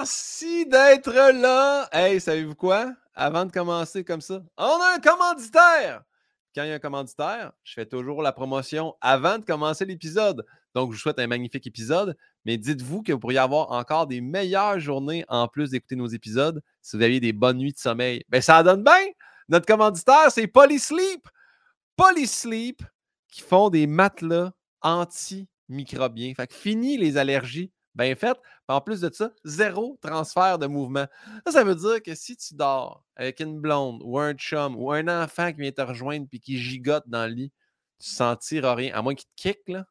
Merci d'être là. Hey, savez-vous quoi? Avant de commencer comme ça, on a un commanditaire. Quand il y a un commanditaire, je fais toujours la promotion avant de commencer l'épisode. Donc, je vous souhaite un magnifique épisode. Mais dites-vous que vous pourriez avoir encore des meilleures journées en plus d'écouter nos épisodes si vous aviez des bonnes nuits de sommeil. Ben, ça donne bien. Notre commanditaire, c'est Polysleep. Polysleep qui font des matelas antimicrobiens. Fait que fini les allergies bien fait. En plus de ça, zéro transfert de mouvement. Ça, ça veut dire que si tu dors avec une blonde ou un chum ou un enfant qui vient te rejoindre puis qui gigote dans le lit, tu ne sentiras rien, à moins qu'il te kick, là.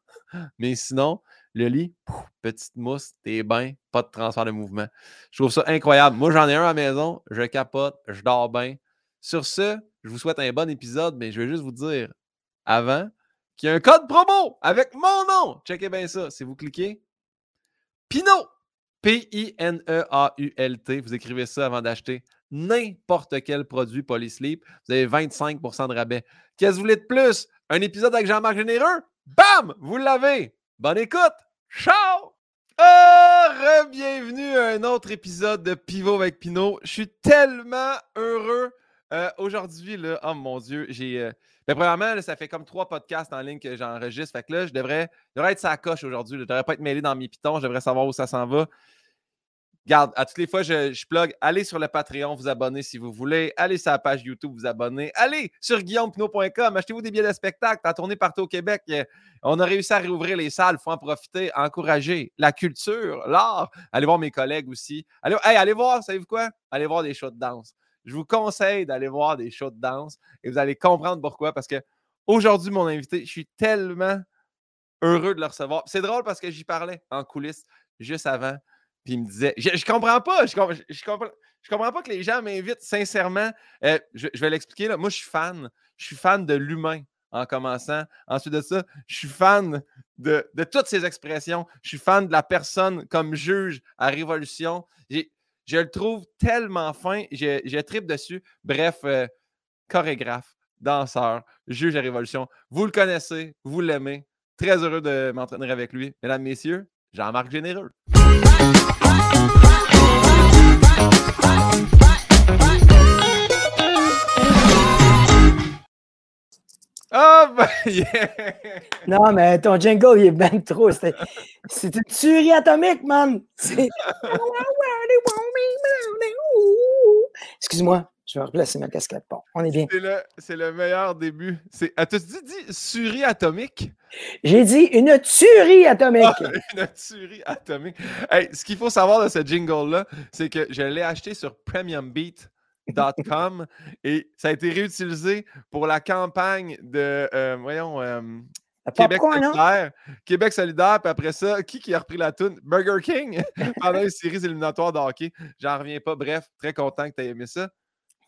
Mais sinon, le lit, petite mousse, t'es bien, pas de transfert de mouvement. Je trouve ça incroyable. Moi, j'en ai un à la maison, je capote, je dors bien. Sur ce, je vous souhaite un bon épisode, mais je vais juste vous dire avant qu'il y a un code promo avec mon nom. Checkez bien ça. Si vous cliquez, Pinot, P-I-N-E-A-U-L-T. Vous écrivez ça avant d'acheter n'importe quel produit Polysleep. Vous avez 25% de rabais. Qu'est-ce que vous voulez de plus? Un épisode avec Jean-Marc Généreux? Bam! Vous l'avez. Bonne écoute. Ciao! Bienvenue à un autre épisode de Pivot avec Pinot. Je suis tellement heureux euh, aujourd'hui. Oh mon Dieu, j'ai. Euh, ben, premièrement, ça fait comme trois podcasts en ligne que j'enregistre. Fait que là, je devrais, devrais être sa coche aujourd'hui. Je devrais pas être mêlé dans mes pitons. Je devrais savoir où ça s'en va. Garde, à toutes les fois, je, plug. Allez sur le Patreon, vous abonner si vous voulez. Allez sur la page YouTube, vous abonner. Allez sur guillaumepinot.com, achetez-vous des billets de spectacle. T'as tourné partout au Québec. On a réussi à réouvrir les salles. Il faut en profiter, encourager la culture, l'art. Allez voir mes collègues aussi. Allez, allez voir, savez-vous quoi? Allez voir des shows de danse je vous conseille d'aller voir des shows de danse et vous allez comprendre pourquoi. Parce que aujourd'hui, mon invité, je suis tellement heureux de le recevoir. C'est drôle parce que j'y parlais en coulisses juste avant. Puis il me disait, je, ne comprends pas, je, je, comprends, pas que les gens m'invitent sincèrement. Euh, je, vais l'expliquer. Moi, je suis fan. Je suis fan de l'humain en commençant. Ensuite de ça, je suis fan de, de, toutes ces expressions. Je suis fan de la personne comme juge à Révolution. Je le trouve tellement fin. J'ai je dessus. Bref, euh, chorégraphe, danseur, juge à Révolution. Vous le connaissez, vous l'aimez. Très heureux de m'entraîner avec lui. Mesdames, Messieurs, Jean-Marc Généreux. Oh, ben, yeah! Non, mais ton jingle, il est bien trop. C'est une tuerie atomique, man! Excuse-moi, je vais replacer ma casquette. Bon, on est bien. C'est le, meilleur début. As-tu dit, dit tuerie atomique? J'ai dit une tuerie atomique. Ah, une tuerie atomique. Hey, ce qu'il faut savoir de ce jingle-là, c'est que je l'ai acheté sur Premium Beat et ça a été réutilisé pour la campagne de, euh, voyons, euh, Québec solidaire. Québec solidaire, puis après ça, qui qui a repris la toune? Burger King pendant les séries éliminatoires de hockey. J'en reviens pas. Bref, très content que tu aies aimé ça.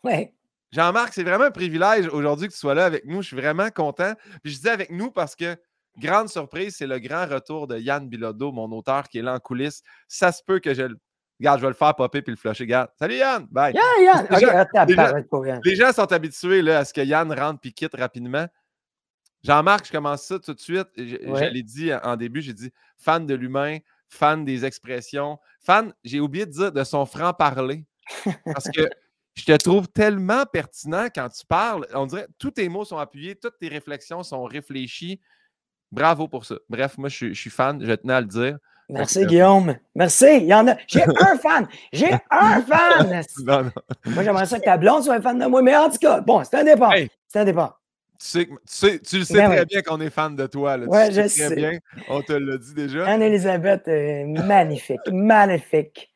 Ouais. Jean-Marc, c'est vraiment un privilège aujourd'hui que tu sois là avec nous. Je suis vraiment content. Puis je dis avec nous parce que, grande surprise, c'est le grand retour de Yann Bilodeau, mon auteur qui est là en coulisses. Ça se peut que je Regarde, je vais le faire popper puis le flusher. Regarde. Salut Yann! Bye! Yann! les, gens, sont habitués là, à ce que Yann rentre puis quitte rapidement. Jean-Marc, je commence ça tout de suite. Je, l'ai dit en début, j'ai dit fan de l'humain, fan des expressions, fan, j'ai oublié de dire de son franc-parler. Parce que je te trouve tellement pertinent quand tu parles. On dirait tous tes mots sont appuyés, toutes tes réflexions sont réfléchies. Bravo pour ça. Bref, moi, je, je suis fan, je tenais à le dire. Merci, Guillaume. Merci. Il y en a. J'ai un fan. J'ai un fan. Moi, j'aimerais ça que ta blonde soit un fan de moi. Mais en tout cas, bon, c'est un départ. C'est un départ. Tu, sais, tu, sais, tu le sais ben très bien qu'on est fan de toi. Là. Ouais, je sais. Très bien. On te l'a dit déjà. Anne-Elisabeth, euh, magnifique. magnifique.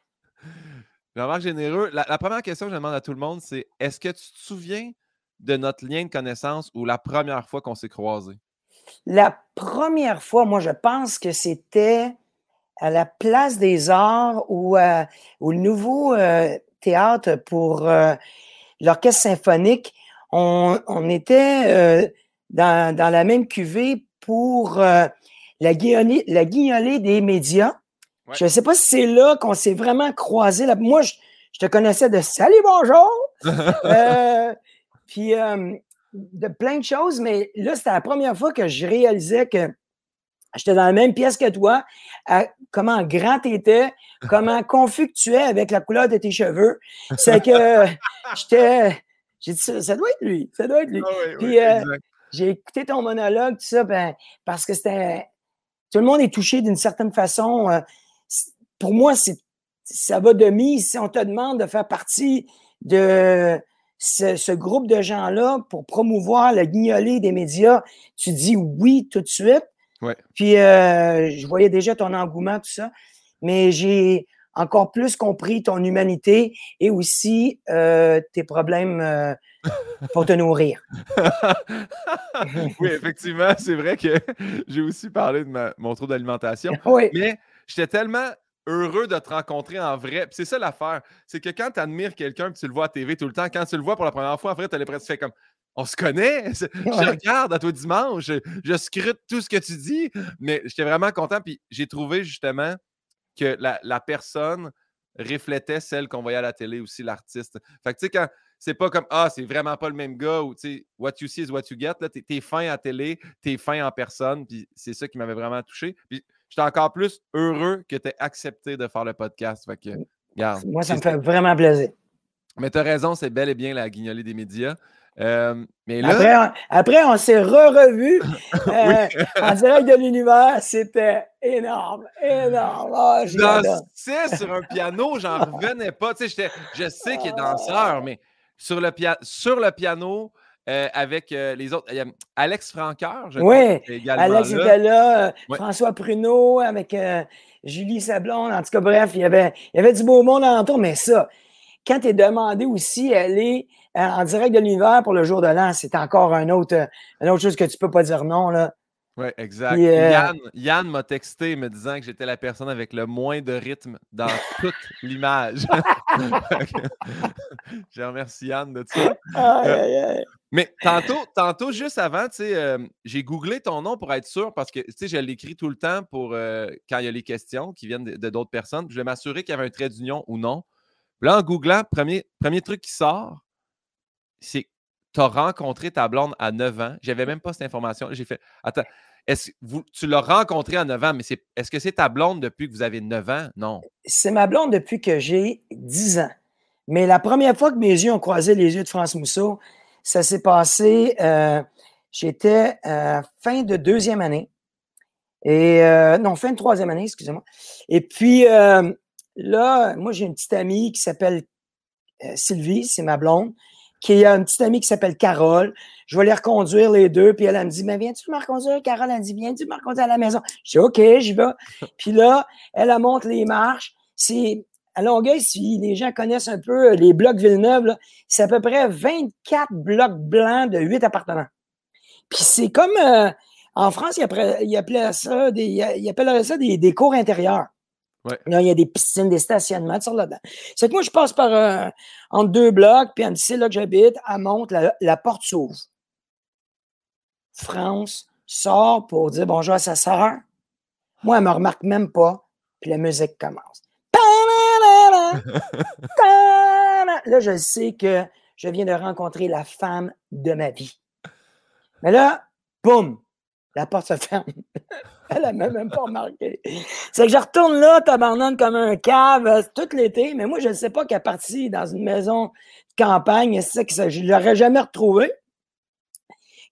Jean-Marc Généreux, la, la, première question que je demande à tout le monde, c'est est-ce que tu te souviens de notre lien de connaissance ou la première fois qu'on s'est croisés? La première fois, moi, je pense que c'était à la place des arts ou euh, au nouveau euh, théâtre pour euh, l'orchestre symphonique. On, était dans, la même cuvée pour la, guignolée, la des médias. Je ne sais pas si c'est là qu'on s'est vraiment croisés. Moi, je, te connaissais de Salut, bonjour! puis de plein de choses, mais là, c'était la première fois que je réalisais que j'étais dans la même pièce que toi, comment grand tu étais, comment confus que tu es avec la couleur de tes cheveux. C'est que j'étais. J'ai dit, ça, ça doit être lui, ça doit être lui. Ah Puis euh, j'ai écouté ton monologue, tout ça, ben, parce que c'était. Tout le monde est touché d'une certaine façon. Euh, pour moi, c'est ça va de mise. Si on te demande de faire partie de ce, groupe de gens-là pour promouvoir le guignolé des médias, tu dis oui tout de suite. Puis euh, je voyais déjà ton engouement, tout ça. Mais j'ai encore plus compris ton humanité et aussi euh, tes problèmes euh, pour te nourrir. oui, effectivement, c'est vrai que j'ai aussi parlé de mon trouble d'alimentation. Oui. Mais j'étais tellement heureux de te rencontrer en vrai. C'est ça l'affaire. C'est que quand tu admires quelqu'un que tu le vois à TV tout le temps, quand tu le vois pour la première fois, en vrai, tu as l'impression fait comme on se connaît, je regarde à toi dimanche, je, scrute tout ce que tu dis, mais j'étais vraiment content. Puis j'ai trouvé justement que la, personne reflétait celle qu'on voyait à la télé aussi, l'artiste. Fait que tu sais, quand c'est pas comme Ah, c'est vraiment pas le même gars ou tu sais, what you see is what you get, là, t'es, fin à télé, t'es fin en personne, puis c'est ça qui m'avait vraiment touché. Puis j'étais encore plus heureux que tu aies accepté de faire le podcast. Fait que, Moi, ça me fait vraiment plaisir. Mais tu as raison, c'est bel et bien la guignolée des médias. Euh, mais après, on, s'est re-revu euh, en direct de l'univers. C'était énorme, énorme. Oh, Danser sur un piano, j'en revenais pas. Tu sais, je sais qu'il est danseur, mais sur le, sur le piano, euh, avec les autres. Alex Franqueur, je oui, Alex était là, François Pruneau avec Julie Sablon. En tout cas, bref, il y avait, il y avait du beau monde alentour, mais ça, quand tu es demandé aussi, aller en direct de l'univers pour le jour de l'an, c'est encore un autre, euh, une autre chose que tu peux pas dire non. Là. Oui, exact. Euh, Yann, m'a texté me disant que j'étais la personne avec le moins de rythme dans toute l'image. Je remercie Yann de ça. mais tantôt, tantôt, juste avant, j'ai googlé ton nom pour être sûr parce que je l'écris tout le temps pour quand il y a les questions qui viennent de d'autres personnes. Je vais m'assurer qu'il y avait un trait d'union ou non. Là, en googlant, premier, premier truc qui sort, c'est tu as rencontré ta blonde à 9 ans. J'avais même pas cette information. J'ai fait Attends, est-ce tu l'as rencontrée à 9 ans, mais c'est, est-ce que c'est ta blonde depuis que vous avez 9 ans? Non. C'est ma blonde depuis que j'ai 10 ans. Mais la première fois que mes yeux ont croisé les yeux de France Mousseau, ça s'est passé, euh, j'étais euh, fin de deuxième année. Et euh, non, fin de troisième année, excusez-moi. Et puis là, moi, j'ai une petite amie qui s'appelle Sylvie, c'est ma blonde qui a une petite amie qui s'appelle Carole. Je vais les reconduire les deux. Puis elle, me dit, mais viens-tu me reconduire? Carole, elle me dit, viens-tu me reconduire à la maison? Je dis, OK, j'y vais. Puis là, elle, elle monte les marches. C'est à Longueuil, si les gens connaissent un peu euh, les blocs Villeneuve, c'est à peu près 24 blocs blancs de 8 appartements. Puis c'est comme euh, en France, ils appelaient, ça des, ils appelleraient ça des, des cours intérieurs. Là, il y a des piscines, des stationnements, ça là-dedans. C'est que moi, je passe par euh, entre deux blocs, puis c'est là que j'habite, elle monte, la, porte s'ouvre. France sort pour dire bonjour à sa sœur. Moi, elle me remarque même pas, puis la musique commence. là, je sais que je viens de rencontrer la femme de ma vie. Mais là, boum, la porte se ferme. Elle n'a même pas remarqué. C'est que je retourne là, tabarnane comme un cave euh, tout l'été, mais moi, je ne sais pas qu'elle est partie dans une maison de campagne, c'est que je ne l'aurais jamais retrouvée.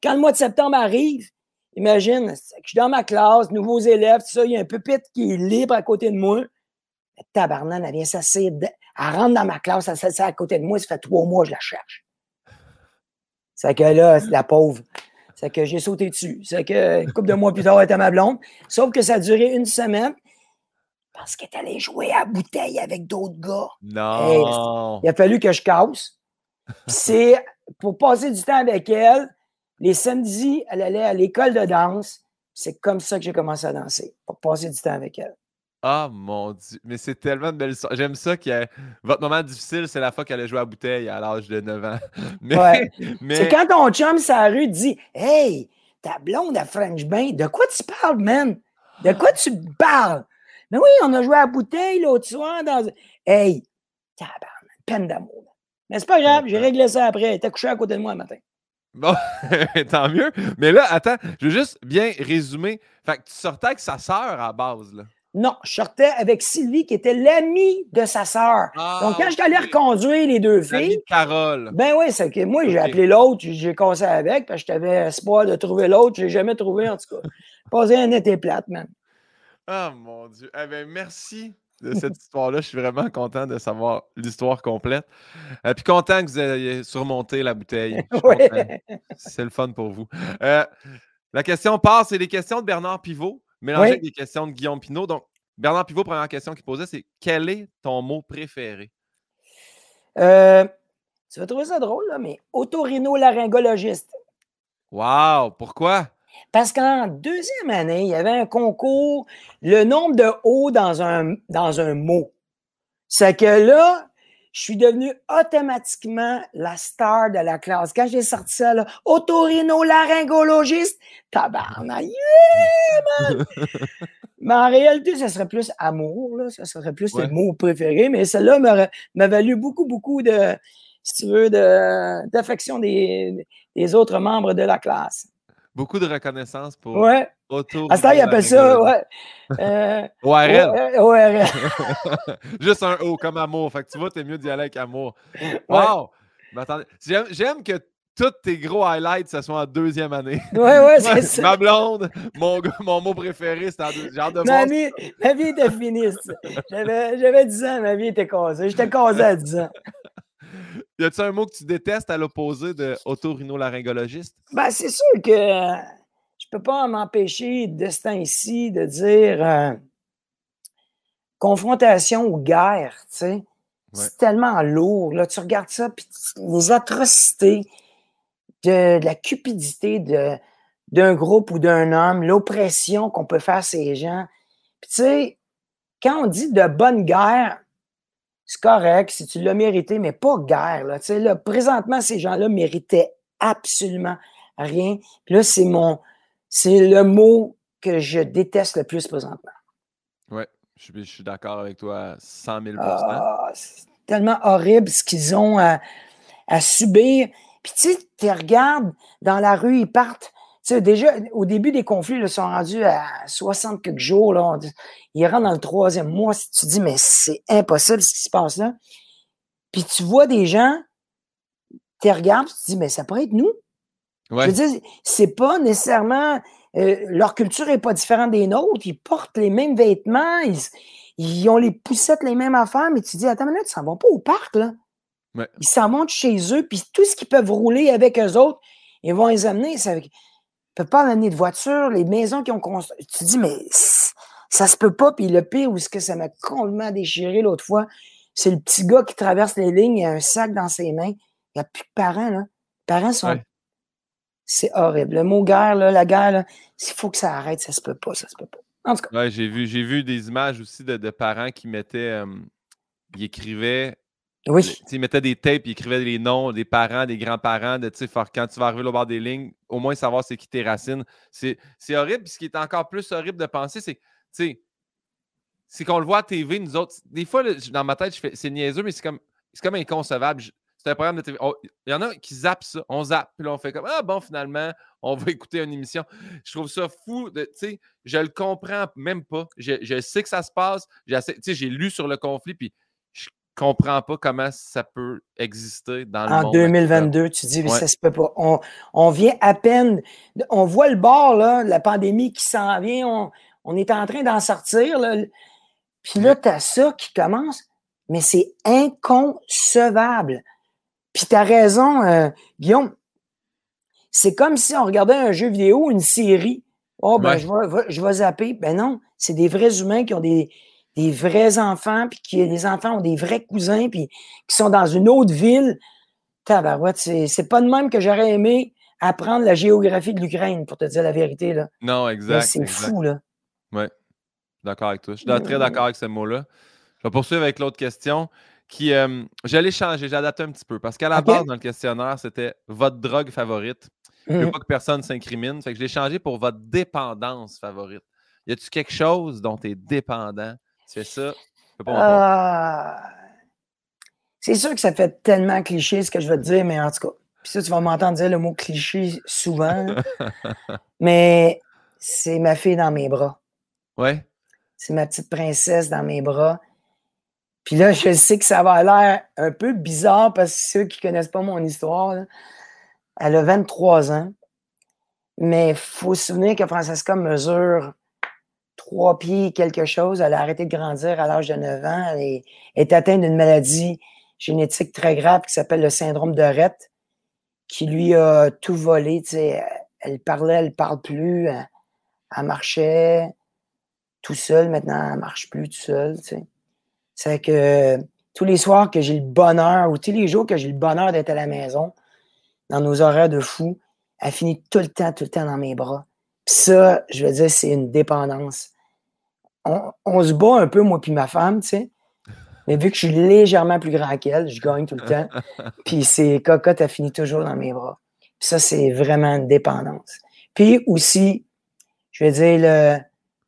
Quand le mois de septembre arrive, imagine, je suis dans ma classe, nouveaux élèves, tout ça, il y a un pupitre qui est libre à côté de moi. Tabarnane, elle vient s'asseoir, elle rentre dans ma classe, elle s'assied à côté de moi, ça fait trois mois que je la cherche. C'est que là, la pauvre, c'est que j'ai sauté dessus. C'est que, une couple de mois plus tard, elle était ma blonde. Sauf que ça a duré une semaine parce qu'elle est allée jouer à bouteille avec d'autres gars. Non. il a fallu que je casse. C'est pour passer du temps avec elle. Les samedis, elle allait à l'école de danse. C'est comme ça que j'ai commencé à danser, pour passer du temps avec elle. Ah mon Dieu, mais c'est tellement de belles histoires. J'aime ça que votre moment difficile, c'est la fois qu'elle a joué à bouteille à l'âge de 9 ans. Mais, C'est quand ton chum la rue dit Hey, ta blonde à French Bain, de quoi tu parles, man? De quoi tu parles? Mais oui, on a joué à bouteille l'autre soir dans. Hey, tabarnak, peine d'amour. Mais c'est pas grave, j'ai réglé ça après. Elle était couché à côté de moi le matin. Bon, tant mieux. Mais là, attends, je veux juste bien résumer. Fait que tu sortais avec sa sœur à la base, là. Non, je sortais avec Sylvie, qui était l'amie de sa sœur. Ah, Donc, quand je ok. reconduire les deux filles, de Carole. ben oui, c'est que moi, j'ai appelé l'autre, j'ai cassé avec, parce que j'avais espoir de trouver l'autre. Je l'ai jamais trouvé, en tout cas. Passé un été plate, man. Ah mon Dieu. Eh ben, merci de cette histoire-là. Je suis vraiment content de savoir l'histoire complète. Euh, puis content que vous ayez surmonté la bouteille. C'est le fun pour vous. Euh, la question passe, c'est les questions de Bernard Pivot, mélangées Oui. avec des questions de Guillaume Pinot. Donc, Bernard Pivot, première question qu'il posait, c'est quel est ton mot préféré? Euh, tu vas trouver ça drôle, là, mais otorino-laryngologiste. Wow! Pourquoi? Parce qu'en deuxième année, il y avait un concours, le nombre de O dans un, dans un mot. C'est que là, je suis devenu automatiquement la star de la classe. Quand j'ai sorti ça, là, otorino-laryngologiste, tabarnak, yeah, man! Mais en réalité, ce serait plus amour, là. Ça serait plus Ouais. le mot préféré. Mais celle-là m'a valu beaucoup, beaucoup de, si tu veux, de- d'affection des, des autres membres de la classe. Beaucoup de reconnaissance pour Ouais. auto. À ce temps, ils appellent ça, ouais. Euh, ORL. O- ORL. Juste un O comme amour. Fait que tu vois, t'es mieux d'y aller avec amour. Wow! J'aime, que tous tes gros highlights, ce soit en deuxième année. Ouais, ouais, c'est ça. Ma blonde, mon, mon mot préféré, c'était en deux. J'ai hâte de. Ma vie, ma vie était finie. ça. J'avais, j'avais 10 ans, ma vie était cassée. J'étais casé à 10 ans. Y a-tu un mot que tu détestes à l'opposé de otorhinolaryngologiste? Ben, c'est sûr que euh, je peux pas m'empêcher de ce temps-ci de dire euh, confrontation ou guerre, tu sais. C'est tellement lourd. Là. Tu regardes ça, puis les atrocités de, de la cupidité de, d'un groupe ou d'un homme, l'oppression qu'on peut faire à ces gens. Puis tu sais, quand on dit de bonne guerre, c'est correct si tu l'as mérité, mais pas guerre. Là. Là, présentement, ces gens-là méritaient absolument rien. Puis là, c'est mon c'est le mot que je déteste le plus présentement. Ouais, je suis, je suis d'accord avec toi à 100 000 Ah, c'est tellement horrible ce qu'ils ont à, à subir. Puis tu sais, tu regardes dans la rue, ils partent. Tu sais, déjà, au début des conflits, là, ils sont rendus à 60 quelques jours. Là, dit- ils rentrent dans le troisième mois. Si tu dis, mais c'est impossible ce qui se passe là. Puis tu vois des gens, tu regardes, tu te dis, mais ça pourrait être nous. Ouais. Je veux dire, c'est pas nécessairement. euh, leur culture est pas différente des nôtres. Ils portent les mêmes vêtements. Ils, ils ont les poussettes, les mêmes affaires. Mais tu dis, attends une minute, ils s'en vont pas au parc, là. Ouais. Ils s'en vont de chez eux. Puis tout ce qu'ils peuvent rouler avec eux autres, ils vont les amener. Ça, ils peuvent pas amener de voiture. Les maisons qu'ils ont construites. Tu dis, mais ça se peut pas. Puis le pire, où ce que ça m'a complètement déchiré l'autre fois, c'est le petit gars qui traverse les lignes. Il a un sac dans ses mains. Il n'y a plus de parents, là. Les parents sont Ouais. c'est horrible. Le mot guerre, là, la guerre, il faut que ça arrête. Ça se peut pas, ça se peut pas. En tout cas, Ouais, j'ai vu, j'ai vu des images aussi de, de parents qui mettaient. euh, ils écrivaient. Oui. Ils mettaient des tapes, ils écrivaient les noms des parents, des grands-parents, de quand tu vas arriver au bord des lignes, au moins savoir c'est qui tes racines. C'est horrible. Puis ce qui est encore plus horrible de penser, c'est, c'est qu'on le voit à TV, nous autres. Des fois, dans ma tête, je fais, c'est niaiseux, mais c'est comme, c'est comme inconcevable. C'est un programme de TV. On- Il y en a qui zappent ça. On zappe. Puis là, on fait comme Ah bon, finalement, on va écouter une émission. Je trouve ça fou. Tu sais, je le comprends même pas. Je, je sais que ça se passe. J'ai lu sur le conflit, puis comprends pas comment ça peut exister dans le En monde. 2022, tu dis, mais Ouais. ça se peut pas. On, on vient à peine, on voit le bord, là, la pandémie qui s'en vient, on, on est en train d'en sortir, là. Puis là, tu as ça qui commence, mais c'est inconcevable. Puis tu as raison, euh, Guillaume. C'est comme si on regardait un jeu vidéo, une série. Oh, ben, Ouais. je, vais, va- je vais zapper. Ben non, c'est des vrais humains qui ont des, des vrais enfants, puis qui, les enfants ont des vrais cousins, puis qui sont dans une autre ville. Tabarouette, c'est c'est pas de même que j'aurais aimé apprendre la géographie de l'Ukraine, pour te dire la vérité. Là. Non, exact. C'est exact. fou, là. Ouais. D'accord avec toi. Je suis très d'accord avec ce mot-là. Je vais poursuivre avec l'autre question qui. euh, je l'ai changé, j'ai adapté un petit peu. Parce qu'à la base, dans le questionnaire, c'était votre drogue favorite? Je veux Mhm. pas que personne s'incrimine. Fait que je l'ai changé pour votre dépendance favorite? Y a-tu quelque chose dont tu es dépendant? Fais ça? Ah, c'est sûr que ça fait tellement cliché ce que je veux te dire, mais en tout cas. Puis ça, tu vas m'entendre dire le mot cliché souvent. mais c'est ma fille dans mes bras. Ouais. C'est ma petite princesse dans mes bras. Puis là, je sais que ça va l'air un peu bizarre parce que ceux qui connaissent pas mon histoire, elle a 23 ans. Mais il faut se souvenir que Francesca mesure trois pieds quelque chose. Elle a arrêté de grandir à l'âge de 9 ans. Elle est, atteinte d'une maladie génétique très grave qui s'appelle le syndrome de Rett, qui lui a tout volé. Elle parlait, elle ne parle plus. Elle, marchait tout seul. Maintenant, elle ne marche plus tout seul. C'est que tous les soirs que j'ai le bonheur, ou tous les jours que j'ai le bonheur d'être à la maison, dans nos horaires de fou, elle finit tout le temps, tout le temps dans mes bras. Ça, je veux dire, c'est une dépendance. On, se bat un peu, moi puis ma femme, tu sais. Mais vu que je suis légèrement plus grand qu'elle, je gagne tout le temps. Puis c'est cocotte, elle finit toujours dans mes bras. Puis ça, c'est vraiment une dépendance. Puis aussi, je veux dire, le,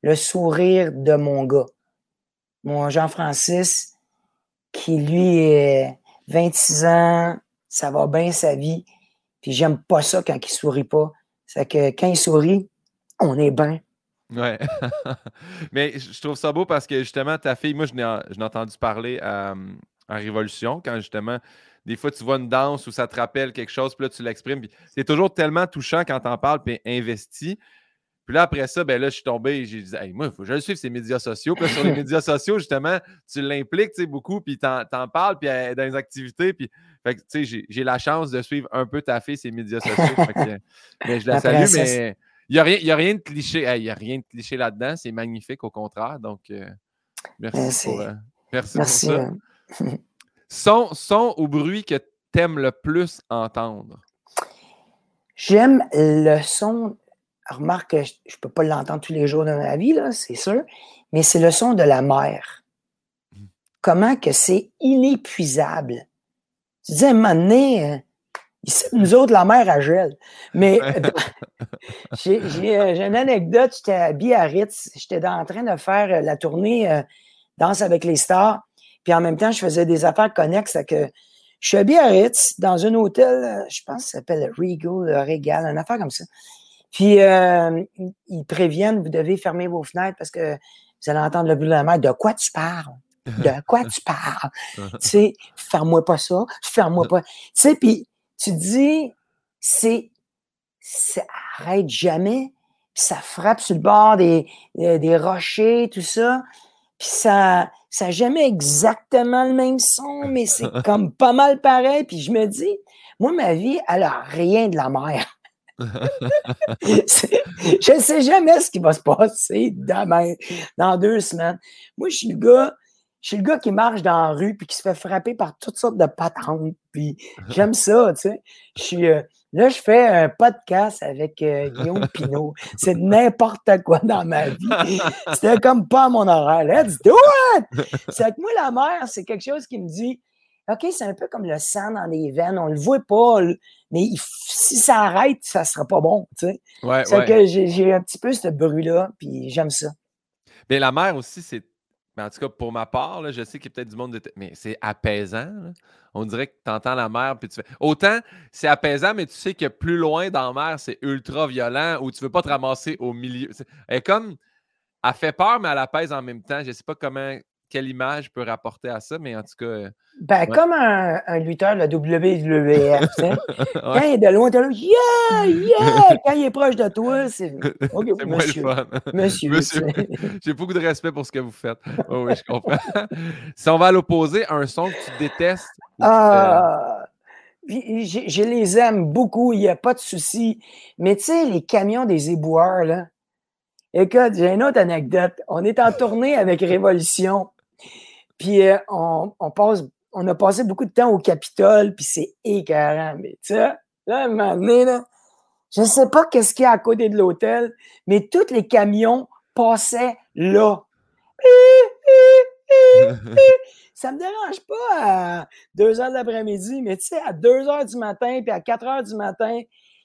le sourire de mon gars. Mon Jean-Francis, qui lui est 26 ans, ça va bien sa vie. Puis j'aime pas ça quand il sourit pas. C'est que quand il sourit, on est bien. Ouais. Mais je trouve ça beau parce que justement, ta fille, moi, je n'ai entendu parler à, Révolution quand justement, des fois, tu vois une danse où ça te rappelle quelque chose, puis là, tu l'exprimes. Puis c'est toujours tellement touchant quand t'en parles, puis investi. Puis là, après ça, ben là, je suis tombé, j'ai dit, hey, moi, il faut que je le suive, ces médias sociaux. Puis là, sur les médias sociaux, justement, tu l'impliques, tu sais, beaucoup, puis t'en, en parles, puis dans les activités. Puis, fait que, tu sais, j'ai, la chance de suivre un peu ta fille, ces médias sociaux. mais je la, salue, mais il n'y a, rien, a rien de cliché. Il n'y a rien de cliché là-dedans. C'est magnifique, au contraire. Donc, euh, merci, Pour, euh, merci, pour ça. son, son ou bruit que tu aimes le plus entendre? J'aime le son remarque que je ne peux pas l'entendre tous les jours de ma vie, c'est sûr, mais c'est le son de la mer. Mmh. Comment que c'est inépuisable? Tu disais, à un moment donné, euh, nous autres, la mer, à gèle. Mais j'ai une anecdote, j'étais à Biarritz, j'étais en train de faire euh, la tournée Danse avec les stars, puis en même temps, je faisais des affaires connexes. Que je suis à Biarritz, dans un hôtel, je pense que ça s'appelle Regal, Regal, une affaire comme ça. Puis, euh, ils préviennent, vous devez fermer vos fenêtres parce que vous allez entendre le bruit de la mer. De quoi tu parles? De quoi tu parles? tu sais, ferme-moi pas ça, ferme-moi pas. Tu sais, puis tu dis, c'est, ça arrête jamais, ça frappe sur le bord des, euh, des rochers, tout ça, puis ça, ça n'a jamais exactement le même son, mais c'est comme pas mal pareil. Puis je me dis, moi, ma vie, elle a rien de la mer. je ne sais jamais ce qui va se passer demain, dans deux semaines. Moi, je suis le gars, je suis le gars qui marche dans la rue puis qui se fait frapper par toutes sortes de patentes. Puis j'aime ça, tu sais. Je suis, euh, là, je fais un podcast avec euh, Guillaume Pinot. C'est n'importe quoi dans ma vie. C'était comme pas mon horaire. Let's do it! C'est que moi, la mère, c'est quelque chose qui me dit OK, c'est un peu comme le sang dans les veines, on le voit pas, mais si ça arrête, ça sera pas bon, tu sais. Ouais, c'est que j'ai un petit peu ce bruit-là, puis j'aime ça. Mais la mer aussi, c'est. En tout cas, pour ma part, je sais qu'il y a peut-être du monde, de... mais c'est apaisant. On dirait que tu entends la mer, puis tu fais. Autant, c'est apaisant, mais tu sais que plus loin dans la mer, c'est ultra violent, ou tu veux pas te ramasser au milieu. Est comme. Elle fait peur, mais elle apaise en même temps. Je sais pas comment quelle image peut rapporter à ça, mais en tout cas. Euh, ben, comme un, un, lutteur de la WWF, tu sais. Quand il est de loin, t'es là, yeah, yeah! Quand il est proche de toi, c'est. OK, monsieur. Fun. Monsieur. monsieur. J'ai beaucoup de respect pour ce que vous faites. Oh, oui, je comprends. si on va à l'opposé, un son que tu détestes. Ah! Je, les aime beaucoup, il n'y a pas de souci. Mais tu sais, les camions des éboueurs, là. Écoute, j'ai une autre anecdote. On est en tournée avec Révolution. Puis euh, on, passe, on a passé beaucoup de temps au Capitole, puis c'est écœurant. Mais tu sais, là, un moment donné, là, je ne sais pas qu'est-ce qu'il y a à côté de l'hôtel, mais tous les camions passaient là. Ça me dérange pas à 2 heures de l'après-midi, mais tu sais, à 2 heures du matin puis à 4 heures du matin,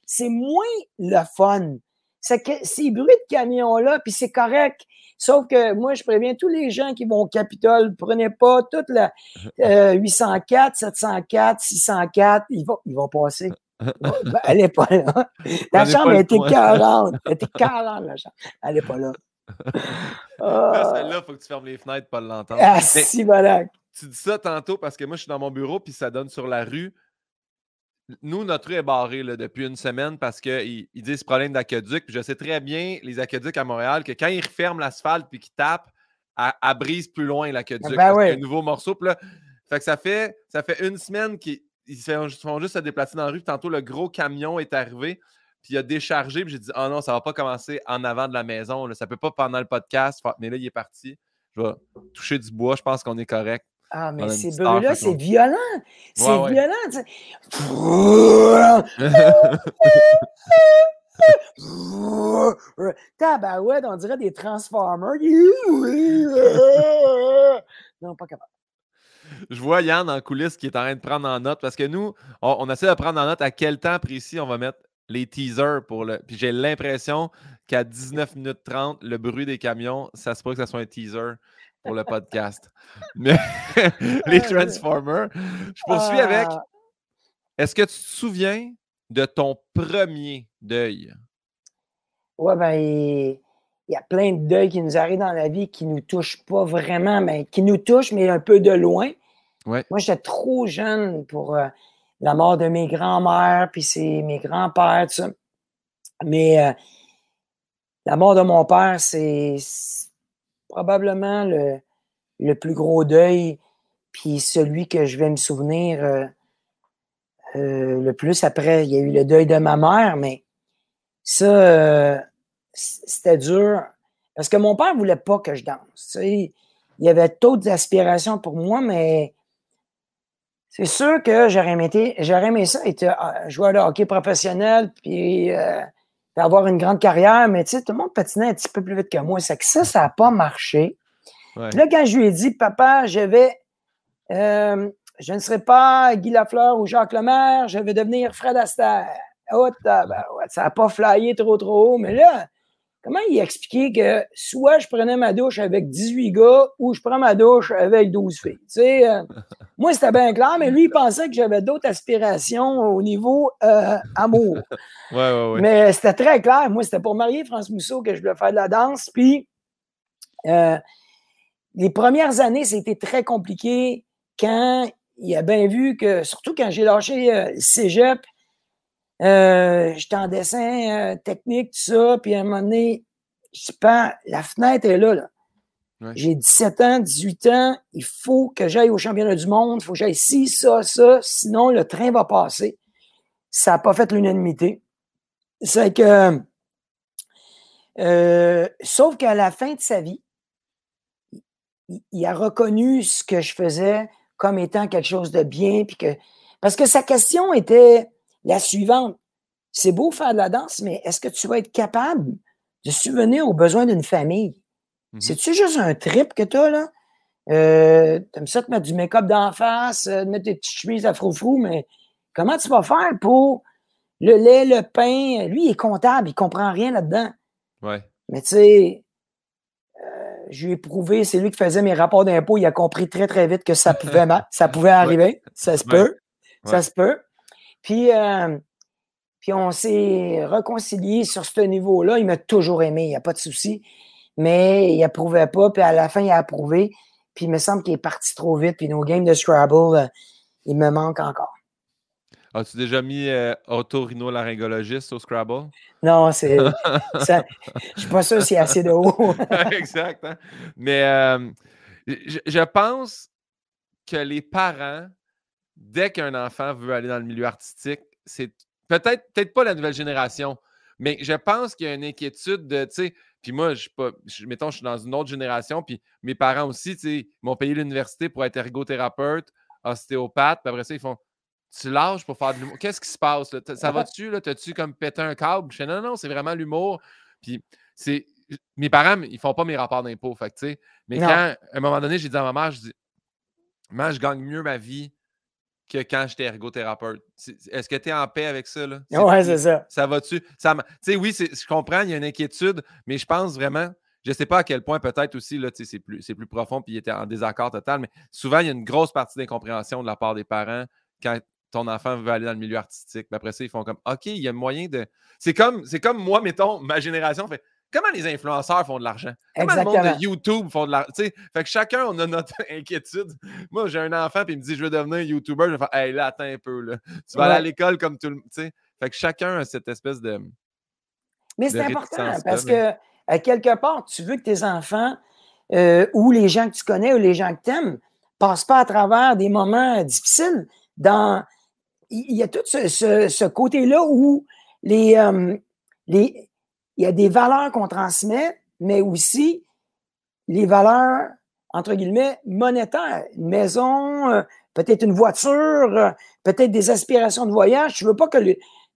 c'est moins le fun. C'est que ces bruits de camions-là, puis c'est correct. Sauf que moi, je préviens tous les gens qui vont au Capitole, prenez pas toute la 804, 704, 604, ils vont, ils vont passer. ben, elle n'est pas là. La chambre était 40. Elle était 40, la chambre. Elle n'est pas là. Celle-là, il faut que tu fermes les fenêtres pour pas l'entendre. Ah, si, voilà. Tu dis ça tantôt parce que moi, je suis dans mon bureau puis ça donne sur la rue. Nous, notre rue est barrée là, depuis une semaine parce qu'ils ils disent problème d'aqueduc. je sais très bien, les aqueducs à Montréal, que quand ils referment l'asphalte puis qu'ils tapent, elle, brise plus loin l'aqueduc. Ben un nouveau morceau. là, fait que ça fait, ça fait une semaine qu'ils font juste se déplacer dans la rue. Tantôt, le gros camion est arrivé puis il a déchargé, puis j'ai dit, oh non, ça va pas commencer en avant de la maison, là. ça peut pas pendant le podcast, mais là, il est parti. Je vais toucher du bois, je pense qu'on est correct. Ah, mais ces bruits-là, c'est violent. C'est violent. Tabarouette, on dirait des Transformers. non, pas capable. Je vois Yann en coulisses qui est en train de prendre en note parce que nous, on, on essaie de prendre en note à quel temps précis on va mettre les teasers pour le. Puis j'ai l'impression qu'à 19 minutes 30, le bruit des camions, ça se peut que ça soit un teaser pour le podcast. Mais les Transformers, je poursuis avec. Ah. Est-ce que tu te souviens de ton premier deuil? Ouais, ben, il y a plein de deuils qui nous arrivent dans la vie qui ne nous touchent pas vraiment, mais qui nous touchent, mais un peu de loin. Ouais. Moi, j'étais trop jeune pour. Euh, la mort de mes grands-mères, puis c'est mes grands-pères, tout ça. Mais euh, la mort de mon père, c'est probablement le, le, plus gros deuil, puis celui que je vais me souvenir euh, euh, le plus. Après, il y a eu le deuil de ma mère, mais ça, c'était dur. Parce que mon père ne voulait pas que je danse. Il y avait d'autres aspirations pour moi, mais c'est sûr que j'aurais aimé, aimé ça être euh, joueur de hockey professionnel puis, euh, avoir une grande carrière, mais tu sais, tout le monde patinait un petit peu plus vite que moi. C'est que ça, ça n'a pas marché. Là, quand je lui ai dit, papa, je vais, euh, je ne serai pas Guy Lafleur ou Jacques Lemaire, je vais devenir Fred Astaire. Oh, ça n'a pas flyé trop, trop haut, mais là, Comment il expliquait que soit je prenais ma douche avec 18 gars ou je prends ma douche avec 12 filles? Tu euh, moi, c'était bien clair, mais lui, il pensait que j'avais d'autres aspirations au niveau euh, amour. Ouais, ouais, ouais. Mais c'était très clair. Moi, c'était pour marier France Mousseau que je voulais faire de la danse. Puis, euh, les premières années, c'était très compliqué quand il a bien vu que, surtout quand j'ai lâché le cégep, euh, j'étais en dessin euh, technique, tout ça, puis à un moment donné, je pas, la fenêtre est là. là. J'ai 17 ans, 18 ans, il faut que j'aille au championnat du monde, il faut que j'aille ci, ça, ça, sinon le train va passer. Ça n'a pas fait l'unanimité. C'est que, euh, sauf qu'à la fin de sa vie, il, a reconnu ce que je faisais comme étant quelque chose de bien, puis que, parce que sa question était, la suivante. C'est beau faire de la danse, mais est-ce que tu vas être capable de subvenir aux besoins d'une famille? Mmh C'est-tu juste un trip que tu as, là? Euh, T'aimes ça te mettre du make-up d'en face, euh, de mettre tes petites chemises à froufrou, mais comment tu vas faire pour le lait, le pain? Lui, il est comptable, il comprend rien là-dedans. Ouais. Mais tu sais, euh, je lui ai prouvé, c'est lui qui faisait mes rapports d'impôts, il a compris très, très vite que ça pouvait, ça pouvait arriver. Ça se peut. Ça se peut. Puis, euh, puis on s'est réconcilié sur ce niveau-là. Il m'a toujours aimé, il n'y a pas de souci. Mais il approuvait pas, puis à la fin, il a approuvé. Puis il me semble qu'il est parti trop vite. Puis nos games de Scrabble, euh, il me manque encore. As-tu déjà mis euh, otorhinolaryngologiste au Scrabble? Non, c'est. je suis pas sûr s'il y a assez de haut. exact. Hein. Mais euh, je, pense que les parents dès qu'un enfant veut aller dans le milieu artistique, c'est peut-être peut-être pas la nouvelle génération, mais je pense qu'il y a une inquiétude de, tu sais, puis moi, je suis pas, mettons, je suis dans une autre génération, puis mes parents aussi, tu sais, m'ont payé l'université pour être ergothérapeute, ostéopathe, puis après ça, ils font, tu lâches pour faire de l'humour. Qu'est-ce qui se passe? Ça va-tu? T'as-tu comme pété un câble? Je dis, non, non, c'est vraiment l'humour. Puis c'est. Mes parents, ils font pas mes rapports d'impôts. Fait tu sais. Mais quand, à un moment donné, j'ai dit à ma mère, je dis, moi, je gagne mieux ma vie que quand j'étais ergothérapeute. Est-ce que tu es en paix avec ça? Là? Ouais, c'est ça. Ça va-tu? Ça, tu sais, oui, je comprends, il y a une inquiétude, mais je pense vraiment, je ne sais pas à quel point peut-être aussi, là, c'est plus, plus profond, puis il était en désaccord total, mais souvent, il y a une grosse partie d'incompréhension de la part des parents quand ton enfant veut aller dans le milieu artistique. Mais après ça, ils font comme OK, il y a moyen de. C'est comme, c'est comme moi, mettons, ma génération fait. Comment les influenceurs font de l'argent? Comment le monde de YouTube font de l'argent? Fait que chacun, on a notre inquiétude. Moi, j'ai un enfant, puis il me dit Je veux devenir YouTuber. Je vais faire Hey, là, attends un peu. Là. Tu vas aller à l'école comme tout le monde. Fait que chacun a cette espèce de. Mais c'est important parce que, à quelque part, tu veux que tes enfants euh, ou les gens que tu connais ou les gens que tu aimes passent pas à travers des moments difficiles. Dans, il y a tout ce, côté-là où les, euh, les, il y a des valeurs qu'on transmet, mais aussi les valeurs, entre guillemets, monétaires. Une maison, euh, peut-être une voiture, peut-être des aspirations de voyage. Tu veux pas que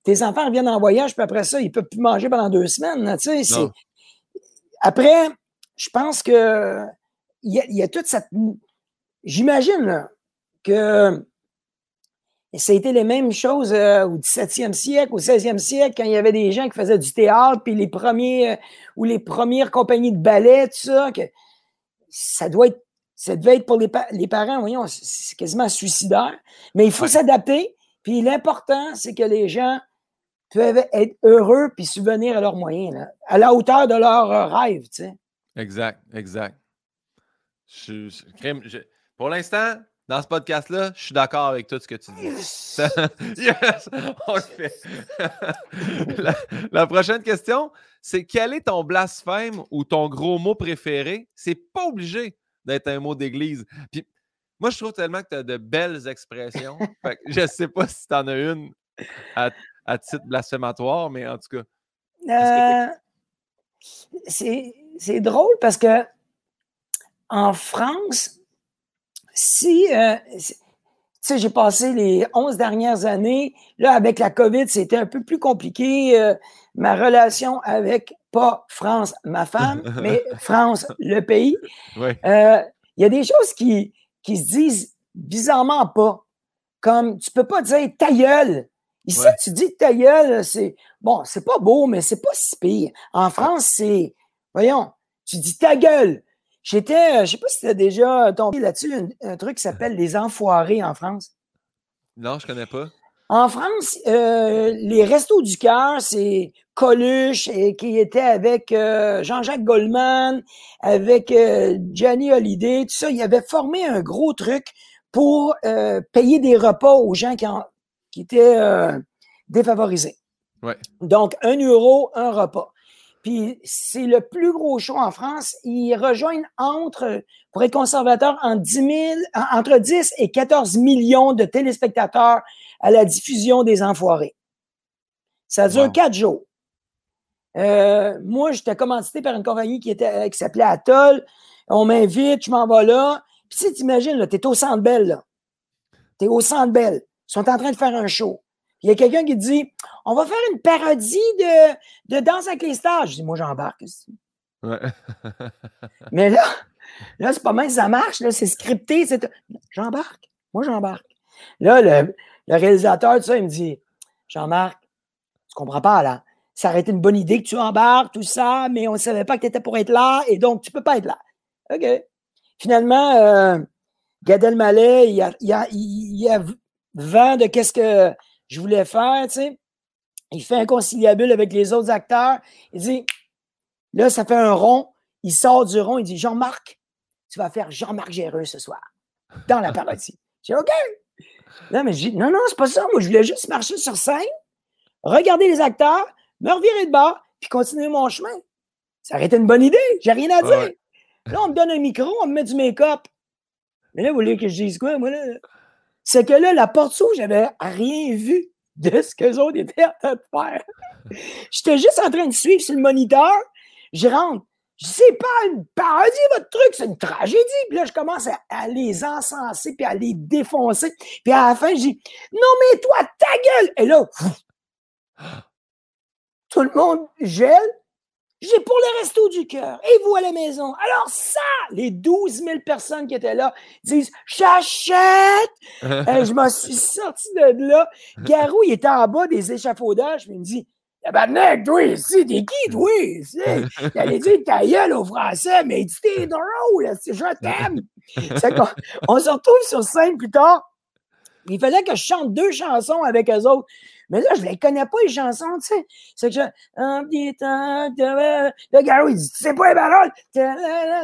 tes enfants reviennent en voyage, puis après ça, ils ne peuvent plus manger pendant deux semaines. Tu sais, après, je pense que il y, a, toute cette. J'imagine que ça a été les mêmes choses euh, au 17e siècle, au 16e siècle, quand il y avait des gens qui faisaient du théâtre, puis les premiers euh, ou les premières compagnies de ballet, tout ça, que ça doit être. Ça devait être pour les, les parents, voyons, c'est quasiment suicidaire. Mais il faut s'adapter. Puis l'important, c'est que les gens peuvent être heureux puis subvenir à leurs moyens, à la hauteur de leurs euh, rêves, tu sais. Exact, exact. pour l'instant, dans ce podcast-là, je suis d'accord avec tout ce que tu dis. yes! On le fait. la, prochaine question, c'est quel est ton blasphème ou ton gros mot préféré? C'est pas obligé d'être un mot d'église. Puis moi, je trouve tellement que tu as de belles expressions. je ne sais pas si tu en as une à, titre blasphématoire, mais en tout cas. Euh, c'est drôle parce que en France, si, euh, tu sais, j'ai passé les 11 dernières années, là, avec la COVID, c'était un peu plus compliqué. Euh, ma relation avec, pas France, ma femme, mais France, le pays. Euh, il y a des choses qui, qui se disent bizarrement pas. Comme, tu peux pas dire ta gueule. Ici, tu dis ta gueule, c'est, bon, c'est pas beau, mais c'est pas si pire. En France, c'est, Voyons, tu dis ta gueule. J'étais, euh, je sais pas si tu as déjà tombé là-dessus, un, truc qui s'appelle les enfoirés en France. Non, je connais pas. En France, euh, les Restos du Cœur, c'est Coluche et, qui était avec euh, Jean-Jacques Goldman, avec Johnny Hallyday, tout ça. Il avait formé un gros truc pour payer des repas aux gens qui, qui étaient défavorisés. Ouais. Donc, un euro, un repas. Puis c'est le plus gros show en France. Ils rejoignent entre, pour être conservateur, entre 10, et 14 millions de téléspectateurs à la diffusion des Enfoirés. Ça dure quatre jours. Euh, moi, j'étais commandité par une compagnie qui, était, qui s'appelait Atoll. On m'invite, je m'en vais là. Puis si tu t'imagines, tu es au Centre Bell. Là. Tu es au Centre Bell. Ils sont en train de faire un show. Il y a quelqu'un qui dit On va faire une parodie de, de Danse avec les stars. Je dis Moi, j'embarque. Ouais. Mais là, là c'est pas mal, ça marche. Là, c'est scripté. J'embarque. Moi, j'embarque. Là, le, réalisateur de ça, il me dit Jean-Marc, tu comprends pas, là. Ça aurait été une bonne idée que tu embarques, tout ça, mais on ne savait pas que tu étais pour être là, et donc tu ne peux pas être là. OK. Finalement, euh, Gad Elmaleh, il y a, il y a, il a vent de qu'est-ce que je voulais faire, tu sais. Il fait un conciliabule avec les autres acteurs. Il dit, là, ça fait un rond. Il sort du rond. Il dit, Jean-Marc, tu vas faire Jean-Marc Géreux ce soir, dans la parodie. J'ai dit, OK. Non, mais je dis, non, non, c'est pas ça. Moi, je voulais juste marcher sur scène, regarder les acteurs, me revirer de bas, puis continuer mon chemin. Ça aurait été une bonne idée. J'ai rien à dire. Là, on me donne un micro, on me met du make-up. Mais là, vous voulez que je dise quoi, moi, là? C'est que là, la porte s'ouvre, j'avais rien vu de ce que les autres étaient en train de faire. J'étais juste en train de suivre sur le moniteur. Je rentre. Je sais pas une parodie, votre truc, c'est une tragédie. Puis là, je commence à, les encenser, puis à les défoncer. Puis à la fin, je dis Non, mais toi, ta gueule! Et là, tout le monde gèle. J'ai pour le resto du cœur. Et vous à la maison. Alors ça, les 12 000 personnes qui étaient là disent J'achète. Euh, je m'en suis sorti de là. Garou, il était en bas des échafaudages. Il me dit Tabarnak, toi, ici, t'es qui, toi? Il allait dire ta gueule au français, mais il dit T'es drôle, je t'aime? on se retrouve sur scène plus tard. Il fallait que je chante deux chansons avec eux autres. Mais là, je ne les connais pas, les chansons, tu sais. C'est que je. Un petit temps, Le gars, il dit Tu sais pas les paroles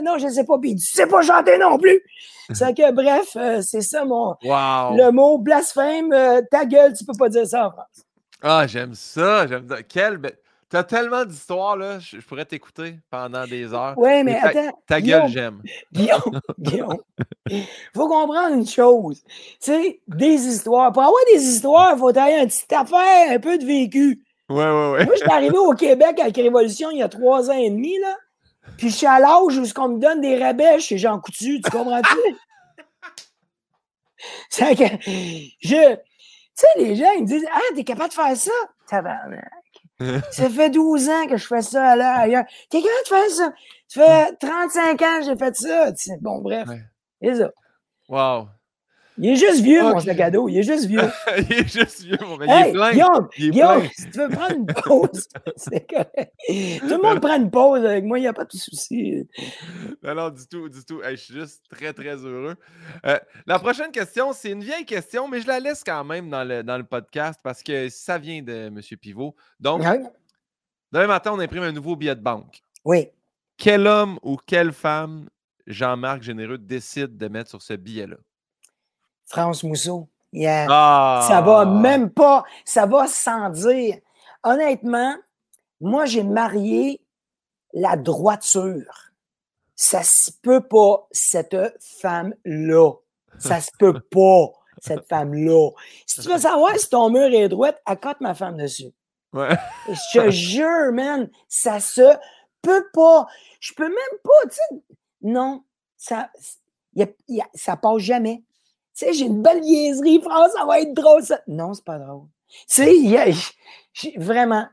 Non, je ne sais pas. Puis il dit Tu sais pas chanter non plus. C'est que, bref, euh, c'est ça mon. Wow. Le mot blasphème, euh, ta gueule, tu peux pas dire ça en France. Ah, j'aime ça. J'aime ça. Quelle belle. Tu as tellement d'histoires, là. Je, je pourrais t'écouter pendant des heures. Oui, mais ta, attends. Ta gueule, j'aime. Guillaume, Guillaume, il faut comprendre une chose. Tu sais, des histoires. Pour avoir des histoires, il faut avoir une petite affaire, un peu de vécu. Ouais, ouais, ouais. Moi, je suis arrivé au Québec avec Révolution il y a trois ans et demi, là. Puis je suis à l'âge où on me donne des rabais chez Jean Coutu. Tu comprends-tu? C'est que je. Tu sais, les gens, ils me disent Ah, t'es capable de faire ça? Tabarnak. Ça fait 12 ans que je fais ça là, ailleurs. T'es capable de faire ça? Ça fait 35 ans que j'ai fait ça. Bon, bref. C'est ça. Wow. Il est juste vieux, mon Ok. sac à dos. Il est juste vieux. il est juste vieux, mon gars. Il Hey, est plein. Guillaume, Il est Guillaume, si tu veux prendre une pause, c'est correct. Tout le monde prend une pause avec moi, il n'y a pas de souci. Non, non, du tout, du tout. Hey, je suis juste très, très heureux. Euh, la prochaine question, c'est une vieille question, mais je la laisse quand même dans le, dans le podcast parce que ça vient de M. Pivot. Donc, Ouais. demain matin, on imprime un nouveau billet de banque. Oui. Quel homme ou quelle femme Jean-Marc Généreux décide de mettre sur ce billet-là? France Mousseau. Yeah. Ah! Ça va même pas, ça va sans dire. Honnêtement, moi, j'ai marié la droiture. Ça se peut pas, cette femme-là. Ça se peut pas, cette femme-là. Si tu veux savoir si ton mur est droit, accote ma femme dessus. Ouais. Je te jure, man, ça se peut pas. Je peux même pas, tu sais. Non, ça, y a- y a- ça passe jamais. Tu sais, j'ai une belle niaiserie, France, ça va être drôle, ça. Non, c'est pas drôle. Tu sais, vraiment.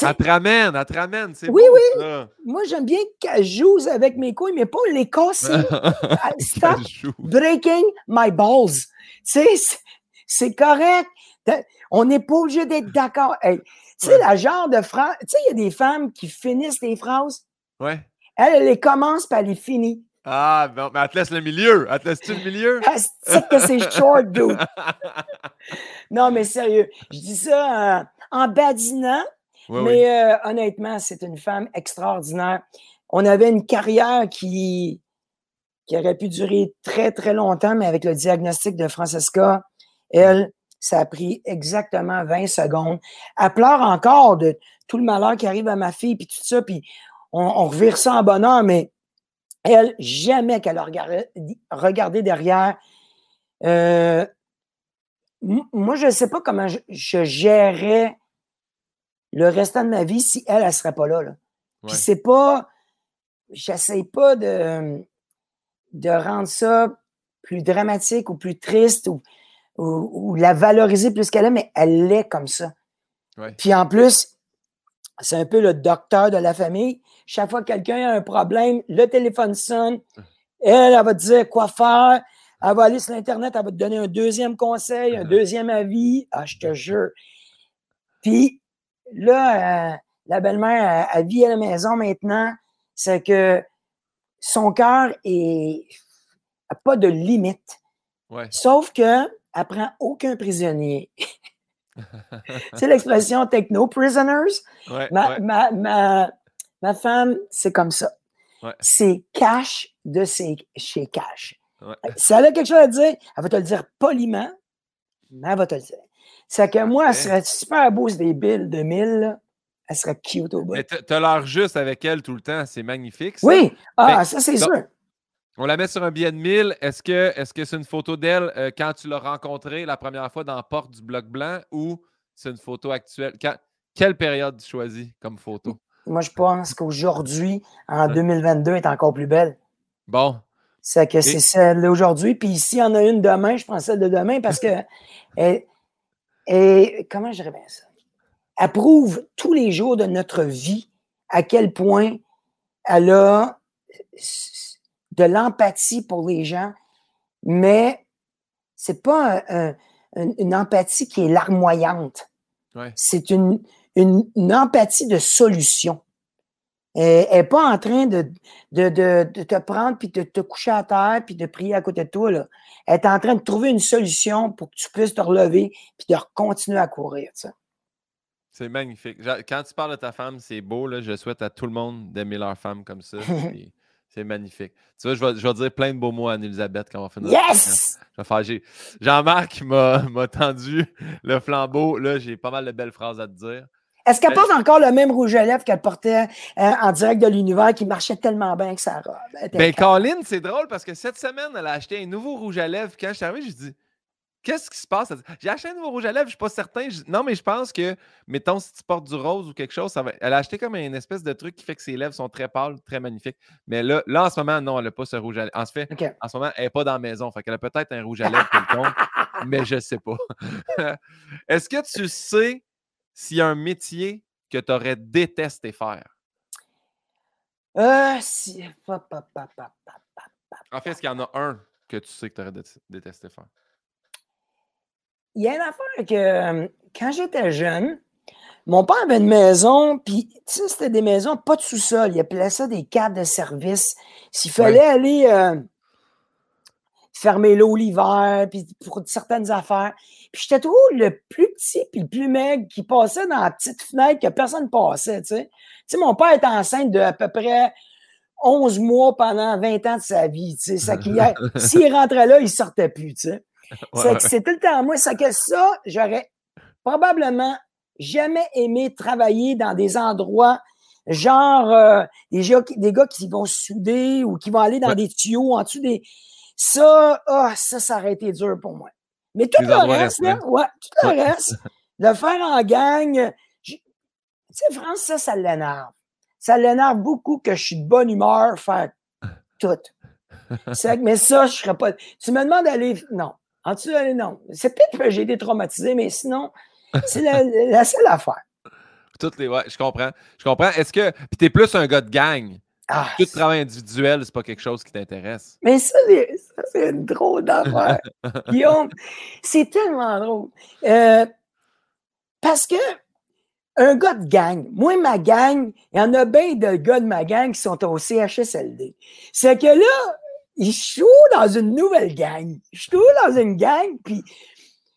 Elle te ramène, elle te ramène. Oui, beau, ça. Moi, j'aime bien qu'elle joue avec mes couilles, mais pas les casser. Stop breaking my balls. Tu sais, c'est- correct. On n'est pas obligé d'être d'accord. Hey, tu sais, Ouais. la genre de phrase. Tu sais, il y a des femmes qui finissent les phrases. Ouais. Elle, elle les commence, puis elle les finit. Ah, mais elle te laisse le milieu. Elle te laisse-tu le milieu? Ah, c'est que c'est short, dude. Non, mais sérieux, je dis ça euh, en badinant, Oui, oui. mais euh, honnêtement, c'est une femme extraordinaire. On avait une carrière qui, qui aurait pu durer très, très longtemps, mais avec le diagnostic de Francesca, elle, ça a pris exactement 20 secondes. Elle pleure encore de tout le malheur qui arrive à ma fille, puis tout ça, puis on, on revire ça en bonheur, mais elle, jamais qu'elle a regardé, regardé derrière. Euh, moi, je ne sais pas comment je, je gérerais le restant de ma vie si elle, elle ne serait pas là. là. Puis c'est pas. J'essaie pas de, de rendre ça plus dramatique ou plus triste ou, ou, ou la valoriser plus qu'elle est, mais elle l'est comme ça. Ouais. Puis en plus, c'est un peu le docteur de la famille. Chaque fois que quelqu'un a un problème, le téléphone sonne, elle, elle va te dire quoi faire. Elle va aller sur Internet, elle va te donner un deuxième conseil, un deuxième avis. Ah, je te jure. Puis là, euh, la belle-mère, elle, elle vit à la maison maintenant. C'est que son cœur est a pas de limite. Ouais. Sauf que elle prend aucun prisonnier. c'est l'expression techno, prisoners. Ouais, Ma, ouais. ma, ma, ma femme, c'est comme ça. Ouais. C'est cash de ses, chez cash. Ouais. Si elle a quelque chose à dire, elle va te le dire poliment, mais elle va te le dire. C'est que moi, elle serait super beau sur des billes de 1000, là. elle serait cute au bout. Mais t'as l'air juste avec elle tout le temps. C'est magnifique. ça. Oui, ah, Ben, ça c'est sûr. On la met sur un billet de 1000. Est-ce que c'est une photo d'elle euh, quand tu l'as rencontrée la première fois dans la porte du bloc blanc ou c'est une photo actuelle? Quand- quelle période tu choisis comme photo? Moi, je pense qu'aujourd'hui, en 2022, elle est encore plus belle. Bon. C'est que c'est celle d'aujourd'hui. Puis s'il y en a une demain, je prends celle de demain parce que elle, comment je dirais bien ça? Elle prouve tous les jours de notre vie à quel point elle a de l'empathie pour les gens, mais c'est pas un- un- une- une empathie qui est larmoyante. Ouais. C'est une, une, une empathie de solution. Elle n'est pas en train de, de, de, de te prendre puis de te coucher à terre puis de prier à côté de toi. Là. elle est en train de trouver une solution pour que tu puisses te relever puis de continuer à courir. C'est magnifique. Quand tu parles de ta femme, c'est beau. Là. Je souhaite à tout le monde d'aimer leur femme comme ça. c'est magnifique. Tu vois, je vais, je vais, dire plein de beaux mots à Anne-Elisabeth quand on va finir. Yes! Jean-Marc m'a tendu le flambeau. Là, j'ai pas mal de belles phrases à te dire. Est-ce qu'elle porte encore le même rouge à lèvres qu'elle portait euh, en direct de l'univers qui marchait tellement bien que ça robe? Ben, Colin, c'est drôle parce que cette semaine, elle a acheté un nouveau rouge à lèvres. Quand je suis arrivé, je dis Qu'est-ce qui se passe? J'ai acheté un nouveau rouge à lèvres, je ne suis pas certain. Non, mais je pense que, mettons, si tu portes du rose ou quelque chose, ça va... elle a acheté comme une espèce de truc qui fait que ses lèvres sont très pâles, très magnifiques. Mais là, là en ce moment, non, elle n'a pas ce rouge à lèvres. En, fait, en ce moment, elle n'est pas dans la maison. Fait qu'elle a peut-être un rouge à lèvres quelconque, mais je ne sais pas. Est-ce que tu sais s'il y a un métier que tu aurais détesté faire? Euh, si... En fait, est-ce qu'il y en a un que tu sais que tu aurais détesté faire? il y a une affaire que quand j'étais jeune, mon père avait une maison, puis tu sais, c'était des maisons pas de sous-sol. Il appelait ça des cadres de service. S'il fallait aller euh, fermer l'eau l'hiver, puis pour certaines affaires. Puis j'étais toujours le plus petit puis le plus maigre qui passait dans la petite fenêtre que personne ne passait, tu sais. Tu sais, mon père était enceinte de à peu près 11 mois pendant 20 ans de sa vie, tu sais. S'il rentrait là, il sortait plus, tu sais. C'est tout le temps moi. C'est que ça, j'aurais probablement jamais aimé travailler dans des endroits genre euh, des, gars, qui vont souder ou qui vont aller dans des tuyaux en dessous des. Ça, ah, ça, ça aurait été dur pour moi. Mais tout le reste, là, ouais, tout le reste, le faire en gang, tu sais, France, ça, ça l'énerve. Ça l'énerve beaucoup que je suis de bonne humeur faire tout. mais ça, je serais pas. Tu me demandes d'aller. Non. En dessous, non. C'est peut-être que j'ai été traumatisé, mais sinon, c'est la, seule affaire. Toutes les. Ouais, je comprends. Je comprends. Est-ce que. Puis t'es plus un gars de gang? Ah, Tout travail individuel, c'est pas quelque chose qui t'intéresse. Mais ça, c'est une drôle d'affaire. Guillaume, c'est tellement drôle. Euh, parce que un gars de gang, moi, ma gang, il y en a bien de gars de ma gang qui sont au CHSLD. C'est que là, je suis dans une nouvelle gang. Je suis dans une gang, puis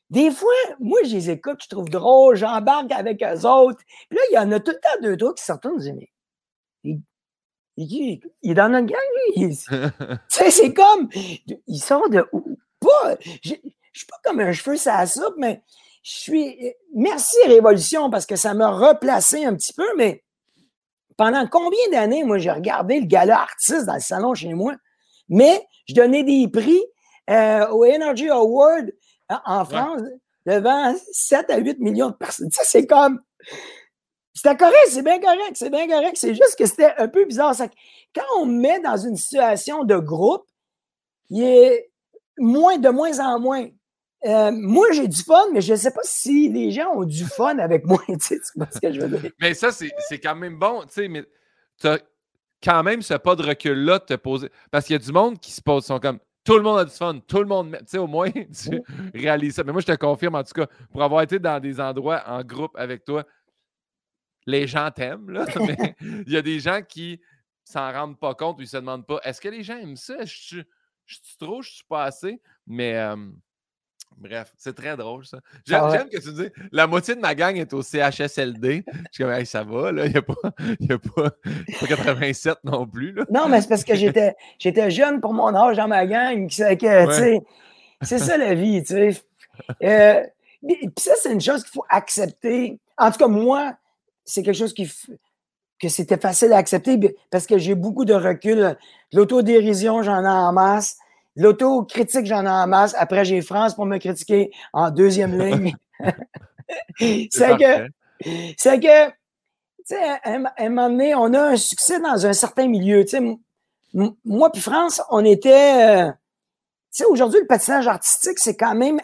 des fois, moi, je les écoute, je trouve drôle, j'embarque avec eux autres. Puis là, il y en a tout le temps deux, trois qui et disent, mais il, il, il, est dans notre gang, lui. c'est comme, il sort de où? Pas, je, suis pas comme un cheveu ça la soupe, mais je suis, merci Révolution, parce que ça m'a replacé un petit peu, mais pendant combien d'années, moi, j'ai regardé le gala artiste dans le salon chez moi? Mais je donnais des prix euh, au Energy Award en France devant 7 à 8 millions de personnes. Ça, c'est comme. C'était correct, c'est bien correct, c'est bien correct. C'est juste que c'était un peu bizarre. quand on met dans une situation de groupe, il est moins, de moins en moins. Euh, moi, j'ai du fun, mais je ne sais pas si les gens ont du fun avec moi. Tu sais, ce que je veux dire? Mais ça, c'est quand même bon. Tu sais, mais quand même ce pas de recul-là te poser. Parce qu'il y a du monde qui se pose, sont comme tout le monde a du fun, tout le monde, tu sais, au moins, tu réalises ça. Mais moi, je te confirme, en tout cas, pour avoir été dans des endroits en groupe avec toi, les gens t'aiment, là, mais il y a des gens qui s'en rendent pas compte ou ils se demandent pas est-ce que les gens aiment ça? Je suis trop, je suis pas assez? Mais. Euh, Bref, c'est très drôle, ça. Ah j'aime que tu dis la moitié de ma gang est au CHSLD. Je suis comme, hey, ça va, là. Il n'y a, pas, a pas 87 non plus. Là. Non, mais c'est parce que j'étais, j'étais jeune pour mon âge dans ma gang. C'est, ça la vie, tu sais. Euh, puis ça, c'est une chose qu'il faut accepter. En tout cas, moi, c'est quelque chose qui, que c'était facile à accepter parce que j'ai beaucoup de recul. L'autodérision, j'en ai en masse. L'auto-critique, j'en ai en masse. Après, j'ai France pour me critiquer en deuxième ligne. c'est que, c'est que, tu sais, à, un moment donné, on a un succès dans un certain milieu. Tu sais, moi puis France, on était, euh, tu sais, aujourd'hui, le patinage artistique, c'est quand même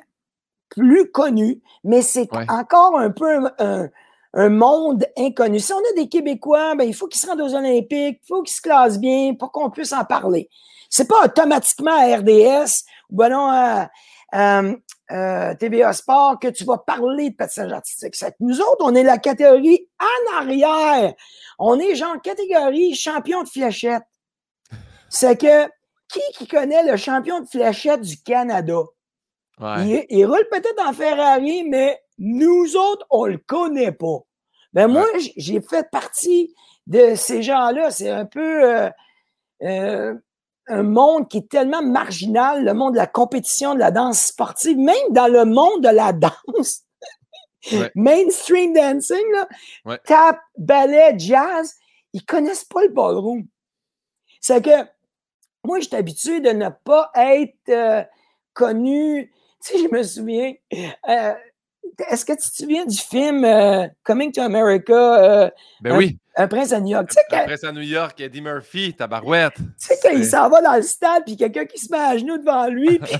plus connu, mais c'est encore un peu un, un, monde inconnu. Si on a des Québécois, ben, il faut qu'ils se rendent aux Olympiques, il faut qu'ils se classent bien pour qu'on puisse en parler. C'est pas automatiquement à RDS ou ben non à, à, TVA Sport que tu vas parler de patinage artistique. C'est nous autres, on est la catégorie en arrière. On est genre catégorie champion de fléchette. C'est que qui qui connaît le champion de fléchette du Canada? Ouais. Il, il roule peut-être en Ferrari, mais nous autres, on le connaît pas. Ben moi, j'ai fait partie de ces gens-là. C'est un peu euh, euh, un monde qui est tellement marginal, le monde de la compétition, de la danse sportive, même dans le monde de la danse. Ouais. Mainstream dancing, là, Ouais. tap, ballet, jazz, ils connaissent pas le ballroom. C'est que moi, je suis habitué de ne pas être euh, connu. Tu sais, je me souviens. euh, Est-ce que tu te souviens du film euh, Coming to America, euh, Ben un, oui. un prince à New York? Quand- Après ça, à New York, Eddie Murphy, tabarouette. tu sais, quand il s'en va dans le stade, puis quelqu'un qui se met à genoux devant lui, puis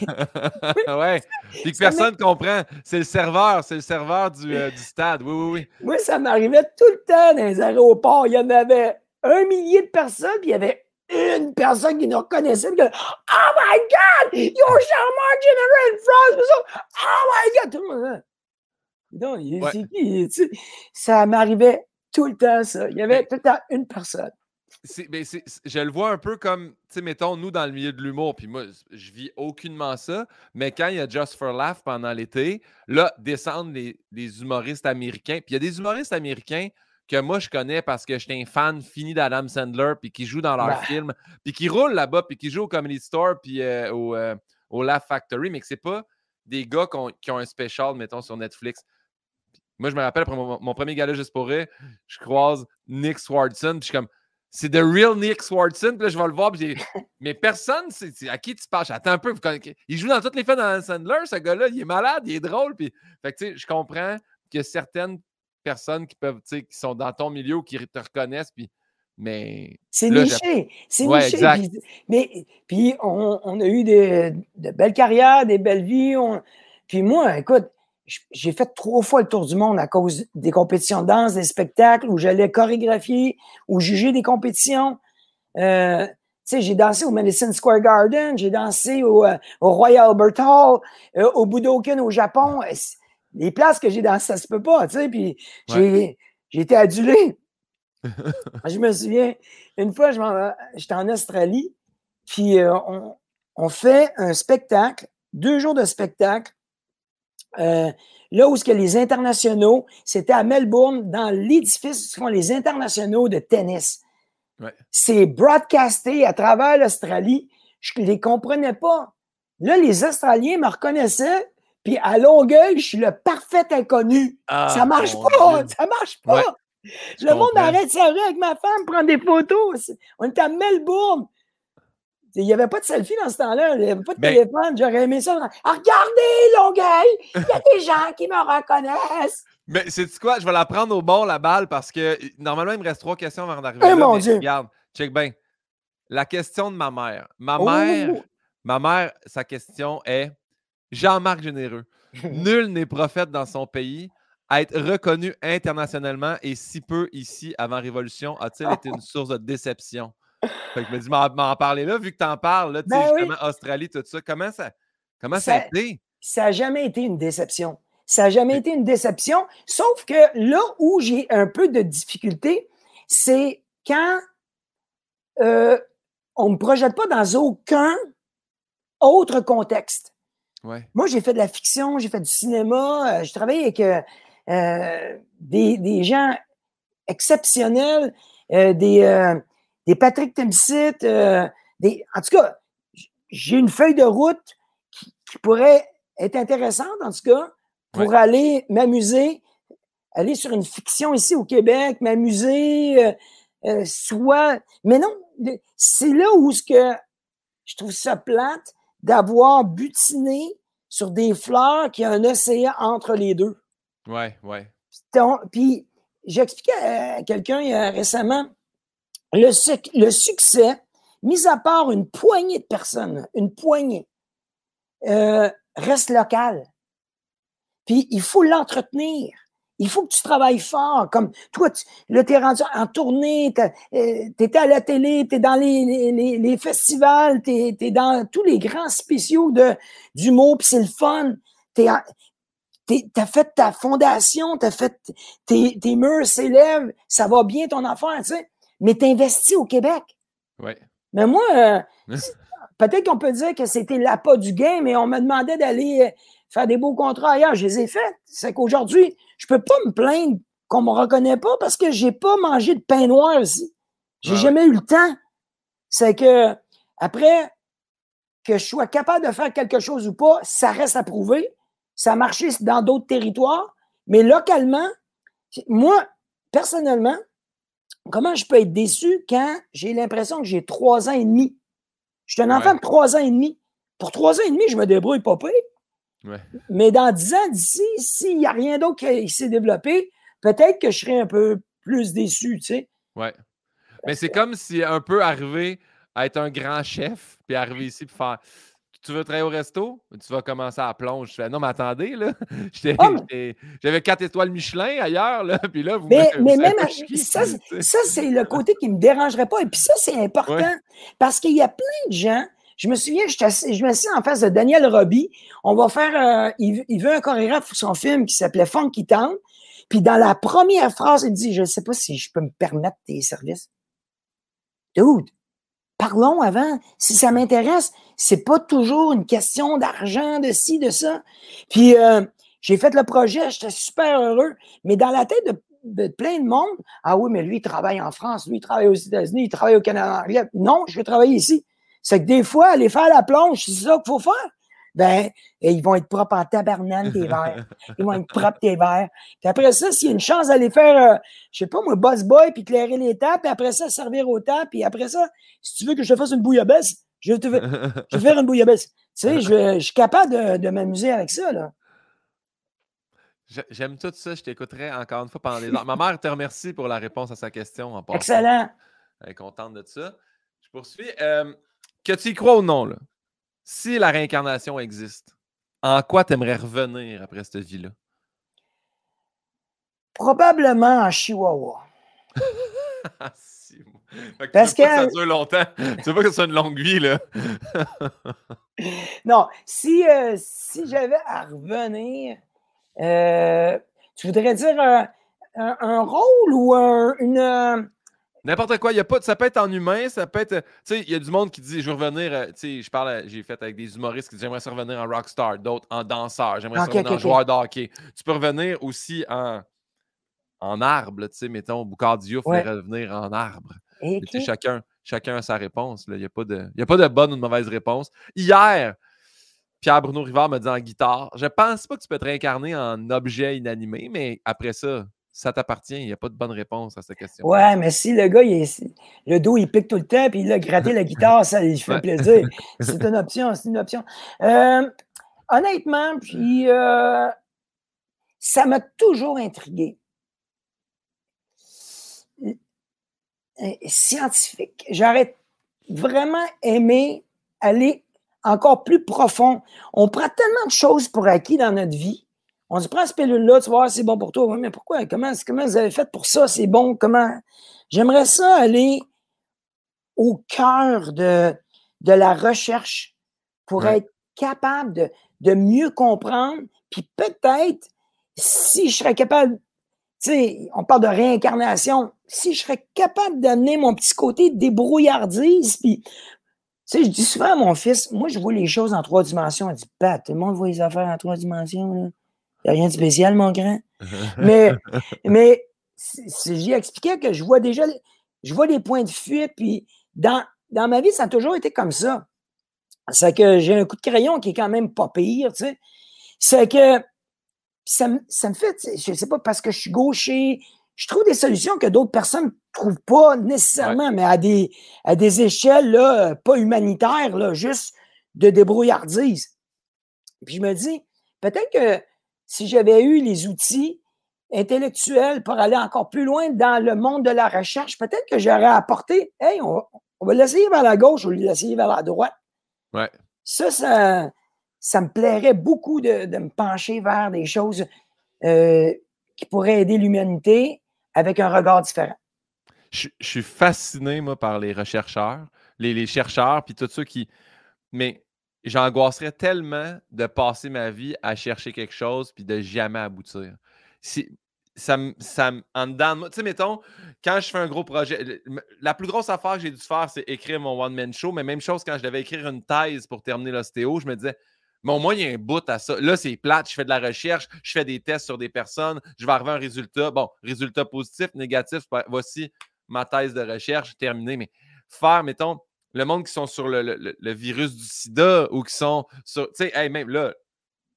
ouais. Puis que personne comprend. C'est le serveur, c'est le serveur du, euh, du stade. Oui, oui, oui. moi, ça m'arrivait tout le temps dans les aéroports. Il y en avait un millier de personnes, puis il y avait une personne qui nous reconnaissait. qui disait, oh my God! You're Jean-Marc Généreux in France! Oh my God! Tout le monde, hein. Non, il- Ouais. Ça m'arrivait tout le temps, ça. Il y avait tout le temps une personne. C'est- c'est- c'est- je le vois un peu comme, tu sais, mettons, nous, dans le milieu de l'humour, puis moi, je vis aucunement ça, mais quand il y a Just for Laugh pendant l'été, là, descendent les, les humoristes américains. Puis il y a des humoristes américains que moi, je connais parce que j'étais un fan fini d'Adam Sandler, puis qui jouent dans leurs Bah. films, puis qui roulent là-bas, puis qui jouent au Comedy Store, puis euh, au, euh, au Laugh Factory, mais que c'est pas des gars qui ont, qui ont un special, mettons, sur Netflix. Moi, je me rappelle, après mon, mon premier gala juste pour rire, je croise Nick Swardson, puis je suis comme, c'est The Real Nick Swardson, puis là, je vais le voir, puis mais personne, c'est à qui tu parles? Attends un peu, vous connaissez- il joue dans toutes les films d'Adam Sandler, ce gars-là, il est malade, il est drôle, puis, fait que, tu sais, je comprends que certaines personnes qui peuvent, tu sais, qui sont dans ton milieu ou qui te reconnaissent, puis, mais, C'est niché. C'est Ouais, niché. exact. Puis, mais, puis on, on a eu des, de belles carrières, des belles vies. on- Puis moi, écoute, j'ai fait trois fois le tour du monde à cause des compétitions de danse, des spectacles où j'allais chorégraphier ou juger des compétitions. Euh, tu sais, j'ai dansé au Madison Square Garden, j'ai dansé au, euh, au Royal Albert Hall, euh, au Budokan au Japon. Les places que j'ai dansé, ça se peut pas, tu sais. Puis j'ai j'ai été adulé. je me souviens, une fois, j'étais en Australie, puis euh, on, on fait un spectacle, deux jours de spectacle, euh, là où ce que les internationaux, c'était à Melbourne, dans l'édifice où se font les internationaux de tennis. Ouais. C'est broadcasté à travers l'Australie. Je ne les comprenais pas. Là, les Australiens me reconnaissaient, puis à Longueuil, je suis le parfait inconnu. ça marche Ah, pas! Dieu. Ça marche pas! Ouais, Le monde comprends. arrête rue avec ma femme, prendre des photos. On était à Melbourne. Il n'y avait pas de selfie dans ce temps-là. Il n'y avait pas de Ben- téléphone. J'aurais aimé ça. Ah, regardez, Longueuil! Il y a des gens qui me reconnaissent. Mais c'est quoi? Je vais la prendre au bon, la balle, parce que normalement, il me reste trois questions avant d'arriver Eh, là. mon mais Dieu! Regarde, check bien. La question de ma mère. Ma Oh! mère, ma mère, sa question est Jean-Marc Généreux. Nul n'est prophète dans son pays. Être reconnu internationalement et si peu ici avant Révolution a-t-il été une source de déception? Fait que je me dis, m'en parler là, vu que tu en parles, là, Ben oui. justement, Australie, tout ça. Comment ça, comment ça, a été? Ça n'a jamais été une déception. Ça n'a jamais été une déception. Sauf que là où j'ai un peu de difficulté, c'est quand euh, on ne me projette pas dans aucun autre contexte. Ouais. Moi, j'ai fait de la fiction, j'ai fait du cinéma, euh, j'ai travaillé avec euh, des, des gens exceptionnels, des, des Patrick Timsit, euh, des, en tout cas, j'ai une feuille de route qui, qui pourrait être intéressante, en tout cas, pour aller m'amuser, aller sur une fiction ici au Québec, m'amuser, euh, euh, soit... Mais non, c'est là où ce que je trouve ça plate d'avoir butiné sur des fleurs qui a un océan entre les deux. Ouais, ouais. Ton- Puis, j'expliquais à quelqu'un récemment, le, le succès, mis à part une poignée de personnes, une poignée, euh, reste local. Puis, il faut l'entretenir. Il faut que tu travailles fort. Comme toi, tu, là, tu es rendu en tournée, tu étais à la télé, tu es dans les, les- les- festivals, tu es, dans tous les grands spéciaux de, d'humour, puis c'est le fun. Tu as fait ta fondation, tu as fait tes, tes murs s'élèvent, ça va bien ton affaire, tu sais. Mais tu investis au Québec. Ouais. Mais moi, euh, peut-être qu'on peut dire que c'était l'appât du game, mais on me demandait d'aller euh, faire des beaux contrats ailleurs. Je les ai faits. C'est qu'aujourd'hui, je peux pas me plaindre qu'on me reconnaît pas parce que j'ai pas mangé de pain noir ici. J'ai jamais eu le temps. C'est que, après, que je sois capable de faire quelque chose ou pas, ça reste à prouver. Ça a marché dans d'autres territoires, mais localement, moi, personnellement, comment je peux être déçu quand j'ai l'impression que j'ai trois ans et demi? Je suis un enfant de trois ans et demi. Pour trois ans et demi, je me débrouille pas pire. Mais dans dix ans d'ici, s'il n'y a rien d'autre qui s'est développé, peut-être que je serais un peu plus déçu, tu sais. Ouais. Mais c'est comme si un peu arrivé à être un grand chef, puis arriver ici pour faire tu veux travailler au resto? Tu vas commencer à plonger. Je fais, non, mais attendez, là. Ah, j'avais quatre étoiles Michelin ailleurs, là. Puis là, vous Mais, mais même, ça, ça c'est le côté qui ne me dérangerait pas. Et puis ça, c'est important. Parce qu'il y a plein de gens. Je me souviens, je, je me suis en face de Daniel Roby. On va faire. Euh, il, veut un chorégraphe pour son film qui s'appelait Funky Town. Puis dans la première phrase, il dit Je ne sais pas si je peux me permettre tes services. Dude, parlons avant. Si ça m'intéresse, c'est pas toujours une question d'argent, de ci, de ça. Puis euh, j'ai fait le projet, j'étais super heureux. Mais dans la tête de, plein de monde, ah oui, mais lui, il travaille en France, lui, il travaille aux États-Unis, il travaille au Canada Non, je vais travailler ici. C'est que des fois, aller faire la plonge, c'est ça qu'il faut faire ben, ils vont être propres en tabarnane tes verres. Ils vont être propres tes verres. Puis après ça, s'il y a une chance d'aller faire, euh, je sais pas moi, boss boy, puis éclairer les tables, puis après ça, servir au temps, puis après ça, si tu veux que je te fasse une bouillabaisse, je vais te je vais faire une bouillabaisse. Tu sais, je, suis capable de, de m'amuser avec ça, là. J'aime tout ça. Je t'écouterai encore une fois pendant des heures. Ma mère te remercie pour la réponse à sa question. En Excellent. Elle est contente de ça. Je poursuis. Euh, que tu y crois ou non, là? si la réincarnation existe, en quoi tu aimerais revenir après cette vie-là? Probablement en Chihuahua. Parce que, ça dure longtemps. tu veux pas que ce soit une longue vie, là. non, si, euh, si j'avais à revenir, euh, tu voudrais dire un, rôle ou une, N'importe quoi. Y a pas, ça peut être en humain, ça peut être. Tu sais, il y a du monde qui dit je veux revenir. Euh, tu sais, je parle, j'ai fait avec des humoristes qui disent j'aimerais revenir en rockstar, d'autres en danseur, j'aimerais revenir en joueur de hockey. Tu peux revenir aussi en, en arbre, tu sais, mettons, Boucard Diouf ouais. revenir en arbre. Et chacun, chacun a sa réponse. Il n'y a, pas de, a pas de bonne ou de mauvaise réponse. Hier, Pierre-Bruno Rivard me dit en guitare Je pense pas que tu peux te réincarner en objet inanimé, mais après ça, ça t'appartient. Il n'y a pas de bonne réponse à cette question. Ouais, mais si le gars, il le dos, il pique tout le temps, puis il a gratté la guitare, ça lui fait plaisir. C'est une option, c'est une option. Euh, honnêtement, puis euh, ça m'a toujours intrigué. Scientifique. J'aurais vraiment aimé aller encore plus profond. On prend tellement de choses pour acquis dans notre vie on se prend cette pilule-là, tu vois, c'est bon pour toi. mais pourquoi? Comment, comment vous avez fait pour ça? C'est bon? Comment? J'aimerais ça aller au cœur de, de la recherche pour être capable de, de mieux comprendre. Puis peut-être, si je serais capable, sais, on parle de réincarnation, si je serais capable d'amener mon petit côté débrouillardise, puis, tu sais, je dis souvent à mon fils, moi, je vois les choses en trois dimensions. Il dit, Pat, tout le monde voit les affaires en trois dimensions, là. Il n'y a rien de spécial, mon grand. mais mais j'y expliqué que je vois déjà je vois des points de fuite, puis dans, dans ma vie, ça a toujours été comme ça. C'est que j'ai un coup de crayon qui est quand même pas pire, tu sais. C'est que ça, ça, me fait, je sais pas, parce que je suis gaucher, je trouve des solutions que d'autres personnes ne trouvent pas nécessairement, mais à des, à des échelles là, pas humanitaires, là, juste de débrouillardise. Puis je me dis, peut-être que si j'avais eu les outils intellectuels pour aller encore plus loin dans le monde de la recherche, peut-être que j'aurais apporté, hey, on, va l'essayer vers la gauche ou l'essayer vers la droite. Ouais. Ça, ça, me plairait beaucoup de, me pencher vers des choses euh, qui pourraient aider l'humanité avec un regard différent. Je, suis fasciné, moi, par les rechercheurs, les, chercheurs, puis tous ceux qui. Mais j'angoisserais tellement de passer ma vie à chercher quelque chose puis de jamais aboutir. ça, me- ça, me- en dedans de moi, tu sais, mettons, quand je fais un gros projet, la plus grosse affaire que j'ai dû faire, c'est écrire mon one-man show. Mais même chose quand je devais écrire une thèse pour terminer l'ostéo, je me disais, mais au moins, il y a un bout à ça. Là, c'est plate, je fais de la recherche, je fais des tests sur des personnes, je vais arriver à un résultat. Bon, résultat positif, négatif, voici ma thèse de recherche terminée. Mais faire, mettons, le monde qui sont sur le, virus du sida ou qui sont sur. Tu sais, même là,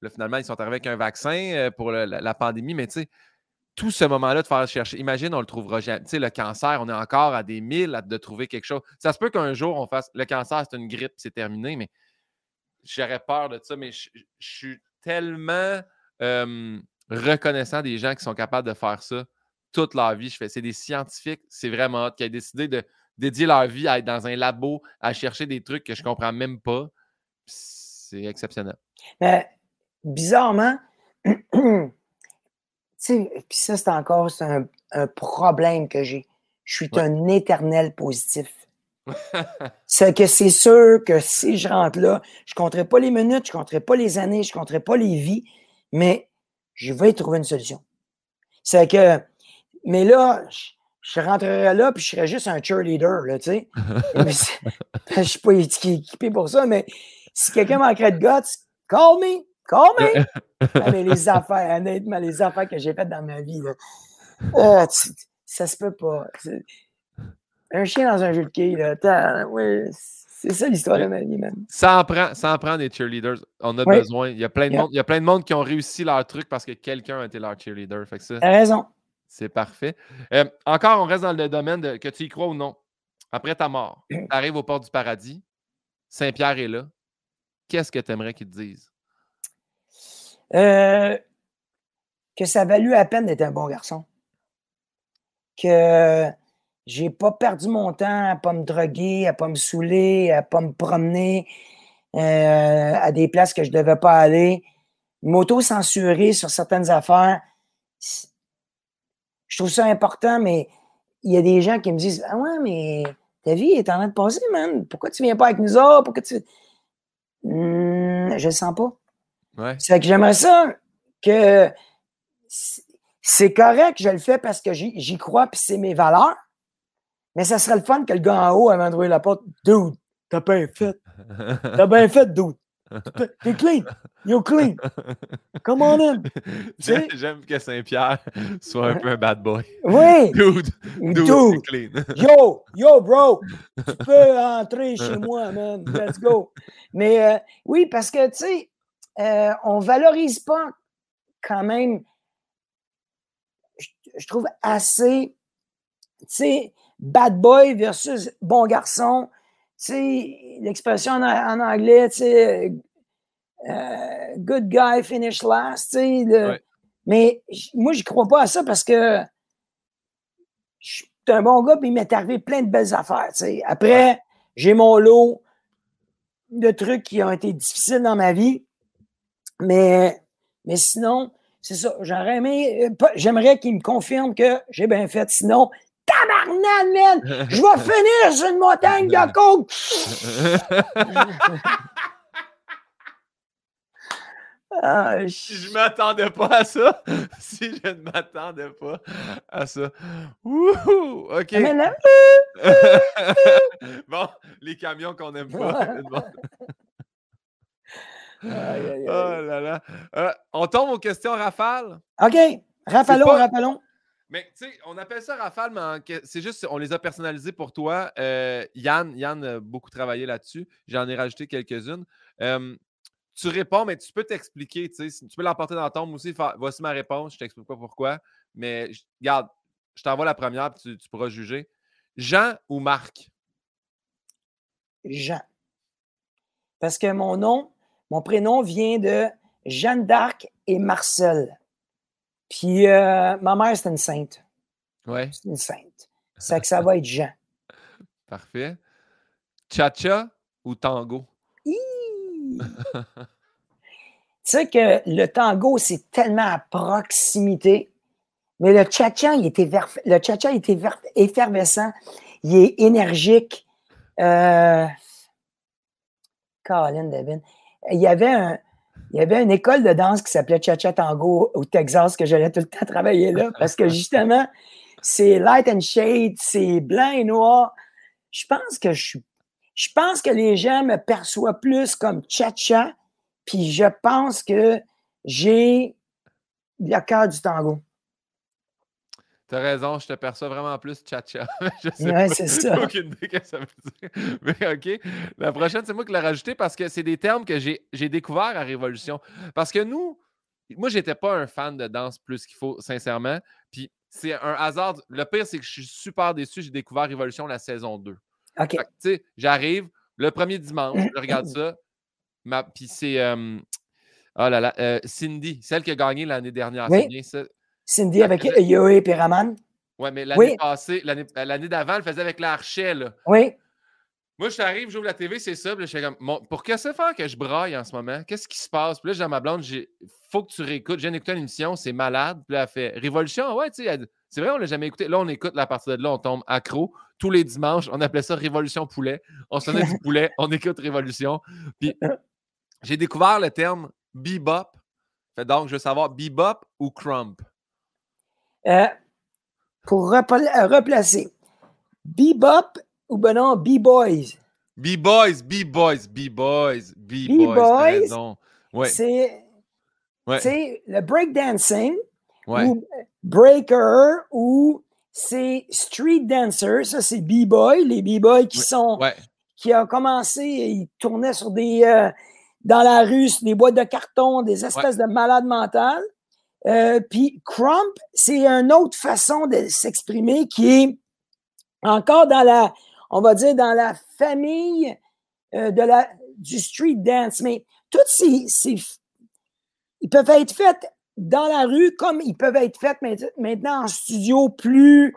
là, finalement, ils sont arrivés avec un vaccin euh, pour la, pandémie, mais tu sais, tout ce moment-là de faire chercher, imagine, on le trouvera jamais. Tu sais, le cancer, on est encore à des milles de trouver quelque chose. Ça se peut qu'un jour, on fasse le cancer, c'est une grippe, c'est terminé, mais j'aurais peur de ça, mais je, je suis tellement euh, reconnaissant des gens qui sont capables de faire ça toute leur vie. Je fais, c'est des scientifiques, c'est vraiment hot, qui ont décidé de dédier leur vie à être dans un labo, à chercher des trucs que je comprends même pas. C'est exceptionnel. Mais bizarrement, tu sais, puis ça, c'est encore un, un problème que j'ai. Je suis Ouais. un éternel positif. C'est que c'est sûr que si je rentre là, je ne compterai pas les minutes, je ne compterai pas les années, je ne compterai pas les vies, mais je vais trouver une solution. C'est que, mais là, je, je rentrerai là, puis je serais juste un cheerleader, là, tu sais. Je ne suis pas équi- équipé pour ça, mais si quelqu'un manquerait de guts, call me, call me. Ah, mais les affaires, honnêtement, les affaires que j'ai faites dans ma vie, là, ah, tu- ça se peut pas. Un chien dans un jeu de quilles, là, attends, ouais, c'est ça l'histoire de ma vie, man. Ça en prend, ça en prend des cheerleaders. On a besoin. Il y a plein de Yeah. monde, il y a plein de monde qui ont réussi leur truc parce que quelqu'un a été leur cheerleader. Fait que ça, T'as raison. c'est parfait. Euh, encore, on reste dans le domaine de que tu y crois ou non. Après ta mort, tu arrives aux portes du paradis. Saint-Pierre est là. Qu'est-ce que tu aimerais qu'il te dise? Euh, que ça valut la peine d'être un bon garçon. Que j'ai pas perdu mon temps à pas me droguer, à pas me saouler, à pas me promener euh, à des places que je devais pas aller. M'auto-censurer sur certaines affaires. Je trouve ça important, mais il y a des gens qui me disent Ah ouais, mais ta vie est en train de passer, man. Pourquoi tu viens pas avec nous autres? Pourquoi tu. Hmm, je le sens pas. Ouais. C'est que j'aimerais ça que c'est correct, je le fais parce que j'y j'y crois puis c'est mes valeurs. Mais ça serait le fun que le gars en haut, avant d'ouvrir la porte, dude, t'as bien fait. T'as bien fait, dude. T'es- clean. You're clean. Come on in. J'aime que Saint-Pierre soit un peu un bad boy. Oui. Dude, dude, clean. Yo, yo, bro, tu peux entrer chez moi, man. Let's go. Mais euh, oui, parce que, tu sais, euh, on valorise pas quand même, je, je trouve assez, tu sais, bad boy versus bon garçon. Tu sais, l'expression en, en anglais, tu sais, euh, good guy finish last, tu sais. le- Ouais. Mais moi, je crois pas à ça parce que je suis un bon gars, puis il m'est arrivé plein de belles affaires. tu sais. Après, j'ai mon lot de trucs qui ont été difficiles dans ma vie. Mais, mais sinon, c'est ça. J'aurais aimé, euh, j'aimerais qu'il me confirme que j'ai bien fait. Sinon, tabarnak, man! Je vais finir sur une montagne de coke! Ah, Si je m'attendais pas à ça, si je ne m'attendais pas à ça. Wouhou! OK. Là, bon, les camions qu'on n'aime pas. Bon. aïe, aïe, aïe. Oh là là. Euh, on tombe aux questions rafales. OK. Rappelons, pas-. On appelle ça rafale, mais c'est juste, on les a personnalisés pour toi. Euh, Yann, Yann a beaucoup travaillé là-dessus. J'en ai rajouté quelques-unes. Tu réponds, mais tu peux t'expliquer. Tu peux l'emporter dans la tombe aussi. Voici ma réponse, je t'explique pas pourquoi. Mais regarde, je t'envoie la première, puis tu, tu pourras juger. Jean ou Marc? Jean. Parce que mon nom, mon prénom vient de Jeanne d'Arc et Marcel. Puis euh, ma mère, c'est une sainte. Ouais, C'est une sainte. C'est que ça va être Jean. parfait. Cha-cha ou tango? Tu sais que le tango, c'est tellement à proximité. Mais le tcha-tcha, il était le tcha-tcha, il était effervescent. Il est énergique. Euh... Colin Devin. Il y avait un. Il y avait une école de danse qui s'appelait Cha-Cha Tango au Texas que j'allais tout le temps travailler là parce que justement, c'est light and shade, c'est blanc et noir. Je pense que je suis. Je pense que les gens me perçoivent plus comme Cha-Cha, puis je pense que j'ai le cœur du tango. T'as raison, je te perçois vraiment plus cha-cha. ouais, c'est ça. aucune idée que ça veut dire. Mais OK. La prochaine, c'est moi qui l'ai rajouté parce que c'est des termes que j'ai découverts à Révolution. Parce que nous, moi, j'étais pas un fan de danse plus qu'il faut, sincèrement. Puis c'est un hasard. Le pire, c'est que je suis super déçu. J'ai découvert Révolution la saison 2. OK. Tu sais, j'arrive le premier dimanche, je regarde ça. Ma... Puis c'est. Euh, oh là là, euh, Cindy, celle qui a gagné l'année dernière. Oui. Bien ça. Cindy avec Yoé et Raman. Ouais, mais l'année passée, l'année d'avant, elle faisait avec l'archet. Oui. Moi, je t'arrive, j'ouvre la TV, c'est ça. Puis je comme, pour que ça faire que je braille en ce moment? Qu'est-ce qui se passe? Puis là, j'ai à ma blonde, il faut que tu réécoutes. J'ai écouté une émission, c'est malade. Puis là, elle fait Révolution, ouais, tu sais, c'est vrai, on l'a jamais écouté. Là, on écoute, la partie de là, on tombe accro. Tous les dimanches, on appelait ça Révolution Poulet. On sonnait du poulet, on écoute Révolution. Puis j'ai découvert le terme bebop. Fait donc, je veux savoir bebop ou crump? Euh, pour replacer, bebop ou ben non, B-Boys? B-Boys, B-Boys, B-Boys, B-Boys. Ouais. C'est ouais. le breakdancing ou breaker ou c'est street dancer. Ça, c'est B-Boy. Les B-Boys qui sont. qui ont commencé, ils tournaient sur des. Euh, dans la rue, sur des boîtes de carton, des espèces de malades mentales. Euh, puis crump, c'est une autre façon de s'exprimer qui est encore dans la, on va dire, dans la famille euh, de la, du street dance. Mais toutes ces, ces, ils peuvent être faits dans la rue comme ils peuvent être faits maintenant en studio plus.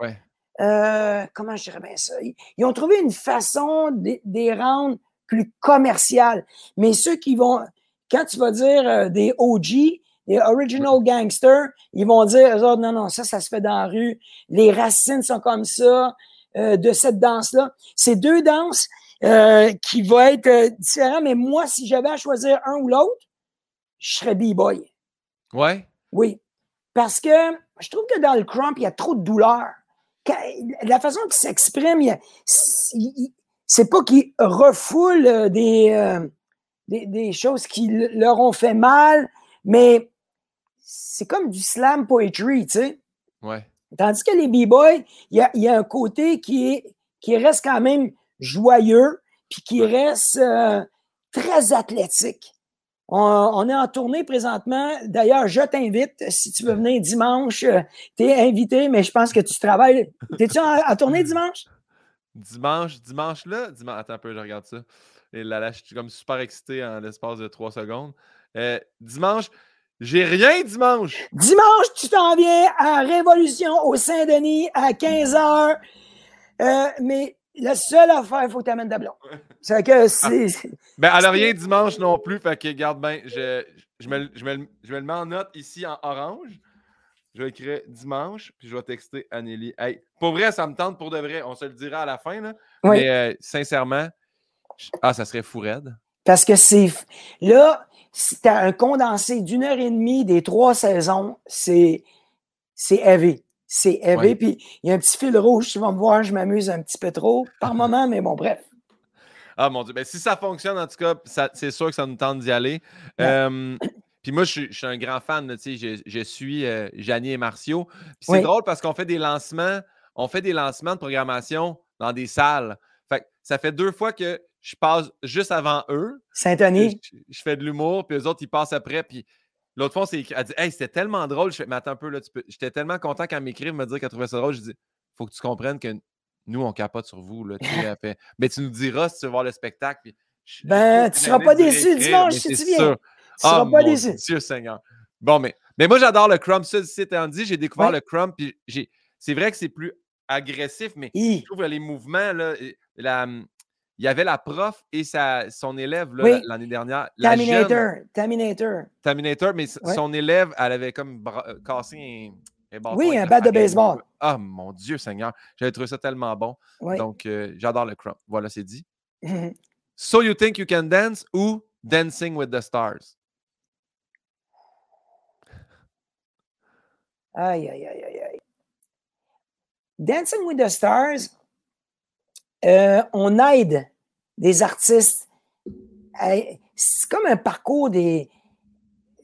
Euh, comment je dirais bien ça? Ils, ont trouvé une façon de, les rendre plus commerciales. Mais ceux qui vont, quand tu vas dire des OG, les original gangsters, ils vont dire, non, non, ça, ça se fait dans la rue. Les racines sont comme ça, euh, de cette danse-là. C'est deux danses euh, qui vont être euh, différentes, mais moi, si j'avais à choisir un ou l'autre, je serais B-boy. Ouais. Oui. Parce que je trouve que dans le crump, il y a trop de douleur. La façon qu'il s'exprime, c'est pas qu'il refoule des, des, des, choses qui leur ont fait mal, mais c'est comme du slam poetry, tu sais. Ouais. Tandis que les b-boys, il y a, un côté qui, est, qui reste quand même joyeux, puis qui reste euh, très athlétique. On, est en tournée présentement. D'ailleurs, je t'invite, si tu veux venir dimanche, euh, tu es invité, mais je pense que tu travailles. T'es-tu en, tournée dimanche? Dimanche, dimanche là? Dimanche, attends un peu, je regarde ça. Et là, là je suis comme super excité en l'espace de trois secondes. Euh, dimanche, j'ai rien dimanche. Dimanche, tu t'en viens à Révolution au Saint-Denis à 15h. Euh, mais la seule affaire, il faut que tu amènes d'ablon. C'est que c'est. ben, elle n'a rien dimanche non plus. Fait que, garde bien, je, je, me, je, me, je me le mets en note ici en orange. Je vais écrire dimanche, puis je vais texter Anneli. Hey, pour vrai, ça me tente pour de vrai. On se le dira à la fin. Là. Mais euh, sincèrement, ah, ça serait fou raide. Parce que c'est. Là, si tu as un condensé d'une heure et demie des trois saisons, c'est heavy. C'est heavy. Puis il y a un petit fil rouge, tu vas me voir, je m'amuse un petit peu trop par moment, mais bon, bref. Ah mon Dieu. Ben, si ça fonctionne, en tout cas, c'est sûr que ça nous tente d'y aller. puis moi, je suis, un grand fan. Je, je suis euh, et Martiaux. c'est drôle parce qu'on fait des lancements, on fait des lancements de programmation dans des salles. Fait ça fait deux fois que je passe juste avant eux. Saint-Denis. Je, fais de l'humour, puis les autres, ils passent après. Puis l'autre fois, c'est, elle dit Hey, c'était tellement drôle. Je fais, mais attends un peu, là, j'étais tellement content qu'elle m'écrive, me dire qu'elle trouvait ça drôle. Je dis Faut que tu comprennes que nous, on capote sur vous. Là, fait, mais tu nous diras si tu veux voir le spectacle. Puis, ben, tu ne seras pas déçu dimanche si tu viens. Tu ne seras pas déçu. Dieu Seigneur. Bon, mais, mais moi, j'adore le crump. Ça, étant dit, j'ai découvert le crump. Puis c'est vrai que c'est plus agressif, mais je trouve les mouvements, là, la, il y avait la prof et sa, son élève l'année dernière. La Terminator, Terminator. Terminator, mais son élève, elle avait comme euh, cassé un, un bâton. Oui, un bat de baseball. Ah, oh, mon Dieu Seigneur, j'avais trouvé ça tellement bon. Donc, euh, j'adore le crop. Voilà, c'est dit. So You Think You Can Dance ou Dancing with the Stars? Aïe, aïe, aïe, aïe. Dancing with the Stars, euh, on aide des artistes. C'est comme un parcours des.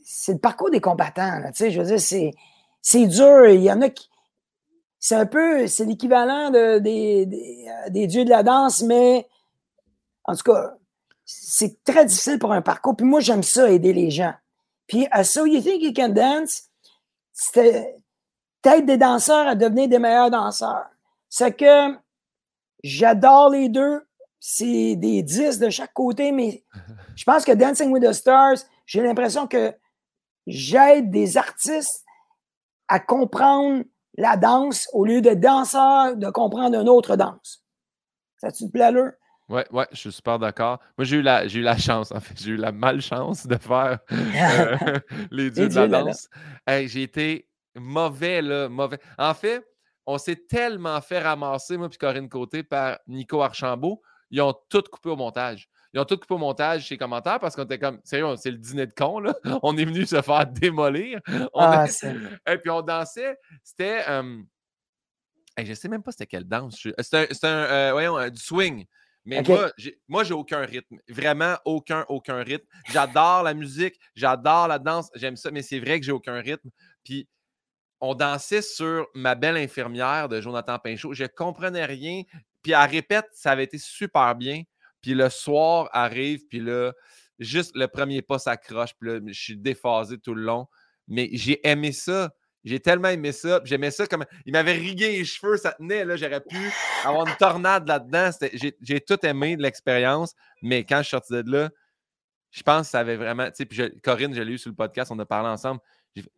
C'est le parcours des combattants. Là, je veux dire, c'est, dur. Il y en a qui. C'est un peu. C'est l'équivalent de, des, des, euh, des dieux de la danse, mais en tout cas, c'est très difficile pour un parcours. Puis moi, j'aime ça, aider les gens. Puis, uh, So You Think You Can Dance, c'était peut-être des danseurs à devenir des meilleurs danseurs. C'est que j'adore les deux. C'est des 10 de chaque côté, mais je pense que Dancing with the Stars, j'ai l'impression que j'aide des artistes à comprendre la danse au lieu de danseurs de comprendre une autre danse. Ça te plaît, là? Oui, ouais, je suis super d'accord. Moi, j'ai eu, la, j'ai eu la chance, en fait, j'ai eu la malchance de faire euh, les dieux de la danse. j'ai été mauvais, là, mauvais. En fait, on s'est tellement fait ramasser, moi puis Corinne Côté, par Nico Archambault. Ils ont tout coupé au montage. Ils ont tout coupé au montage chez les commentaires parce qu'on était comme, sérieux, c'est le dîner de con, là. On est venu se faire démolir. ah, Et puis on dansait. C'était. Je je sais même pas c'était quelle danse. C'était un, un euh, voyons, du swing. Mais moi, j'ai, moi, j'ai aucun rythme. Vraiment aucun, aucun rythme. J'adore la musique, j'adore la danse, j'aime ça, mais c'est vrai que j'ai aucun rythme. Puis on dansait sur Ma belle infirmière de Jonathan Pinchot. Je comprenais rien. Puis à répète, ça avait été super bien. Puis le soir arrive, puis là, juste le premier pas s'accroche, puis là, je suis déphasé tout le long. Mais j'ai aimé ça. J'ai tellement aimé ça. J'aimais ça comme. Il m'avait rigué les cheveux, ça tenait. Là, j'aurais pu avoir une tornade là-dedans. J'ai, tout aimé de l'expérience. Mais quand je suis sorti de là, je pense que ça avait vraiment. Puis Corinne, je l'ai eu sur le podcast, on a parlé ensemble.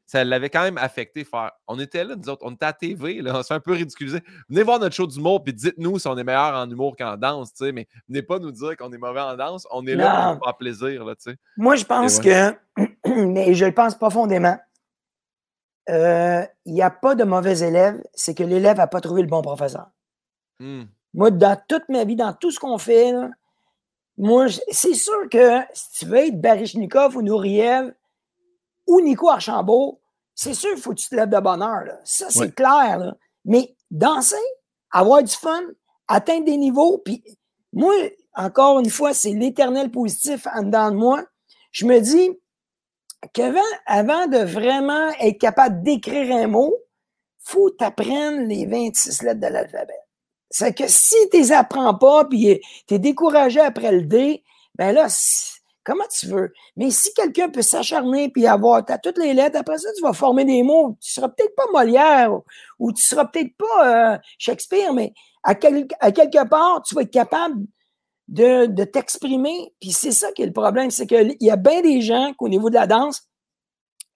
Ça l'avait quand même affecté faire. On était là, nous autres, on était à TV, là, on s'est un peu ridiculisé. Venez voir notre show d'humour, puis dites-nous si on est meilleur en humour qu'en danse, tu sais, mais venez pas nous dire qu'on est mauvais en danse. On est là pour faire plaisir, là, tu sais. Moi, je pense que, mais je le pense profondément, euh, il n'y a pas de mauvais élèves, c'est que l'élève n'a pas trouvé le bon professeur. Hmm. Moi, dans toute ma vie, dans tout ce qu'on fait, moi, c'est sûr que si tu veux être Barishnikov ou Nouriev ou Nico Archambault, c'est sûr qu'il faut que tu te lèves de bonheur. Ça, c'est clair. Mais danser, avoir du fun, atteindre des niveaux, puis moi, encore une fois, c'est l'éternel positif en dedans de moi. Je me dis, qu'avant avant de vraiment être capable d'écrire un mot, faut t'apprendre les 26 lettres de l'alphabet. C'est que si tu les apprends pas, puis tu es découragé après le D, ben là, comment tu veux? Mais si quelqu'un peut s'acharner puis avoir toutes les lettres, après ça, tu vas former des mots. Tu seras peut-être pas Molière ou, tu seras peut-être pas euh, Shakespeare, mais à, à quelque part, tu vas être capable de, t'exprimer. Puis c'est ça qui est le problème, c'est qu'il y a bien des gens qu'au niveau de la danse,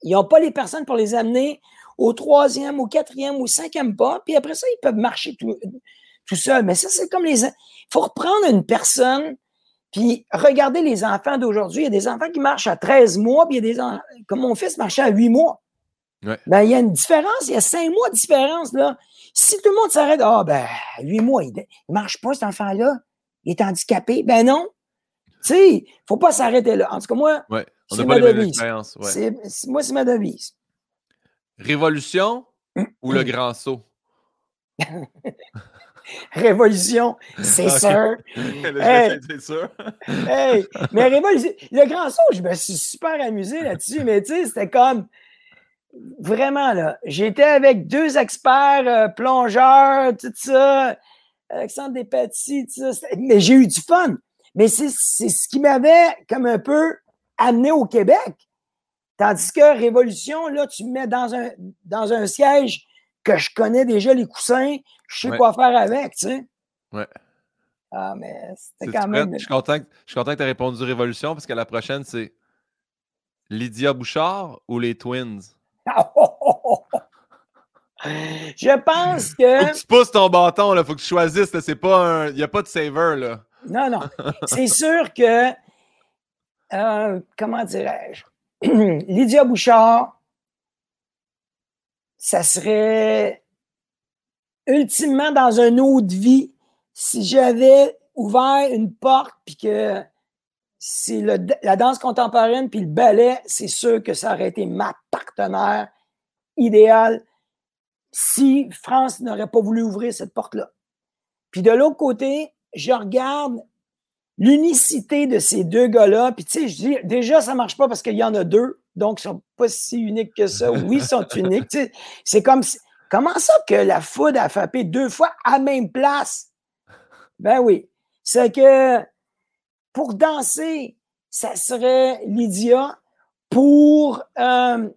ils n'ont pas les personnes pour les amener au troisième, au quatrième, au cinquième pas. Puis après ça, ils peuvent marcher tout, tout seuls. Mais ça, c'est comme les... Il faut reprendre une personne, puis regarder les enfants d'aujourd'hui. Il y a des enfants qui marchent à 13 mois, puis il y a des enfants, comme mon fils marchait à 8 mois. Ben, il y a une différence, il y a 5 mois de différence, là. Si tout le monde s'arrête, ah, ben, 8 mois, il ne marche pas, cet enfant-là il est handicapé. Ben non. Tu sais, il ne faut pas s'arrêter là. En tout cas, moi, c'est ma devise. Moi, c'est ma devise. Révolution ou le grand saut? Révolution, c'est sûr. c'est sûr. hey, mais Révolution, le grand saut, je me suis super amusé là-dessus, mais tu sais, c'était comme vraiment là. J'étais avec deux experts, euh, plongeurs, tout ça. Alexandre Despatie, mais j'ai eu du fun. Mais c'est ce qui m'avait comme un peu amené au Québec. Tandis que Révolution, là, tu me mets dans un, dans un siège que je connais déjà les coussins, je sais quoi faire avec, tu sais. Ouais. Ah, mais c'était quand même. Je suis content, que tu aies répondu Révolution parce que la prochaine, c'est Lydia Bouchard ou les Twins? Je pense que. Faut que tu pousses ton bâton, là. Faut que tu choisisses. C'est pas Il n'y a pas de saver, là. Non, non. C'est sûr que. Euh, comment dirais-je? Lydia Bouchard, ça serait ultimement dans un autre vie si j'avais ouvert une porte puis que c'est la danse contemporaine puis le ballet, c'est sûr que ça aurait été ma partenaire idéale si France n'aurait pas voulu ouvrir cette porte-là. Puis de l'autre côté, je regarde l'unicité de ces deux gars-là. Puis tu sais, je dis, déjà, ça marche pas parce qu'il y en a deux, donc ils sont pas si uniques que ça. Oui, ils sont uniques. c'est comme, comment ça que la foudre a frappé deux fois à même place? Ben oui. C'est que pour danser, ça serait Lydia. Pour, euh,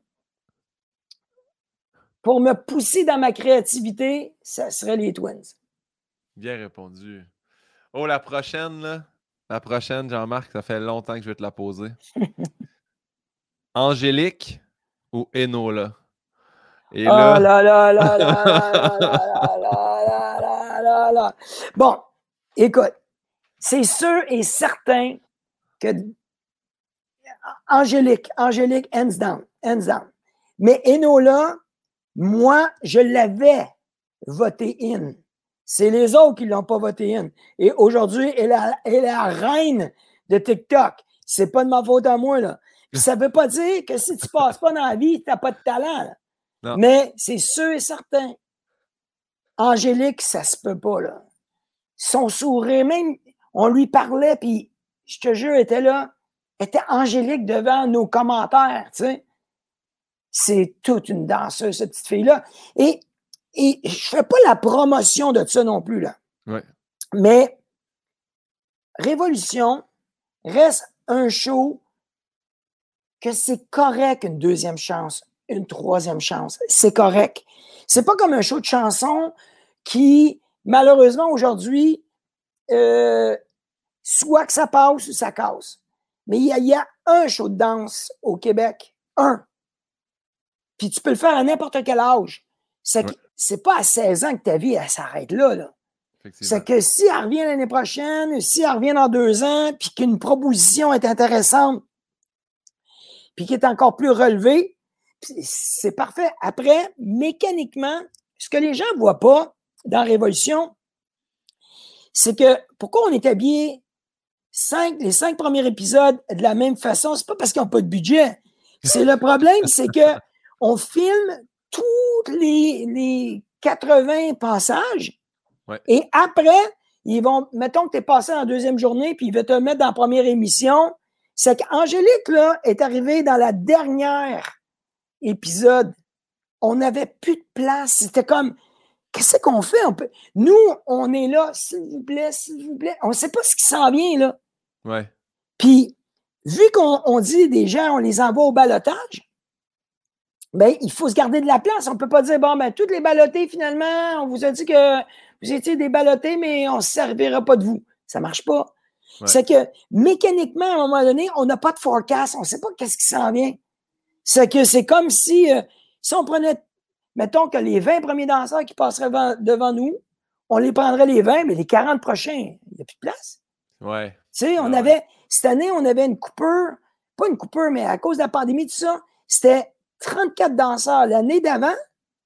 pour me pousser dans ma créativité, ça serait les Twins. Bien répondu. Oh, la prochaine, là. La prochaine, Jean-Marc, ça fait longtemps que je vais te la poser. Angélique ou Enola? Et là... Oh là là là là là là là là là Bon, écoute, c'est sûr et certain que Angélique, Angélique, hands down, hands down. Mais Enola, moi, je l'avais voté in. C'est les autres qui ne l'ont pas voté in. Et aujourd'hui, elle, est la reine de TikTok. C'est pas de ma faute à moi, là. Ça ne veut pas dire que si tu ne passes pas dans la vie, tu n'as pas de talent. Mais c'est sûr et certain. Angélique, ça se peut pas, là. Son sourire, même, on lui parlait, puis je te jure, elle était là, était angélique devant nos commentaires, tu sais. C'est toute une danseuse, cette petite fille-là. Et et je ne fais pas la promotion de ça non plus, là. Mais Révolution reste un show que c'est correct une deuxième chance, une troisième chance. C'est correct. C'est pas comme un show de chansons qui, malheureusement, aujourd'hui, euh, soit que ça passe ou ça casse. Mais il y, a, un show de danse au Québec. Un. Puis tu peux le faire à n'importe quel âge. C'est c'est pas à 16 ans que ta vie, elle s'arrête là. C'est que si elle revient l'année prochaine, si elle revient dans deux ans, puis qu'une proposition est intéressante, puis qui est encore plus relevée, c'est parfait. Après, mécaniquement, ce que les gens ne voient pas dans Révolution, c'est que pourquoi on est habillé cinq, les cinq premiers épisodes de la même façon, c'est pas parce qu'ils n'ont pas de budget. C'est le problème, c'est que on filme tous les, 80 passages. Et après, ils vont, mettons que tu es passé en deuxième journée, puis ils vont te mettre dans la première émission. C'est qu'Angélique, là, est arrivée dans la dernière épisode. On n'avait plus de place. C'était comme, qu'est-ce qu'on fait? Nous, on est là, s'il vous plaît, s'il vous plaît. On ne sait pas ce qui s'en vient, là. Ouais. Puis, vu qu'on dit des gens, on les envoie au balotage, ben, il faut se garder de la place. On ne peut pas dire, bon, ben, toutes les ballotées, finalement, on vous a dit que vous étiez des ballottés, mais on ne se servira pas de vous. Ça ne marche pas. C'est que mécaniquement, à un moment donné, on n'a pas de forecast. On ne sait pas qu'est-ce qui s'en vient. C'est que c'est comme si, euh, si on prenait, mettons que les 20 premiers danseurs qui passeraient devant, nous, on les prendrait les 20, mais les 40 prochains, il n'y a plus de place. Ouais. Tu sais, on avait, cette année, on avait une coupure, pas une coupure, mais à cause de la pandémie, tout ça, c'était 34 danseurs. L'année d'avant,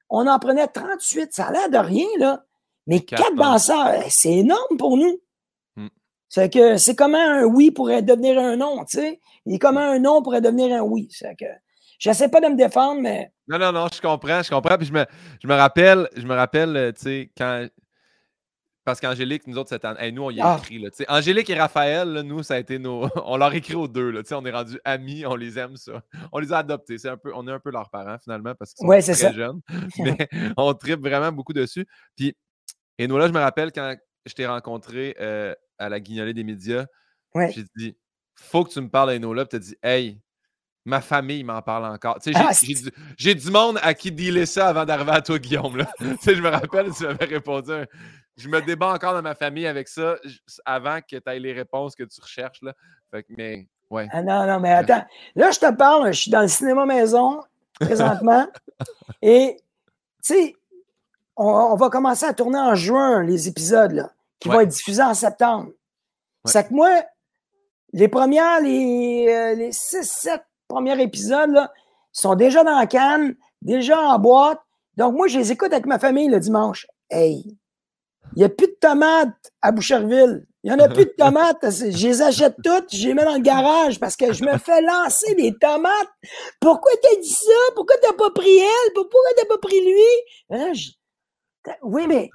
on en prenait 38. Ça a l'air de rien, là. Mais 4 danseurs, eh, c'est énorme pour nous. C'est que c'est comment un oui pourrait devenir un non, tu sais? Et comment un non pourrait devenir un oui? C'est que j'essaie pas de me défendre, mais. Non, non, non, je comprends, je comprends. Puis je me, je me rappelle, je me rappelle, euh, tu sais, quand parce qu'Angélique, nous autres, cette année, nous, on y a ah. écrit. Là, Angélique et Raphaël, nous, ça a été nos. on leur écrit aux deux. Là, on est rendus amis, on les aime, ça. On les a adoptés. C'est un peu... On est un peu leurs parents, finalement, parce qu'ils sont très jeunes. Mais on tripe vraiment beaucoup dessus. Puis, et nous, là, je me rappelle quand je t'ai rencontré euh, à la guignolée des médias, j'ai dit faut que tu me parles d'Enola. Puis tu as dit hey, ma famille m'en parle encore. Ah, j'ai, du, monde à qui dealer ça avant d'arriver à toi, Guillaume. Là. je me rappelle, tu m'avais répondu je me débat encore dans ma famille avec ça avant que tu aies les réponses que tu recherches. Là. mais, ouais. Ah non, non, mais attends. Là, je te parle, je suis dans le cinéma maison présentement. et, tu sais, on, va commencer à tourner en juin les épisodes là, qui vont être diffusés en septembre. C'est que moi, les premières, les, euh, les 6-7 premiers épisodes là, sont déjà dans la canne, déjà en boîte. Donc, moi, je les écoute avec ma famille le dimanche. Hey, Il n'y a plus de tomates à Boucherville. Il n'y en a plus de tomates. Je les achète toutes, je les mets dans le garage parce que je me fais lancer des tomates. Pourquoi t'as dit ça? Pourquoi t'as pas pris elle? Pourquoi t'as pas pris lui? Hein, oui, mais.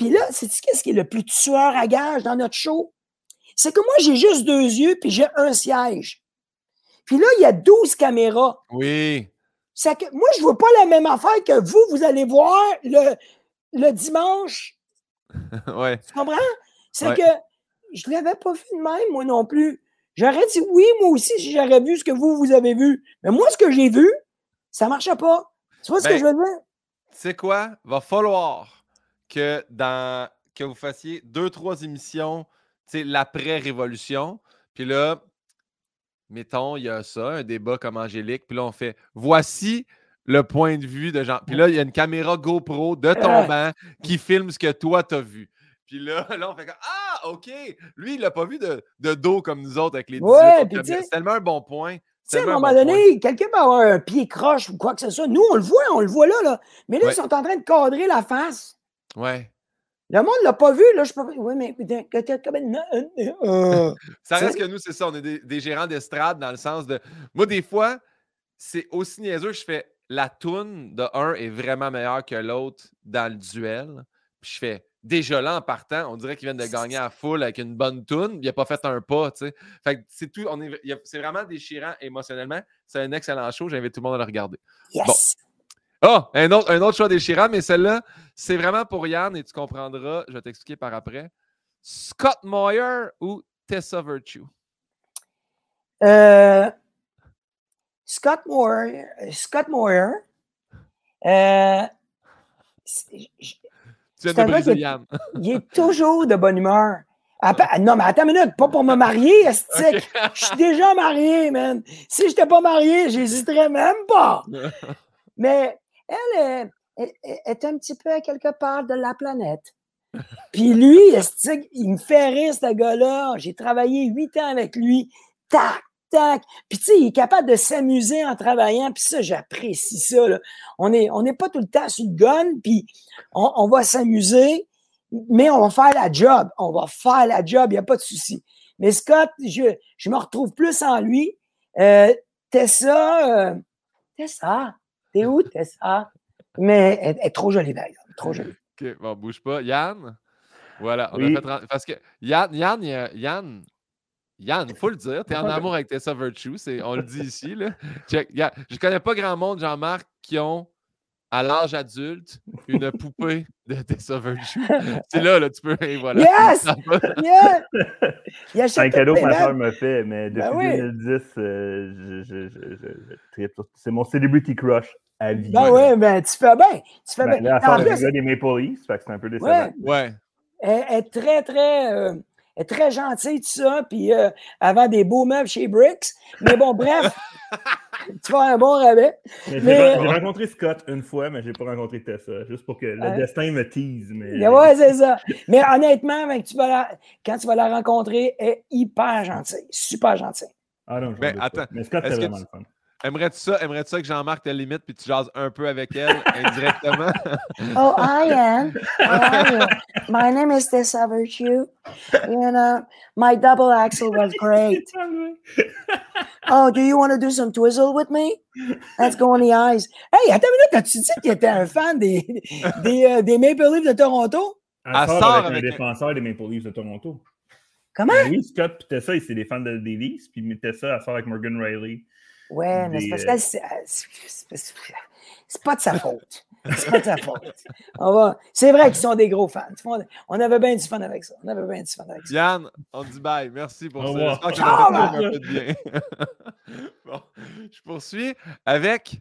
Puis là, c'est qu'est-ce qui est le plus tueur à gage dans notre show? C'est que moi, j'ai juste deux yeux puis j'ai un siège. Puis là, il y a 12 caméras. Oui. Que, moi, je ne vois pas la même affaire que vous, vous allez voir le, le dimanche. ouais. Tu comprends? C'est que je ne l'avais pas vu de même, moi non plus. J'aurais dit oui, moi aussi, si j'aurais vu ce que vous, vous avez vu. Mais moi, ce que j'ai vu, ça ne marchait pas. Tu vois ce que ben, je veux dire? Tu sais quoi? Va falloir que dans que vous fassiez deux, trois émissions, tu sais, l'après-révolution. Puis là, mettons, il y a ça, un débat comme Angélique. Puis là, on fait voici le point de vue de Jean. Puis là, il y a une caméra GoPro de ton banc qui filme ce que toi, tu as vu. Puis là, là, on fait comme Ah, OK. Lui, il l'a pas vu de, de, dos comme nous autres avec les 18 ouais, C'est tellement un bon point. Tu sais, à un moment donné, quelqu'un peut avoir un pied croche ou quoi que ce soit. Nous, on le voit, on le voit là. là. Mais là, ils sont en train de cadrer la face. Ouais. Le monde ne l'a pas vu, là. Je peux... Oui, mais. Euh, ça reste que nous, c'est ça. On est des, des gérants d'estrade dans le sens de. Moi, des fois, c'est aussi niaiseux que je fais la toune de un est vraiment meilleure que l'autre dans le duel. Puis je fais déjà là en partant, on dirait qu'il vient de gagner à full avec une bonne toune. Il n'a pas fait un pas, tu sais. Fait que c'est tout. c'est vraiment déchirant émotionnellement. C'est un excellent show. J'invite tout le monde à le regarder. Yes! Ah, un, autre, un autre choix déchirant, mais celle-là, c'est vraiment pour Yann et tu comprendras. Je vais t'expliquer par après. Scott Moyer ou Tessa Virtue? Euh, Scott Moyer. Scott Moyer. Euh, tu viens de briser Yann. il est toujours de bonne humeur. non, mais attends une minute, pas pour me marier, Estique. Je suis déjà marié, man. Si je n'étais pas marié, j'hésiterais même pas. Mais elle, est un petit peu à quelque part de la planète. Puis lui, il me fait rire, ce gars-là. J'ai travaillé huit ans avec lui. Tac, tac. Puis tu sais, il est capable de s'amuser en travaillant. Puis ça, j'apprécie ça. On n'est on est pas tout le temps sur le gun, puis on, va s'amuser, mais on va faire la job. On va faire la job, il n'y a pas de souci. Mais Scott, je, je me retrouve plus en lui. Euh, Tessa, euh, Tessa, t'es où Tessa? Mais elle, est trop jolie, d'ailleurs. Trop jolie. OK, bon, bouge pas. Yann? Voilà, on a fait parce que Yann, Yann, Yann, Yann, il faut le dire, tu es en amour avec Tessa Virtue, on le dit ici. Là. Je ne connais pas grand monde, Jean-Marc, qui ont, à l'âge adulte, une poupée de Tessa Virtue. C'est là, là, tu peux. voilà. Yes! yes! C'est un cadeau que ma soeur m'a fait, mais ben depuis 2010, euh, je, je, c'est mon celebrity crush à vie. Ben oui, ben tu fais bien. Tu fais ben, bien. Là, elle fait des Maple Leafs, c'est un peu décevant. Ouais. Elle est très, très. Euh, est très gentille, tout ça, puis euh, avant des beaux meubles chez Bricks. Mais bon, bref, tu vas un bon rabais. J'ai rencontré Scott une fois, mais je n'ai pas rencontré Tessa, juste pour que le destin me tease. Mais... Ouais, c'est ça. Mais honnêtement, tu vas quand tu vas la rencontrer, elle est hyper gentille, super gentille. Ah non, je attends, mais Scott, c'est vraiment le fun. Aimerais-tu ça, aimerais ça que Jean-Marc te limite puis tu jases un peu avec elle indirectement? oh, I am. I am. My name is Tessa Virtue. You know, my double axel was great. Oh, do you want to do some twizzle with me? Let's go on the ice. Hey, attends une minute, as-tu dit que tu étais un fan des, des, euh, des, Maple Leafs de Toronto? Elle, sort, avec, avec, un défenseur des Maple Leafs de Toronto. Comment? Ben oui, Scott et Tessa, c'est des fans des Leafs, puis Tessa, elle sort avec Morgan Riley. Ouais, mais c'est parce que euh, c'est pas de sa faute. C'est pas de sa faute. C'est vrai qu'ils sont des gros fans. On avait bien du fun avec ça. On avait bien du fun avec ça. Yann, on dit bye. Merci pour ça. J'espère que un peu de bien. bon, je poursuis avec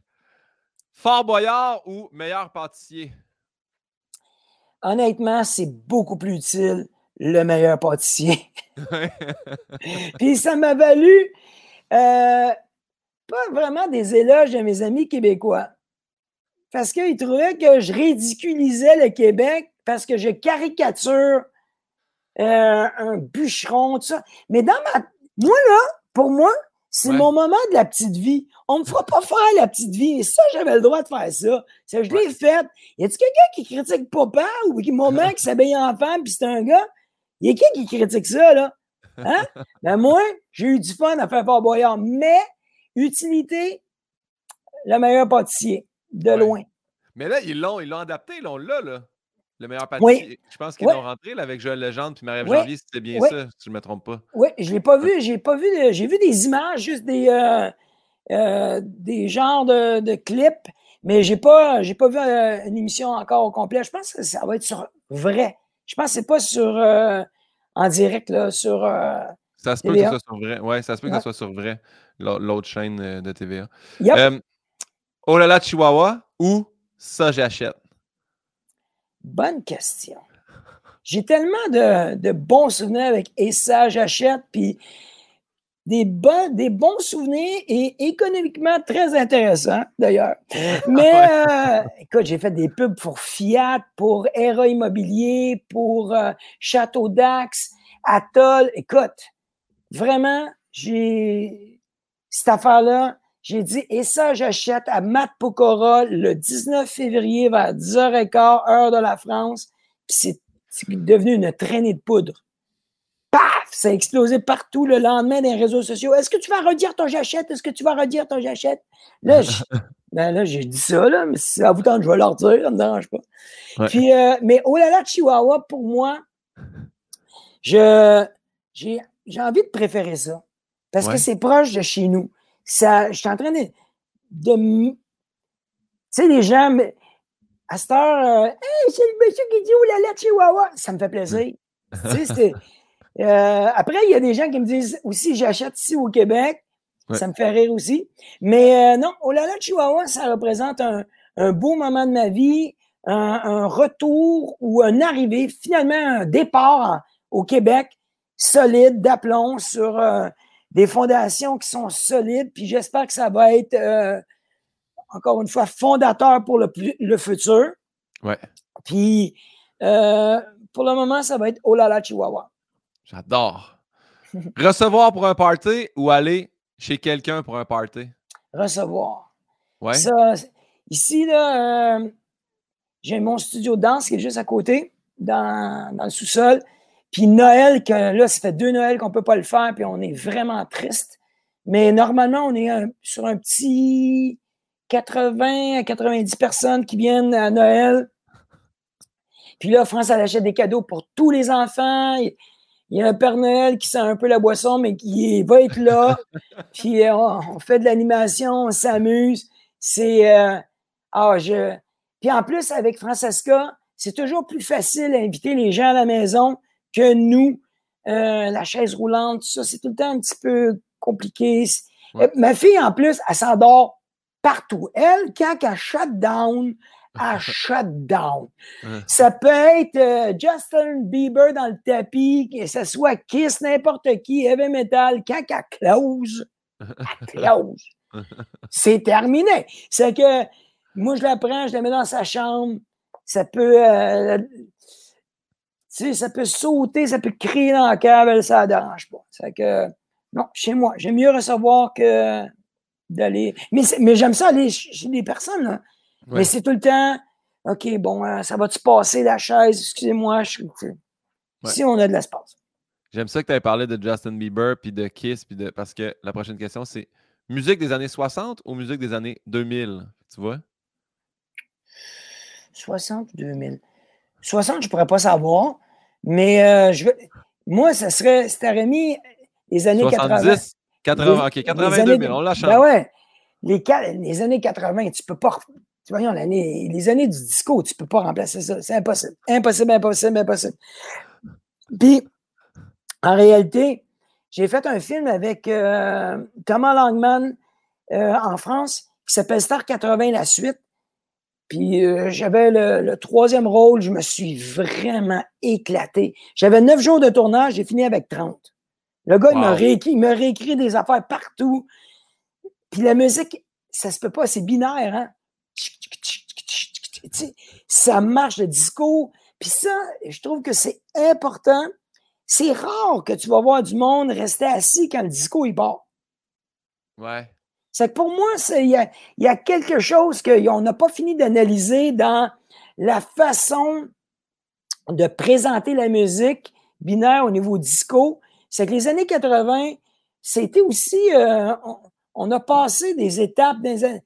Fort Boyard ou meilleur pâtissier? Honnêtement, c'est beaucoup plus utile le meilleur pâtissier. Puis ça m'a valu euh, pas vraiment des éloges de mes amis québécois. Parce qu'ils trouvaient que je ridiculisais le Québec parce que je caricature euh, un bûcheron, tout ça. Mais dans ma. Moi, là, pour moi, C'est mon moment de la petite vie. On ne me fera pas faire la petite vie. Et ça, j'avais le droit de faire ça. ça je l'ai fait. Y a-t-il quelqu'un qui critique papa ou qui moment qui s'habille en femme puis c'est un gars? Y a qui qui critique ça, là? Hein? ben moi, j'ai eu du fun à faire Fort Boyard. Mais, utilité, le meilleur pâtissier, de loin. Mais là, ils l'ont, ils l'ont adapté, on l'a, là. Le meilleur pâtissier. Je pense qu'ils l'ont rentré là, avec Joël Legendre puis Marie-Ève Janvier, c'était bien ça, si je ne me trompe pas. Oui, je ne l'ai pas vu. J'ai pas vu. J'ai vu des images, juste des, euh, euh, des genres de, de, clips, mais je n'ai pas, pas vu euh, une émission encore au complet. Je pense que ça va être sur vrai. Je pense que ce n'est pas sur en direct, là, sur. ça se peut que ce soit sur vrai. Oui, ça se peut que ce soit sur vrai, l'autre chaîne de TVA. oh là là, Chihuahua ou ça, j'achète? Bonne question. J'ai tellement de, bons souvenirs avec Et ça, j'achète, puis des, bons, des bons souvenirs et économiquement très intéressants, d'ailleurs. Mais euh, écoute, j'ai fait des pubs pour Fiat, pour Era Immobilier, pour euh, Château d'Axe, Atoll. Écoute, vraiment, j'ai cette affaire-là, j'ai dit, et ça, j'achète à Matt Pokora le 19 février vers 10h15, heure de la France. Puis c'est devenu une traînée de poudre. Paf! Ça a explosé partout le lendemain des réseaux sociaux. Est-ce que tu vas redire ton j'achète? Est-ce que tu vas redire ton j'achète? Là, ben là, j'ai dit ça, là, mais si ça vous tente, je vais leur dire, ça ne me dérange pas. Puis, euh, mais oh là là, Chihuahua, pour moi, je, j'ai, envie de préférer ça. Parce que c'est proche de chez nous ça, je suis en train de. tu sais, les gens, à cette heure, euh, hey, c'est le monsieur qui dit oh là là, Chihuahua, ça me fait plaisir. tu sais, euh, après, il y a des gens qui me disent aussi, j'achète ici au Québec. Ça me fait rire aussi. Mais euh, non, oh là là, Chihuahua, ça représente un, un beau moment de ma vie, un, un, retour ou un arrivée, finalement un départ au Québec solide, d'aplomb sur des fondations qui sont solides, puis j'espère que ça va être, euh, encore une fois, fondateur pour le, le futur. Ouais. Puis, euh, pour le moment, ça va être Olala Chihuahua. J'adore. Recevoir pour un party ou aller chez quelqu'un pour un party? Recevoir. Ouais. Ça, ici, là, euh, j'ai mon studio de danse qui est juste à côté, dans, dans le sous-sol. Puis Noël, que là, ça fait deux Noëls qu'on ne peut pas le faire, puis on est vraiment triste. Mais normalement, on est sur un petit 80 à 90 personnes qui viennent à Noël. Puis là, France, elle achète des cadeaux pour tous les enfants. Il y a un Père Noël qui sent un peu la boisson, mais qui va être là. Puis euh, on fait de l'animation, on s'amuse. C'est. Euh, ah, je. Puis en plus, avec Francesca, c'est toujours plus facile à inviter les gens à la maison que nous, euh, la chaise roulante, tout ça, c'est tout le temps un petit peu compliqué. Euh, ma fille, en plus, elle s'endort partout. Elle, quand elle shut down, elle shut down. Ça peut être euh, Justin Bieber dans le tapis, que ce soit Kiss, n'importe qui, Heavy Metal, quand elle close, elle close. C'est terminé. C'est que moi, je la prends, je la mets dans sa chambre. Ça peut sais, ça peut sauter, ça peut crier dans la cave, ça ne dérange pas. C'est que, non, chez moi, j'aime mieux recevoir que d'aller. Mais, mais j'aime ça aller chez des personnes, là. Mais c'est tout le temps, OK, bon, euh, ça va-tu passer la chaise? Excusez-moi, je... si on a de l'espace. J'aime ça que tu aies parlé de Justin Bieber puis de Kiss, puis de... parce que la prochaine question, c'est musique des années 60 ou musique des années 2000? Tu vois? 60 ou 2000? 60, je ne pourrais pas savoir. Mais euh, je veux, moi, ça serait, c'était remis les années 70, 80. OK, 82 000, on l'a changé. Ben ouais, les, les, années 80, tu peux pas. Voyons, les années du disco, tu ne peux pas remplacer ça. C'est impossible. Impossible, impossible, impossible. Puis, en réalité, j'ai fait un film avec euh, Thomas Langman euh, en France qui s'appelle Star 80, la suite. Puis euh, j'avais le, troisième rôle, je me suis vraiment éclaté. J'avais neuf jours de tournage, j'ai fini avec 30. Le gars, il, m'a réécrit, il réécrit des affaires partout. Puis la musique, ça se peut pas, c'est binaire, hein? Ça marche, le disco. Puis ça, je trouve que c'est important. C'est rare que tu vas voir du monde rester assis quand le disco, il part. Ouais. C'est que pour moi, il y a, quelque chose qu'on n'a pas fini d'analyser dans la façon de présenter la musique binaire au niveau disco. C'est que les années 80, c'était aussi. Euh, on, a passé des étapes. Des,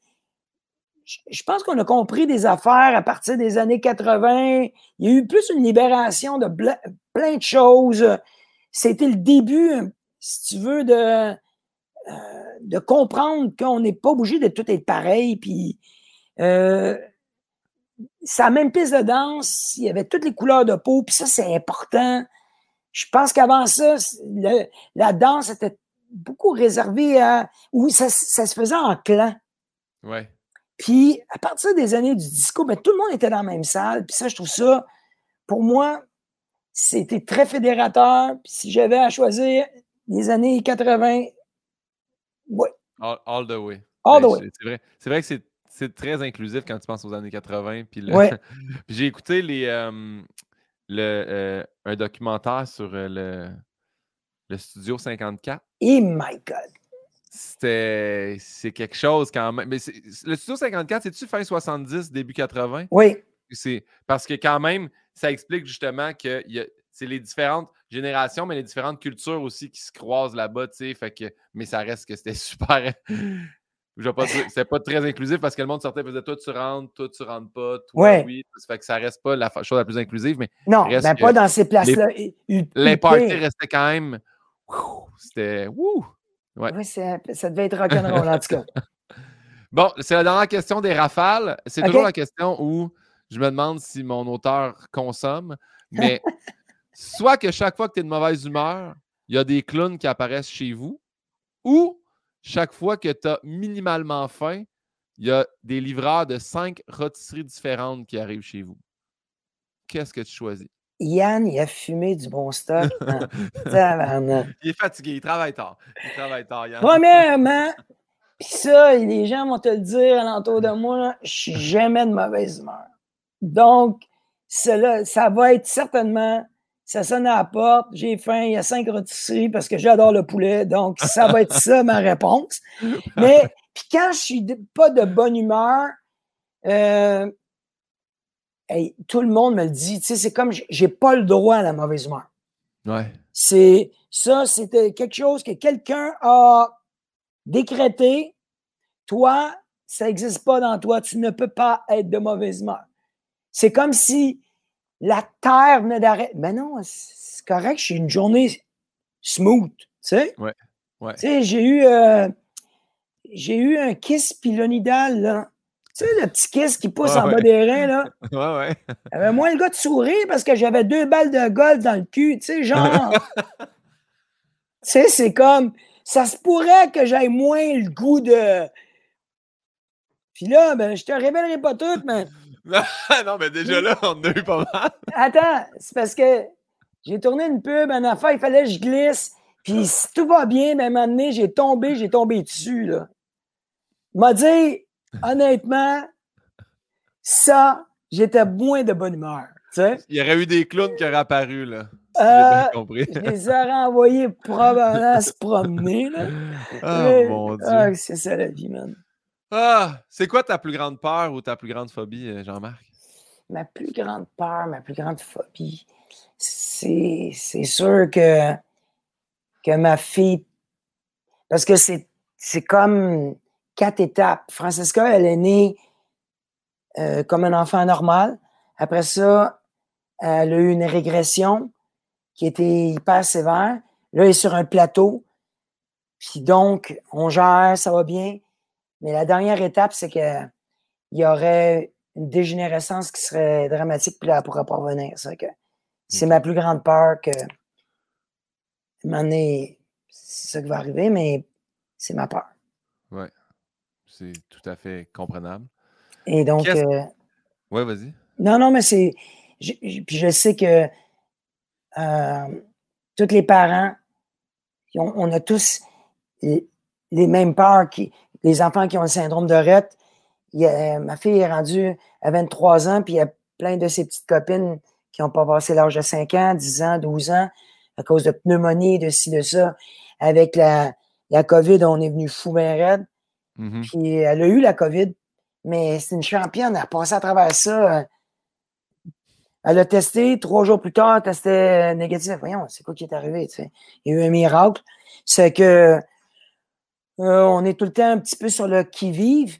je pense qu'on a compris des affaires à partir des années 80. Il y a eu plus une libération de plein de choses. C'était le début, si tu veux, de, euh, de comprendre qu'on n'est pas obligé de tout être pareil. Puis, euh, sa même piste de danse, il y avait toutes les couleurs de peau, puis ça, c'est important. Je pense qu'avant ça, la danse était beaucoup réservée à. où ça, se faisait en clan. Ouais. Puis, à partir des années du disco, ben, tout le monde était dans la même salle. Puis ça, je trouve ça, pour moi, c'était très fédérateur. Puis si j'avais à choisir les années 80, oui. All, the way. All the way. C'est vrai, vrai que c'est très inclusif quand tu penses aux années 80. Puis, j'ai écouté les, euh, le, euh, un documentaire sur euh, le, le Studio 54. Et my God! C'était. C'est quelque chose quand même. Mais le Studio 54, c'est-tu fin 70, début 80? Oui. C'est parce que quand même, ça explique justement que c'est les différentes générations, mais les différentes cultures aussi qui se croisent là-bas, tu sais. Fait que, mais ça reste que c'était super. Je pas c'est pas très inclusif parce que le monde sortait et faisait toi tu rentres, toi tu rentres pas, toi oui. Ça fait que ça reste pas la chose la plus inclusive, mais. Non, mais ben, pas dans ces places-là. Les, parties restaient quand même. C'était. Ouais. Oui, ça devait être rock'n'roll en tout cas. Bon, c'est la dernière question des rafales. C'est toujours la question où je me demande si mon auteur consomme, mais soit que chaque fois que tu es de mauvaise humeur, il y a des clowns qui apparaissent chez vous, ou chaque fois que tu as minimalement faim, il y a des livreurs de cinq rôtisseries différentes qui arrivent chez vous. Qu'est-ce que tu choisis? Yann, il a fumé du bon stock. il est fatigué, il travaille tard. Il travaille tard, Yann. Premièrement, puis ça, les gens vont te le dire alentour de moi, je suis jamais de mauvaise humeur. Donc, cela, ça va être certainement ça sonne à la porte, j'ai faim, il y a cinq rôtisseries parce que j'adore le poulet, donc ça va être ça ma réponse. Mais puis quand je suis pas de bonne humeur, euh, tout le monde me le dit, tu sais, c'est comme j'ai pas le droit à la mauvaise humeur. Ouais. C'est ça, c'était quelque chose que quelqu'un a décrété. Toi, ça n'existe pas dans toi, tu ne peux pas être de mauvaise humeur. C'est comme si la terre venait d'arrêter. Mais non, c'est correct, j'ai une journée smooth, tu sais? Ouais. ouais. Tu sais, j'ai eu, euh, j'ai eu un kiss pilonidal, là. Tu sais, le petit kiss qui pousse en bas des reins, là? Ouais, ouais. J'avais moins le gars de sourire parce que j'avais deux balles de golf dans le cul, tu sais, genre. tu sais, c'est comme. Ça se pourrait que j'aille moins le goût de. Puis là, ben, je te révélerai pas tout, mais non, mais déjà là, on a eu pas mal. Attends, c'est parce que j'ai tourné une pub, un affaire, il fallait que je glisse. Puis si tout va bien, ben, à un moment donné, j'ai tombé, j'ai tombé dessus. Là. m'a dit, honnêtement, ça, j'étais moins de bonne humeur. Il y aurait eu des clowns qui auraient apparu, là. Euh, compris. je les aurais envoyés probablement se promener. Là. Oh, mon Dieu. Ah, c'est ça la vie, man. Ah, c'est quoi ta plus grande peur ou ta plus grande phobie, euh, Jean-Marc? Ma plus grande peur, ma plus grande phobie, c'est, sûr que, que ma fille. Parce que c'est, c'est comme quatre étapes. Francesca, elle est née euh, comme un enfant normal. Après ça, elle a eu une régression qui était hyper sévère. Là, elle est sur un plateau. Puis donc, on gère, ça va bien. Mais la dernière étape, c'est qu'il y aurait une dégénérescence qui serait dramatique, puis là, elle ne pourra pas revenir. C'est ma plus grande peur que. c'est ça qui va arriver, mais c'est ma peur. Oui, c'est tout à fait comprenable. Et donc. Euh, oui, vas-y. Non, non, mais c'est. Puis je sais que euh, tous les parents, on, a tous les, les mêmes peurs qui, les enfants qui ont le syndrome de Rett. ma fille est rendue à 23 ans, puis il y a plein de ses petites copines qui n'ont pas passé l'âge de 5 ans, 10 ans, 12 ans, à cause de pneumonie, de ci, de ça, avec la, la COVID, on est venu fou bien raide. Mhm. Puis elle a eu la COVID, mais c'est une championne. Elle a passé à travers ça. euh, Elle a testé, trois jours plus tard, elle testait négatif. Voyons, c'est quoi qui est arrivé? tu sais? Il y a eu un miracle. C'est que euh, on est tout le temps un petit peu sur le qui-vive.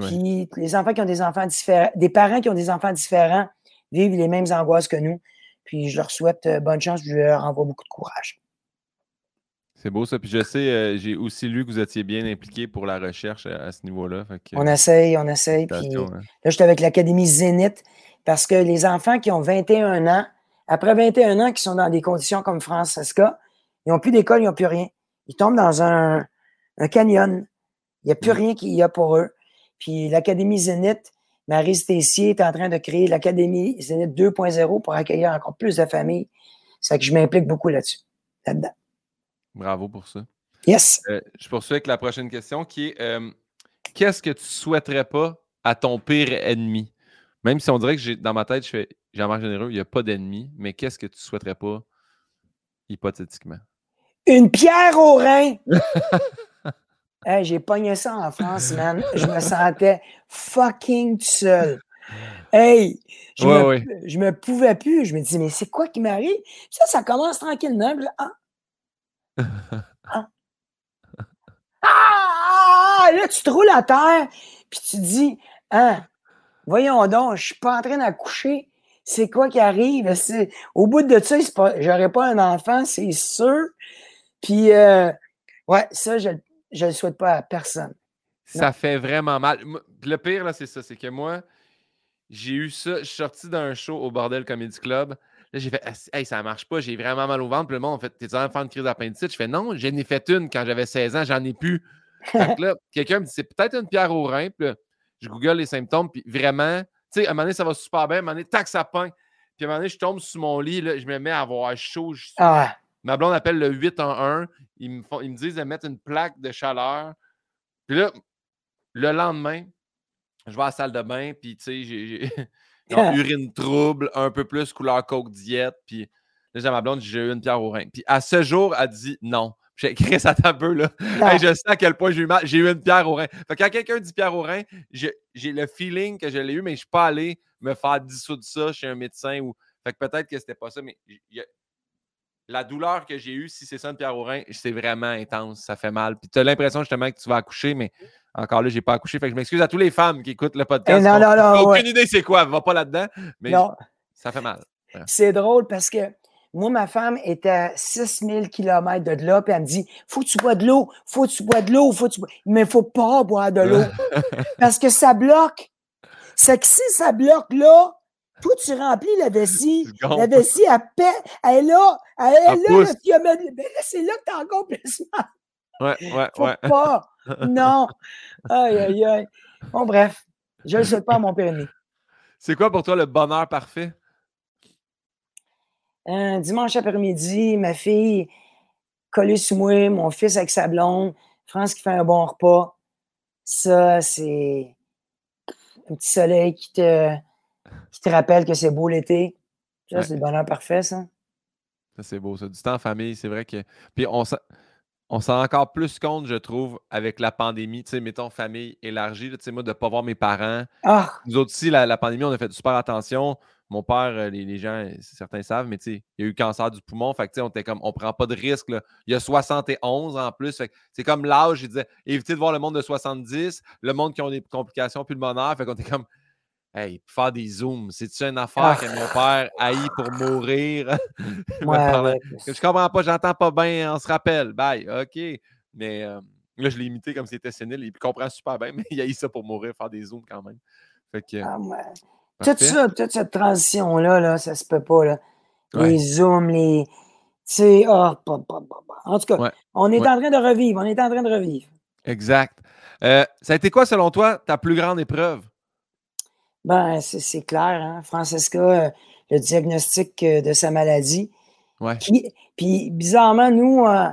Puis les enfants qui ont des enfants différents, des parents qui ont des enfants différents vivent les mêmes angoisses que nous. Puis je leur souhaite euh, bonne chance, je leur envoie beaucoup de courage. C'est beau ça. Puis je sais, euh, j'ai aussi lu que vous étiez bien impliqué pour la recherche à, à ce niveau-là. Que, On essaye, on essaye. Puis hein. Là, j'étais avec l'Académie Zénith parce que les enfants qui ont 21 ans, après 21 ans, qui sont dans des conditions comme Francesca, ils n'ont plus d'école, ils n'ont plus rien. Ils tombent dans un, un canyon. Il n'y a plus Mm. rien qu'il y a pour eux. Puis l'Académie Zénith, Marie Stessier est en train de créer l'Académie Zénith 2.0 pour accueillir encore plus de familles. C'est que je m'implique beaucoup là-dessus, là-dedans. Bravo pour ça. Yes! Euh, je poursuis avec la prochaine question qui est euh, qu'est-ce que tu souhaiterais pas à ton pire ennemi? Même si on dirait que j'ai dans ma tête, je fais Jean-Marc Généreux, il n'y a pas d'ennemi, mais qu'est-ce que tu souhaiterais pas hypothétiquement? Une pierre au rein! Hey, j'ai pogné ça en France, man. Je me sentais fucking seul. Hey, je, Ouais, me, ouais. je me pouvais plus. Je me disais, mais c'est quoi qui m'arrive? Ça, ça commence tranquillement. Puis là, ah. Ah. Ah! Là, tu te roules à terre, puis tu dis, hein, voyons donc, je suis pas en train d'accoucher. C'est quoi qui arrive? Au bout de ça, j'aurais pas un enfant, c'est sûr. Puis, euh, ouais, ça, je ne le souhaite pas à personne. Ça fait vraiment mal. Le pire, là, c'est ça. C'est que moi, j'ai eu ça. Je suis sorti d'un show au Bordel Comedy Club. Là, j'ai fait, hey, ça marche pas. J'ai vraiment mal au ventre. Puis le monde, en fait, t'es en train de faire une crise d'appendicite? Je fais, non, j'en ai fait une quand j'avais 16 ans. J'en ai plus. Fait que là, quelqu'un me dit, c'est peut-être une pierre au rein. Puis là, je google les symptômes. Puis vraiment, tu sais, à un moment donné, ça va super bien. À un moment donné, tac, ça pogne. Puis à un moment donné, je tombe sous mon lit. Là, je me mets à avoir chaud. Je- Ah, Ma blonde appelle le 811. Ils me, font, ils me disent de mettre une plaque de chaleur. Puis là, le lendemain, je vais à la salle de bain, puis tu sais, j'ai urine trouble, un peu plus couleur coke diète. Puis là, j'ai ma blonde, j'ai eu une pierre au rein. Puis à ce jour, elle dit non. J'ai écrit ça un peu, là. Hey, je sais à quel point j'ai eu mal. J'ai eu une pierre au rein. Fait que quand quelqu'un dit pierre au rein, j'ai le feeling que je l'ai eu, mais je ne suis pas allé me faire dissoudre ça chez un médecin. Ou... Fait que peut-être que c'était pas ça, mais la douleur que j'ai eue, si c'est ça une pierre au rein, c'est vraiment intense. Ça fait mal. Puis tu as l'impression justement que tu vas accoucher, mais encore là, j'ai pas accouché. Fait que je m'excuse à toutes les femmes qui écoutent le podcast. Eh non, non, non, ouais. aucune idée c'est quoi. Va pas là-dedans. Mais non, ça fait mal. c'est drôle parce que moi, ma femme était à 6000 km de là, puis elle me dit Faut que tu bois de l'eau, faut que tu bois de l'eau, faut que tu bois. Mais faut pas boire de l'eau parce que ça bloque. C'est que si ça bloque là, toi, tu remplis la vessie. La vessie, elle paie, elle est là, elle est Elle là, ben c'est là que t'as encore plus. Ouais, ouais, Faut ouais. pas. Non. Aïe, aïe, aïe. Bon, bref, je ne le souhaite pas à mon ennemi. C'est quoi pour toi le bonheur parfait? Un dimanche après-midi, ma fille collée sous moi, mon fils avec sa blonde, France qui fait un bon repas. Ça, c'est un petit soleil qui te, qui te rappelle que c'est beau l'été. Ça, Ouais. c'est le bonheur parfait, ça. Ça, c'est beau, ça. Du temps en famille, c'est vrai que. Puis on s'en on encore plus compte, je trouve, avec la pandémie. Tu sais, mettons famille élargie, tu sais, moi, de ne pas voir mes parents. Ah, Nous autres aussi, la, la pandémie, on a fait super attention. Mon père, euh, les, les gens, euh, certains savent, mais tu sais, il a eu cancer du poumon. Fait que, tu sais, on était comme, on prend pas de risque. là. Il y a 71 en plus. Fait c'est comme l'âge, il disait, évitez de voir le monde de 70, le monde qui ont des complications pulmonaires. Fait qu'on était comme, hey, faire des zooms, c'est-tu une affaire Ah. que mon père haït pour mourir? Me ouais, je comprends pas, j'entends pas bien, on se rappelle. Bye, OK. Mais euh, là, je l'ai imité comme c'était sénile. Il comprend super bien, mais il a eu ça pour mourir, faire des zooms quand même. Fait que, Ah, ouais. Tout ça, toute cette transition-là, là, ça se peut pas. Là. Les zooms, les. Tu pa. en tout cas, on est en train de revivre. On est en train de revivre. Exact. Euh, ça a été quoi, selon toi, ta plus grande épreuve? Ben, c'est clair, hein? Francesca, euh, le diagnostic euh, de sa maladie. Ouais. Puis, puis, bizarrement, nous, euh,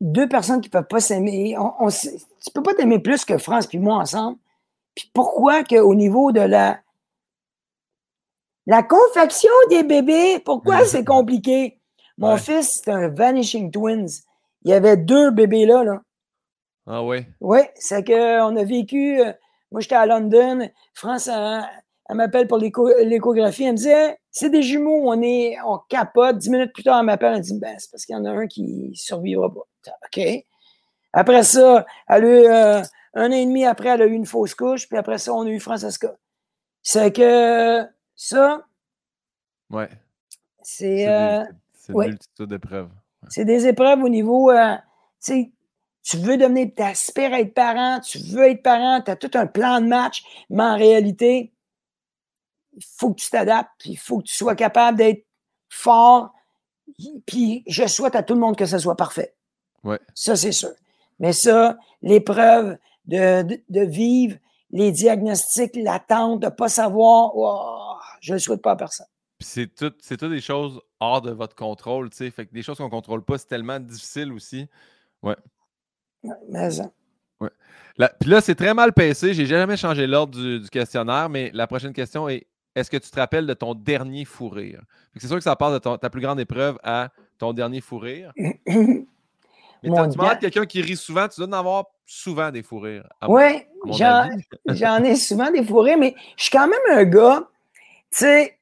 deux personnes qui ne peuvent pas s'aimer, on, tu ne peux pas t'aimer plus que France puis moi ensemble. Puis pourquoi qu'au niveau de la, la confection des bébés, pourquoi c'est compliqué? Mon Ouais. fils, c'est un Vanishing Twins. il y avait deux bébés là. là. Ah oui? Oui, c'est qu'on a vécu. Euh, moi, j'étais à London. France, elle, m'appelle pour l'échographie. Elle me dit c'est des jumeaux, on est, on capote. Dix minutes plus tard, elle m'appelle. Elle me dit ben, c'est parce qu'il y en a un qui survivra pas. OK. Après ça, elle a eu euh, un an et demi après, elle a eu une fausse couche. Puis après ça, on a eu Francesca. C'est que ça. Ouais. C'est. Euh, c'est multitude d'épreuves. C'est des épreuves au niveau. Euh, tu veux devenir, tu aspires à être parent, tu veux être parent, tu as tout un plan de match, mais en réalité, il faut que tu t'adaptes, il faut que tu sois capable d'être fort. Puis je souhaite à tout le monde que ça soit parfait. Ouais. Ça, c'est sûr. Mais ça, l'épreuve de, de, vivre les diagnostics, l'attente, de ne pas savoir, oh, je ne le souhaite pas à personne. c'est tout, c'est tout des choses hors de votre contrôle, tu sais. Fait que des choses qu'on ne contrôle pas, c'est tellement difficile aussi. Ouais. Mais ça. Ouais. puis là, c'est très mal passé. J'ai jamais changé l'ordre du, questionnaire, mais la prochaine question est est-ce que tu te rappelles de ton dernier fou rire? C'est sûr que ça passe de ta plus grande épreuve à ton dernier fou rire. Mais tu demandes quelqu'un qui rit souvent, tu dois en avoir souvent des fous rires. Oui, j'en ai souvent des fous rires, mais je suis quand même un gars, tu sais,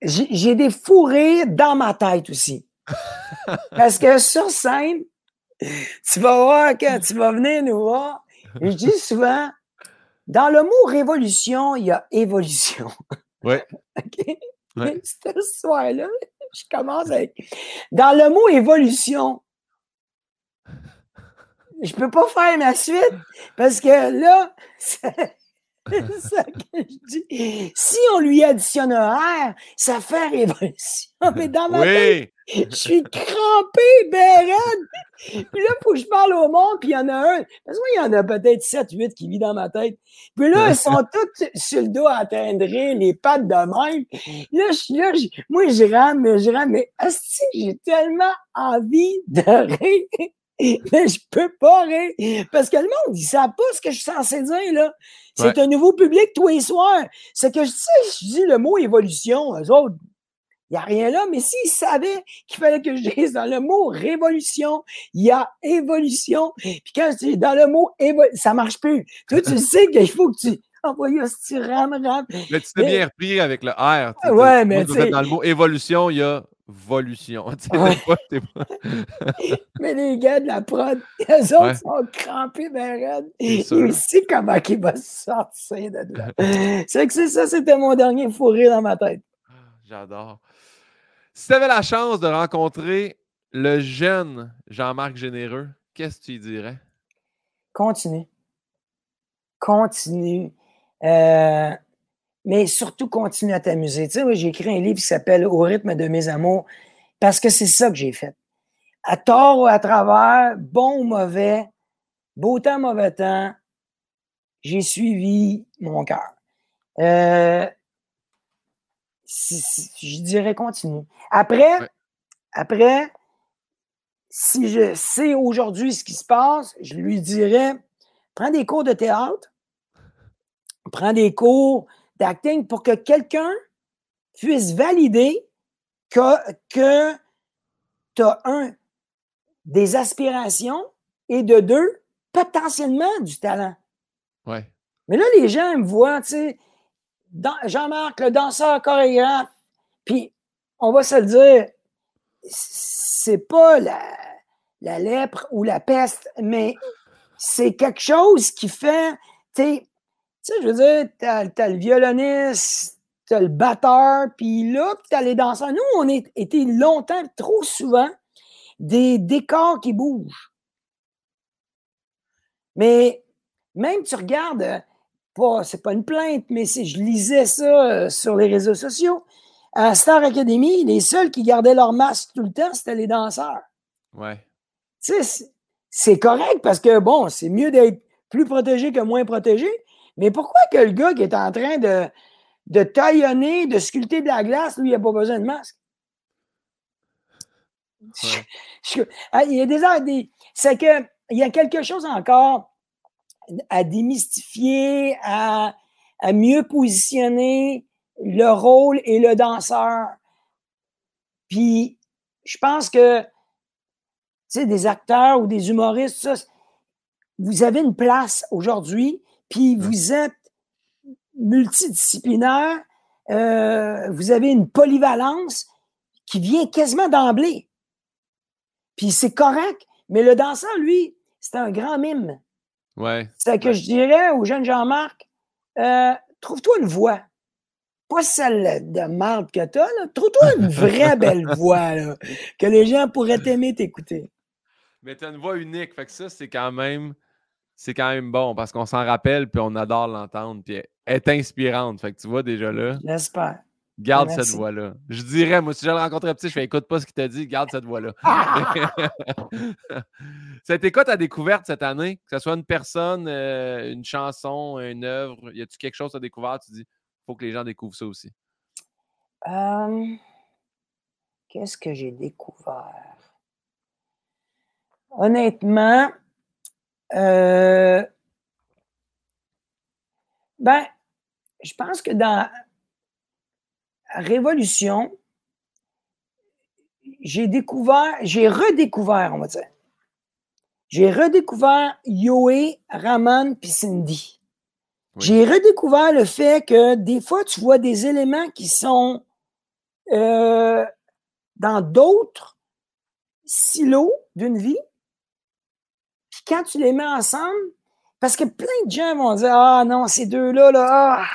j'ai des fous rires dans ma tête aussi. Parce que sur scène, tu vas voir quand tu vas venir nous voir. je dis souvent, dans le mot révolution, il y a évolution. Oui. OK? Ouais. Ce soir-là, je commence avec. Dans le mot évolution, je peux pas faire ma suite parce que là, c'est ça que je dis. Si on lui additionne un R, ça fait révolution. Mais dans ma tête, je suis crampé, ben Puis là, il faut que je parle au monde, puis il y en a un. Parce que moi, il y en a peut-être 7, 8 qui vit dans ma tête. Puis là, ils sont tous sur le dos à atteindre les pattes de même. Là, je suis là, moi, je rame, mais je rame, mais j'ai tellement envie de rire. Mais je peux pas rire. Parce que le monde, ils savent pas ce que je suis censé dire, là. C'est un nouveau public tous les soirs. C'est que, je sais, je dis le mot évolution, eux autres, il n'y a rien là, mais s'ils savaient qu'il fallait que je dise dans le mot révolution, il y a évolution. Puis quand je dis dans le mot évolution, ça marche plus. Toi, tu sais qu'il faut que tu envoies ce ram, ram. Mais tu t'es bien repris avec le R. Ouais, mais Dans le mot évolution, il y a volution. mais les gars de la prod, eux autres sont crampés ben Ils savent comment ils vont sortir de là. c'est que ça, c'était mon dernier fourré dans ma tête. J'adore. Si tu avais la chance de rencontrer le jeune Jean-Marc Généreux, qu'est-ce que tu lui dirais? Continue. Continue. Euh, mais surtout, continue à t'amuser. Tu sais, j'ai écrit un livre qui s'appelle Au rythme de mes amours parce que c'est ça que j'ai fait. À tort ou à travers, bon ou mauvais, beau temps, mauvais temps, j'ai suivi mon cœur. Euh, je dirais continue. Après, après, si je sais aujourd'hui ce qui se passe, je lui dirais prends des cours de théâtre, prends des cours d'acting pour que quelqu'un puisse valider que, que tu as un, des aspirations et de deux, potentiellement du talent. Ouais. Mais là, les gens me voient, tu sais, Jean-Marc, le danseur chorégraphe, puis on va se le dire, c'est pas la, la, lèpre ou la peste, mais c'est quelque chose qui fait, tu sais, je veux dire, t'as, as le violoniste, t'as le batteur, puis là, t'as les danseurs. Nous, on a été longtemps, trop souvent, des décors qui bougent. Mais même tu regardes c'est pas une plainte, mais si je lisais ça euh, sur les réseaux sociaux. À Star Academy, les seuls qui gardaient leur masque tout le temps, c'était les danseurs. Ouais. Tu sais, c'est correct parce que, bon, c'est mieux d'être plus protégé que moins protégé. Mais pourquoi que le gars qui est en train de, de taillonner, de sculpter de la glace, lui, il n'a pas besoin de masque? Il y a des, des c'est que il y a quelque chose encore à démystifier, à, mieux positionner le rôle et le danseur. Puis, je pense que sais, des acteurs ou des humoristes, ça, vous avez une place aujourd'hui, puis vous êtes multidisciplinaire, euh, vous avez une polyvalence qui vient quasiment d'emblée. Puis c'est correct, mais le danseur, lui, c'est un grand mime. Ouais. C'est que je dirais au jeune Jean-Marc, euh, trouve-toi une voix. Pas celle de marde que t'as, trouve-toi une vraie belle voix, là, que les gens pourraient t'aimer t'écouter. Mais t'as une voix unique, fait que ça, c'est quand même c'est quand même bon parce qu'on s'en rappelle puis on adore l'entendre. Puis elle est inspirante. Fait que tu vois déjà là. J'espère. Garde cette voix-là. Je dirais, moi, si je le rencontrais petit, je fais écoute pas ce qu'il t'a dit, garde cette voix-là. C'était quoi ta découverte cette année? Que ce soit une personne, euh, une chanson, une œuvre, y a-tu quelque chose as découvert? Tu dis, faut que les gens découvrent ça aussi. Qu'est-ce que j'ai découvert? Honnêtement, euh, ben, je pense que dans Révolution, j'ai découvert, j'ai redécouvert, on va dire. J'ai redécouvert Yoé, Raman puis Cindy. J'ai redécouvert le fait que des fois, tu vois des éléments qui sont euh, dans d'autres silos d'une vie. Quand tu les mets ensemble, parce que plein de gens vont dire Ah non, ces deux-là, là, ah,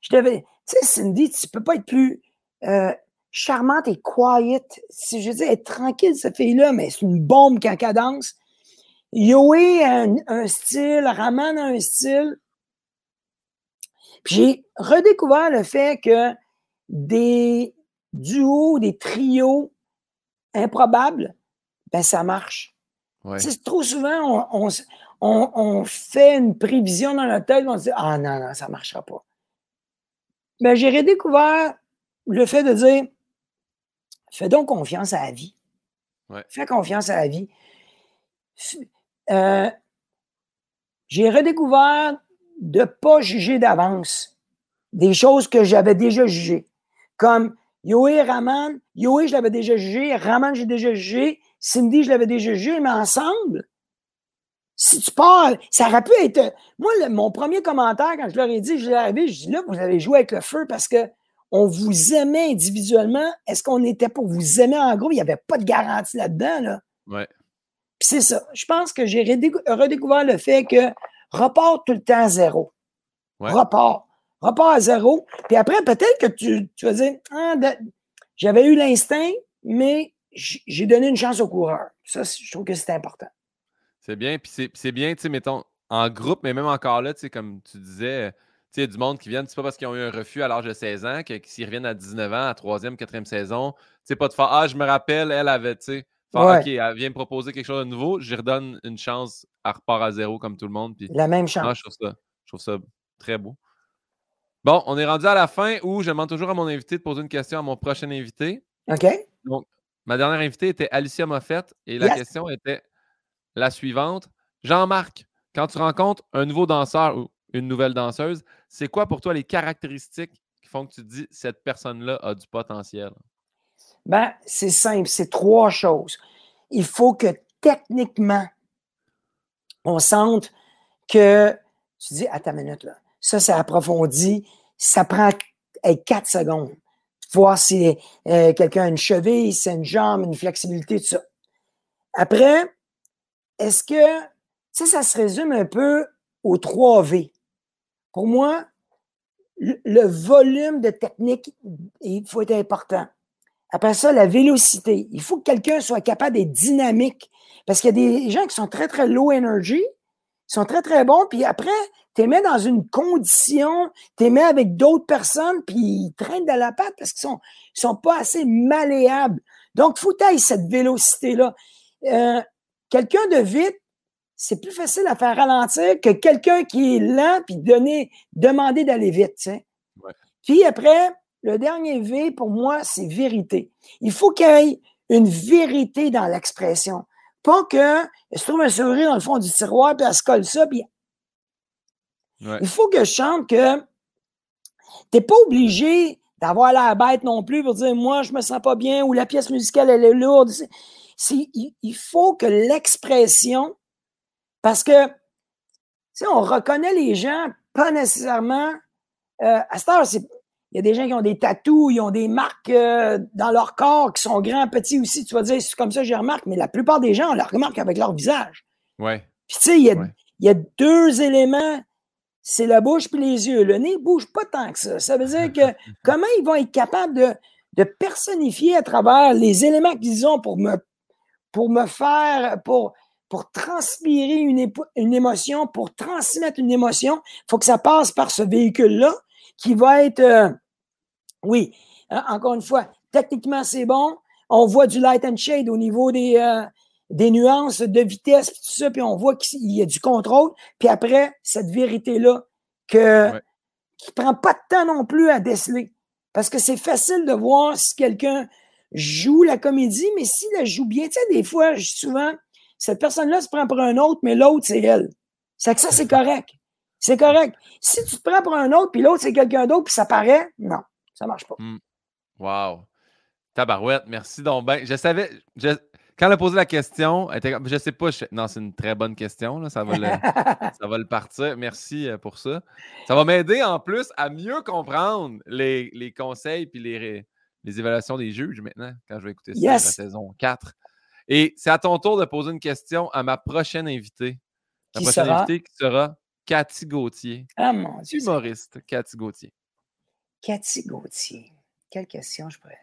je devais. Tu sais, Cindy, tu peux pas être plus euh, charmante et quiet. Si je veux dire, être tranquille, cette fille-là, mais c'est une bombe quand elle danse. Yoé a un, style, Raman a un style. Puis j'ai redécouvert le fait que des duos, des trios improbables, ben ça marche. C'est trop souvent, on, on, on, fait une prévision dans notre tête, on se dit Ah non, non, ça ne marchera pas. Mais ben, j'ai redécouvert le fait de dire Fais donc confiance à la vie. Fais confiance à la vie. Euh, j'ai redécouvert de ne pas juger d'avance des choses que j'avais déjà jugées. Comme Yoé Raman, Yoé, je l'avais déjà jugé, Raman, j'ai déjà jugé, Cindy, je l'avais déjà jugé, mais ensemble, si tu pars, ça aurait pu être. Moi, mon premier commentaire, quand je leur ai dit, je leur ai dit, je dis là, vous avez joué avec le feu parce que on vous aimait individuellement. Est-ce qu'on était pour vous aimer en groupe? Il n'y avait pas de garantie là-dedans. Là. Ouais. Puis c'est ça. Je pense que j'ai redécouvert le fait que repart tout le temps à zéro. Ouais. Repart. Repart à zéro. Puis après, peut-être que tu, tu vas dire, ah, j'avais eu l'instinct, mais j'ai donné une chance au coureur. Ça, je trouve que c'est important. C'est bien. Puis c'est bien, tu sais, mettons, en groupe, mais même encore là, tu sais, comme tu disais, tu sais, du monde qui vient, c'est pas parce qu'ils ont eu un refus à l'âge de 16 ans que s'ils reviennent à 19 ans, à 3e, 4e saison, tu sais, pas de faire Ah, je me rappelle, elle avait, tu sais, OK, elle vient me proposer quelque chose de nouveau, je lui redonne une chance, à repart à zéro comme tout le monde. Puis, La même chance. je, trouve ça, je trouve ça très beau. Bon, on est rendu à la fin où je demande toujours à mon invité de poser une question à mon prochain invité. OK. Donc, ma dernière invitée était Alicia Moffett et la question était la suivante. Jean-Marc, quand tu rencontres un nouveau danseur ou une nouvelle danseuse, c'est quoi pour toi les caractéristiques qui font que tu te dis cette personne-là a du potentiel? Ben, c'est simple, c'est trois choses. Il faut que techniquement, on sente que tu dis, attends une minute, là. Ça, c'est approfondi, ça prend quatre secondes. Voir si euh, quelqu'un a une cheville, si une jambe, une flexibilité, tout ça. Après, est-ce que, ça, ça se résume un peu aux trois V. Pour moi, le, volume de technique, il faut être important. Après ça, la vélocité. Il faut que quelqu'un soit capable d'être dynamique. Parce qu'il y a des gens qui sont très, très low energy, sont très, très bons, puis après, tu les mets dans une condition, tu les mets avec d'autres personnes, puis ils traînent de la patte parce qu'ils sont, sont pas assez malléables. Donc, il faut que cette vélocité-là. Euh, Quelqu'un de vite, c'est plus facile à faire ralentir que quelqu'un qui est lent puis donner, demander d'aller vite. Puis après, le dernier V, pour moi, c'est vérité. Il faut qu'il y ait une vérité dans l'expression. Pas que se trouve un sourire dans le fond du tiroir, puis elle se colle ça, puis. Il faut que je chante que tu n'es pas obligé d'avoir la bête non plus pour dire moi, je me sens pas bien ou la pièce musicale, elle est lourde il, il faut que l'expression, parce que, on reconnaît les gens, pas nécessairement. Euh, à cette heure, il y a des gens qui ont des tatous, ils ont des marques euh, dans leur corps qui sont grands, petits aussi. Tu vas dire, c'est comme ça que je remarque, mais la plupart des gens, on la remarque avec leur visage. Ouais. Puis, tu sais, il y a, il y a deux éléments c'est la bouche puis les yeux. Le nez ne bouge pas tant que ça. Ça veut dire que comment ils vont être capables de, de personnifier à travers les éléments qu'ils ont pour me, pour me faire, pour, pour transpirer une, une émotion, pour transmettre une émotion, il faut que ça passe par ce véhicule-là qui va être, euh, oui, hein, encore une fois, techniquement c'est bon. On voit du light and shade au niveau des, euh, des nuances de vitesse, puis tout ça, puis on voit qu'il y a du contrôle. Puis après, cette vérité-là, que, qui ne prend pas de temps non plus à déceler. Parce que c'est facile de voir si quelqu'un joue la comédie, mais s'il la joue bien, tu sais, des fois, souvent, cette personne-là se prend pour un autre, mais l'autre, c'est elle. C'est que ça, c'est correct. C'est correct. Si tu te prends pour un autre, puis l'autre, c'est quelqu'un d'autre, puis ça paraît, non, ça marche pas. Hmm. Wow. Tabarouette, merci donc ben. Je savais, quand elle a posé la question, elle était, je sais pas, non, c'est une très bonne question, ça, va le, ça va le partir. Merci euh, pour ça. Ça va m'aider en plus à mieux comprendre les, conseils et les, les, évaluations des juges maintenant, quand je vais écouter ça la saison 4. Et c'est à ton tour de poser une question à ma prochaine invitée. La prochaine invitée qui sera Cathy Gauthier. Ah mon Dieu. Humoriste, Cathy Gauthier. Cathy Gauthier. Quelle question je pourrais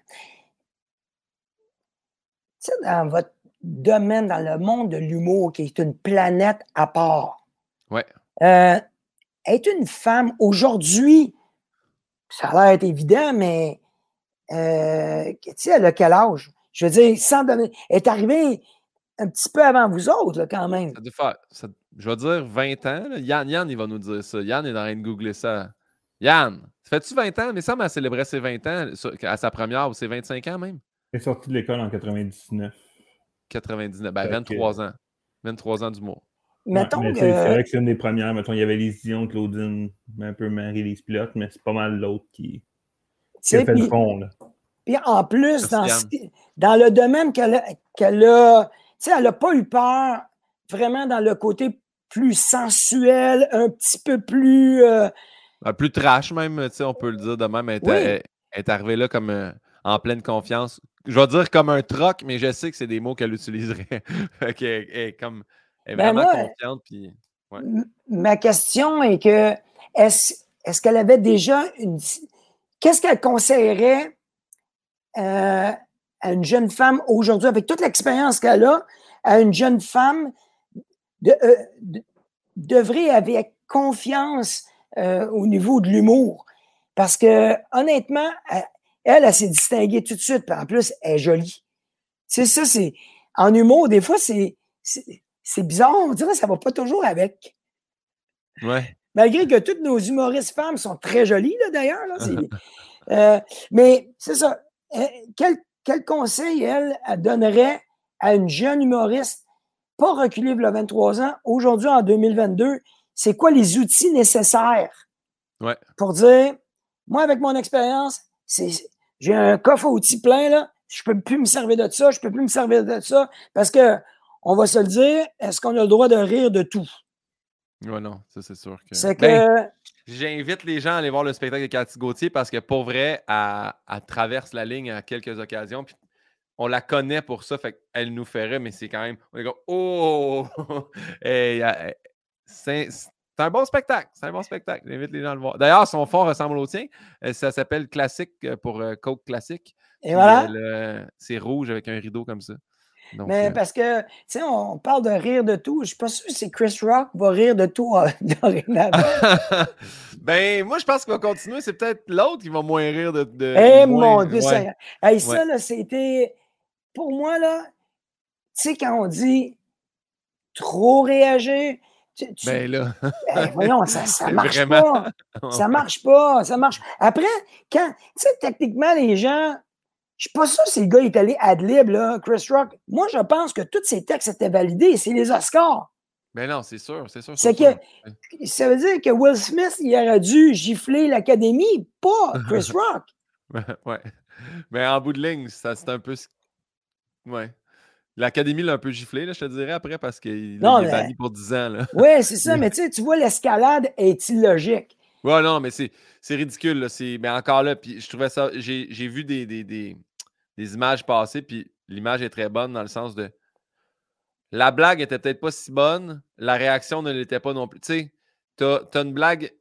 dans votre domaine, dans le monde de l'humour, qui est une planète à part, ouais. Euh, être une femme aujourd'hui, ça a l'air évident, mais euh, tu sais, elle a quel âge? Je veux dire, sans donner. Elle est arrivée un petit peu avant vous autres, quand même. Ça doit faire, je vais dire 20 ans. Yann, Yann, il va nous dire ça. Yann est en train de googler ça. Yann, ça fait-tu 20 ans? Mais ça m'a célébré ses 20 ans à sa première ou ses 25 ans même? est sorti de l'école en 99. 99, ben 23 ans. 23 ans d'humour. Mettons que... C'est vrai que c'est une des premières. Mettons, il y avait les Dion, Claudine, un peu Marie-Lise Pilote, mais c'est pas mal l'autre qui, qui a fait le fond. Là. Puis en plus, dans, dans, le domaine qu'elle a, qu'elle a, tu sais, elle n'a pas eu peur vraiment dans le côté plus sensuel, un petit peu plus. Euh... Ben, plus trash même, tu sais, on peut le dire de même. Elle, est arrivée là comme euh, en pleine confiance, je vais dire comme un troc, mais je sais que c'est des mots qu'elle utiliserait. elle, est comme, ben vraiment confiante. Puis, Ma question est que est-ce est qu'elle avait déjà une. Qu'est-ce qu'elle conseillerait euh, à une jeune femme aujourd'hui, avec toute l'expérience qu'elle a, à une jeune femme de, euh, d'œuvrer avec confiance euh, au niveau de l'humour? Parce que honnêtement, elle, elle, s'est distinguée tout de suite. Puis en plus, elle est jolie. C'est ça, c'est. En humour, des fois, c'est. C'est bizarre. On dirait que ça ne va pas toujours avec. Ouais. Malgré que toutes nos humoristes femmes sont très jolies, là, d'ailleurs. euh, mais c'est ça. Euh, quel, quel, conseil, elle, elle donnerait à une jeune humoriste, pas reculée il 23 ans, aujourd'hui, en 2022, c'est quoi les outils nécessaires ouais. pour dire, moi, avec mon expérience, c'est j'ai un coffre à outils plein, là. Je peux plus me servir de ça, je peux plus me servir de ça. Parce que, on va se le dire, est-ce qu'on a le droit de rire de tout? Oui, non, ça c'est sûr que. C'est ben, que. J'invite les gens à aller voir le spectacle de Cathy Gauthier parce que pour vrai, elle, traverse la ligne à quelques occasions. Puis on la connaît pour ça, fait qu'elle nous ferait, mais c'est quand même. On est comme Oh! c'est un bon spectacle. C'est un bon spectacle. J'invite les gens à le voir. D'ailleurs, son fond ressemble au tien. Euh, ça s'appelle Classique euh, pour euh, Coke Classique. Et voilà. C'est rouge avec un rideau comme ça. Mais parce que, tu sais, on parle de rire de tout. Je ne suis pas sûr c'est Chris Rock va rire de tout ben, moi, je pense qu'il va continuer. C'est peut-être l'autre qui va moins rire de. de eh mon Dieu, ça, là, c'était. Pour moi, là, tu sais, quand on dit trop réagir, ben là. Ben, voyons, ça, ça marche pas. Ça marche pas. Ça marche. Après, quand, tu sais, techniquement, les gens, je suis pas sûr si le gars est allé ad lib, là, Chris Rock. Moi, je pense que tous ces textes étaient validés. C'est les Oscars. Mais ben non, c'est sûr, c'est sûr. C'est que ça veut dire que Will Smith, il aurait dû gifler l'Académie, pas Chris Rock. ouais. Mais en bout de ligne, ça c'est un peu. Ouais. L'académie l'a un peu giflé, là, je te dirais, après, parce qu'il est banni pour 10 ans. Oui, c'est ça, mais tu vois, l'escalade est illogique. Ouais, non, mais c'est ridicule. Là. Mais encore là, puis je trouvais ça. J'ai vu des, des, des, des, images passer, puis l'image est très bonne dans le sens de. La blague était peut-être pas si bonne, la réaction ne l'était pas non plus. Tu sais, t'as as une blague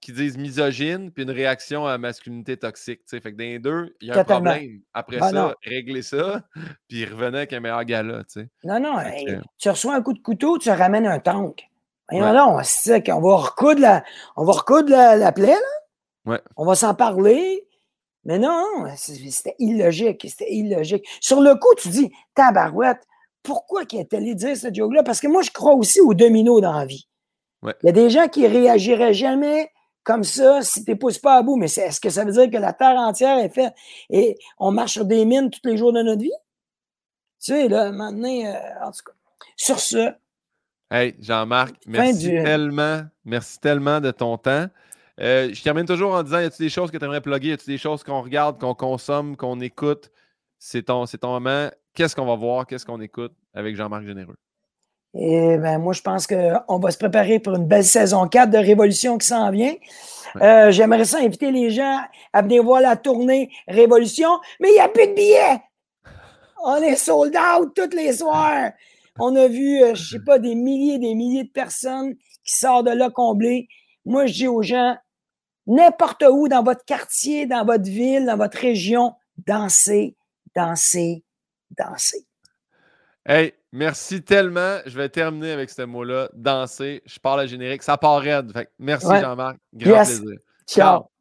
qui disent misogyne, puis une réaction à masculinité toxique. Fait que dans les deux, il y a un problème. Après ben ça, régler ça, puis il revenait avec un meilleur gala. Non, non, tu reçois un coup de couteau, tu ramènes un tank. Voyons là, c'est qu'on va recoudre la, on va recoudre la, plaie, là. Ouais. On va s'en parler. Mais non, c'était illogique. C'était illogique. Sur le coup, tu dis, tabarouette, pourquoi qu'il est allé dire ce joke-là? Parce que moi, je crois aussi aux dominos dans la vie. Il y a des gens qui réagiraient jamais comme ça si tu ne pousses pas à bout. Mais est-ce que ça veut dire que la terre entière est faite et on marche sur des mines tous les jours de notre vie? Tu sais, là, maintenant, euh, en tout cas. Sur ce, Hey, Jean-Marc, merci tellement. Merci tellement de ton temps. Euh, je termine toujours en disant y a-t-il des choses que tu aimerais plugger? Y a-t-il des choses qu'on regarde, qu'on consomme, qu'on écoute? C'est ton, ton moment. Qu'est-ce qu'on va voir? Qu'est-ce qu'on écoute? Avec Jean-Marc Généreux eh ben, moi, je pense qu'on va se préparer pour une belle saison 4 de Révolution qui s'en vient. Euh, j'aimerais ça inviter les gens à venir voir la tournée Révolution, mais il n'y a plus de billets. On est sold out tous les soirs. On a vu, euh, je ne sais pas, des milliers et des milliers de personnes qui sortent de là comblées. Moi, je dis aux gens, n'importe où dans votre quartier, dans votre ville, dans votre région, dansez, dansez, dansez. Hey, merci tellement. Je vais terminer avec ce mot-là, danser. Je parle à générique. Ça part raide. merci Jean-Marc. Grand plaisir. Ciao.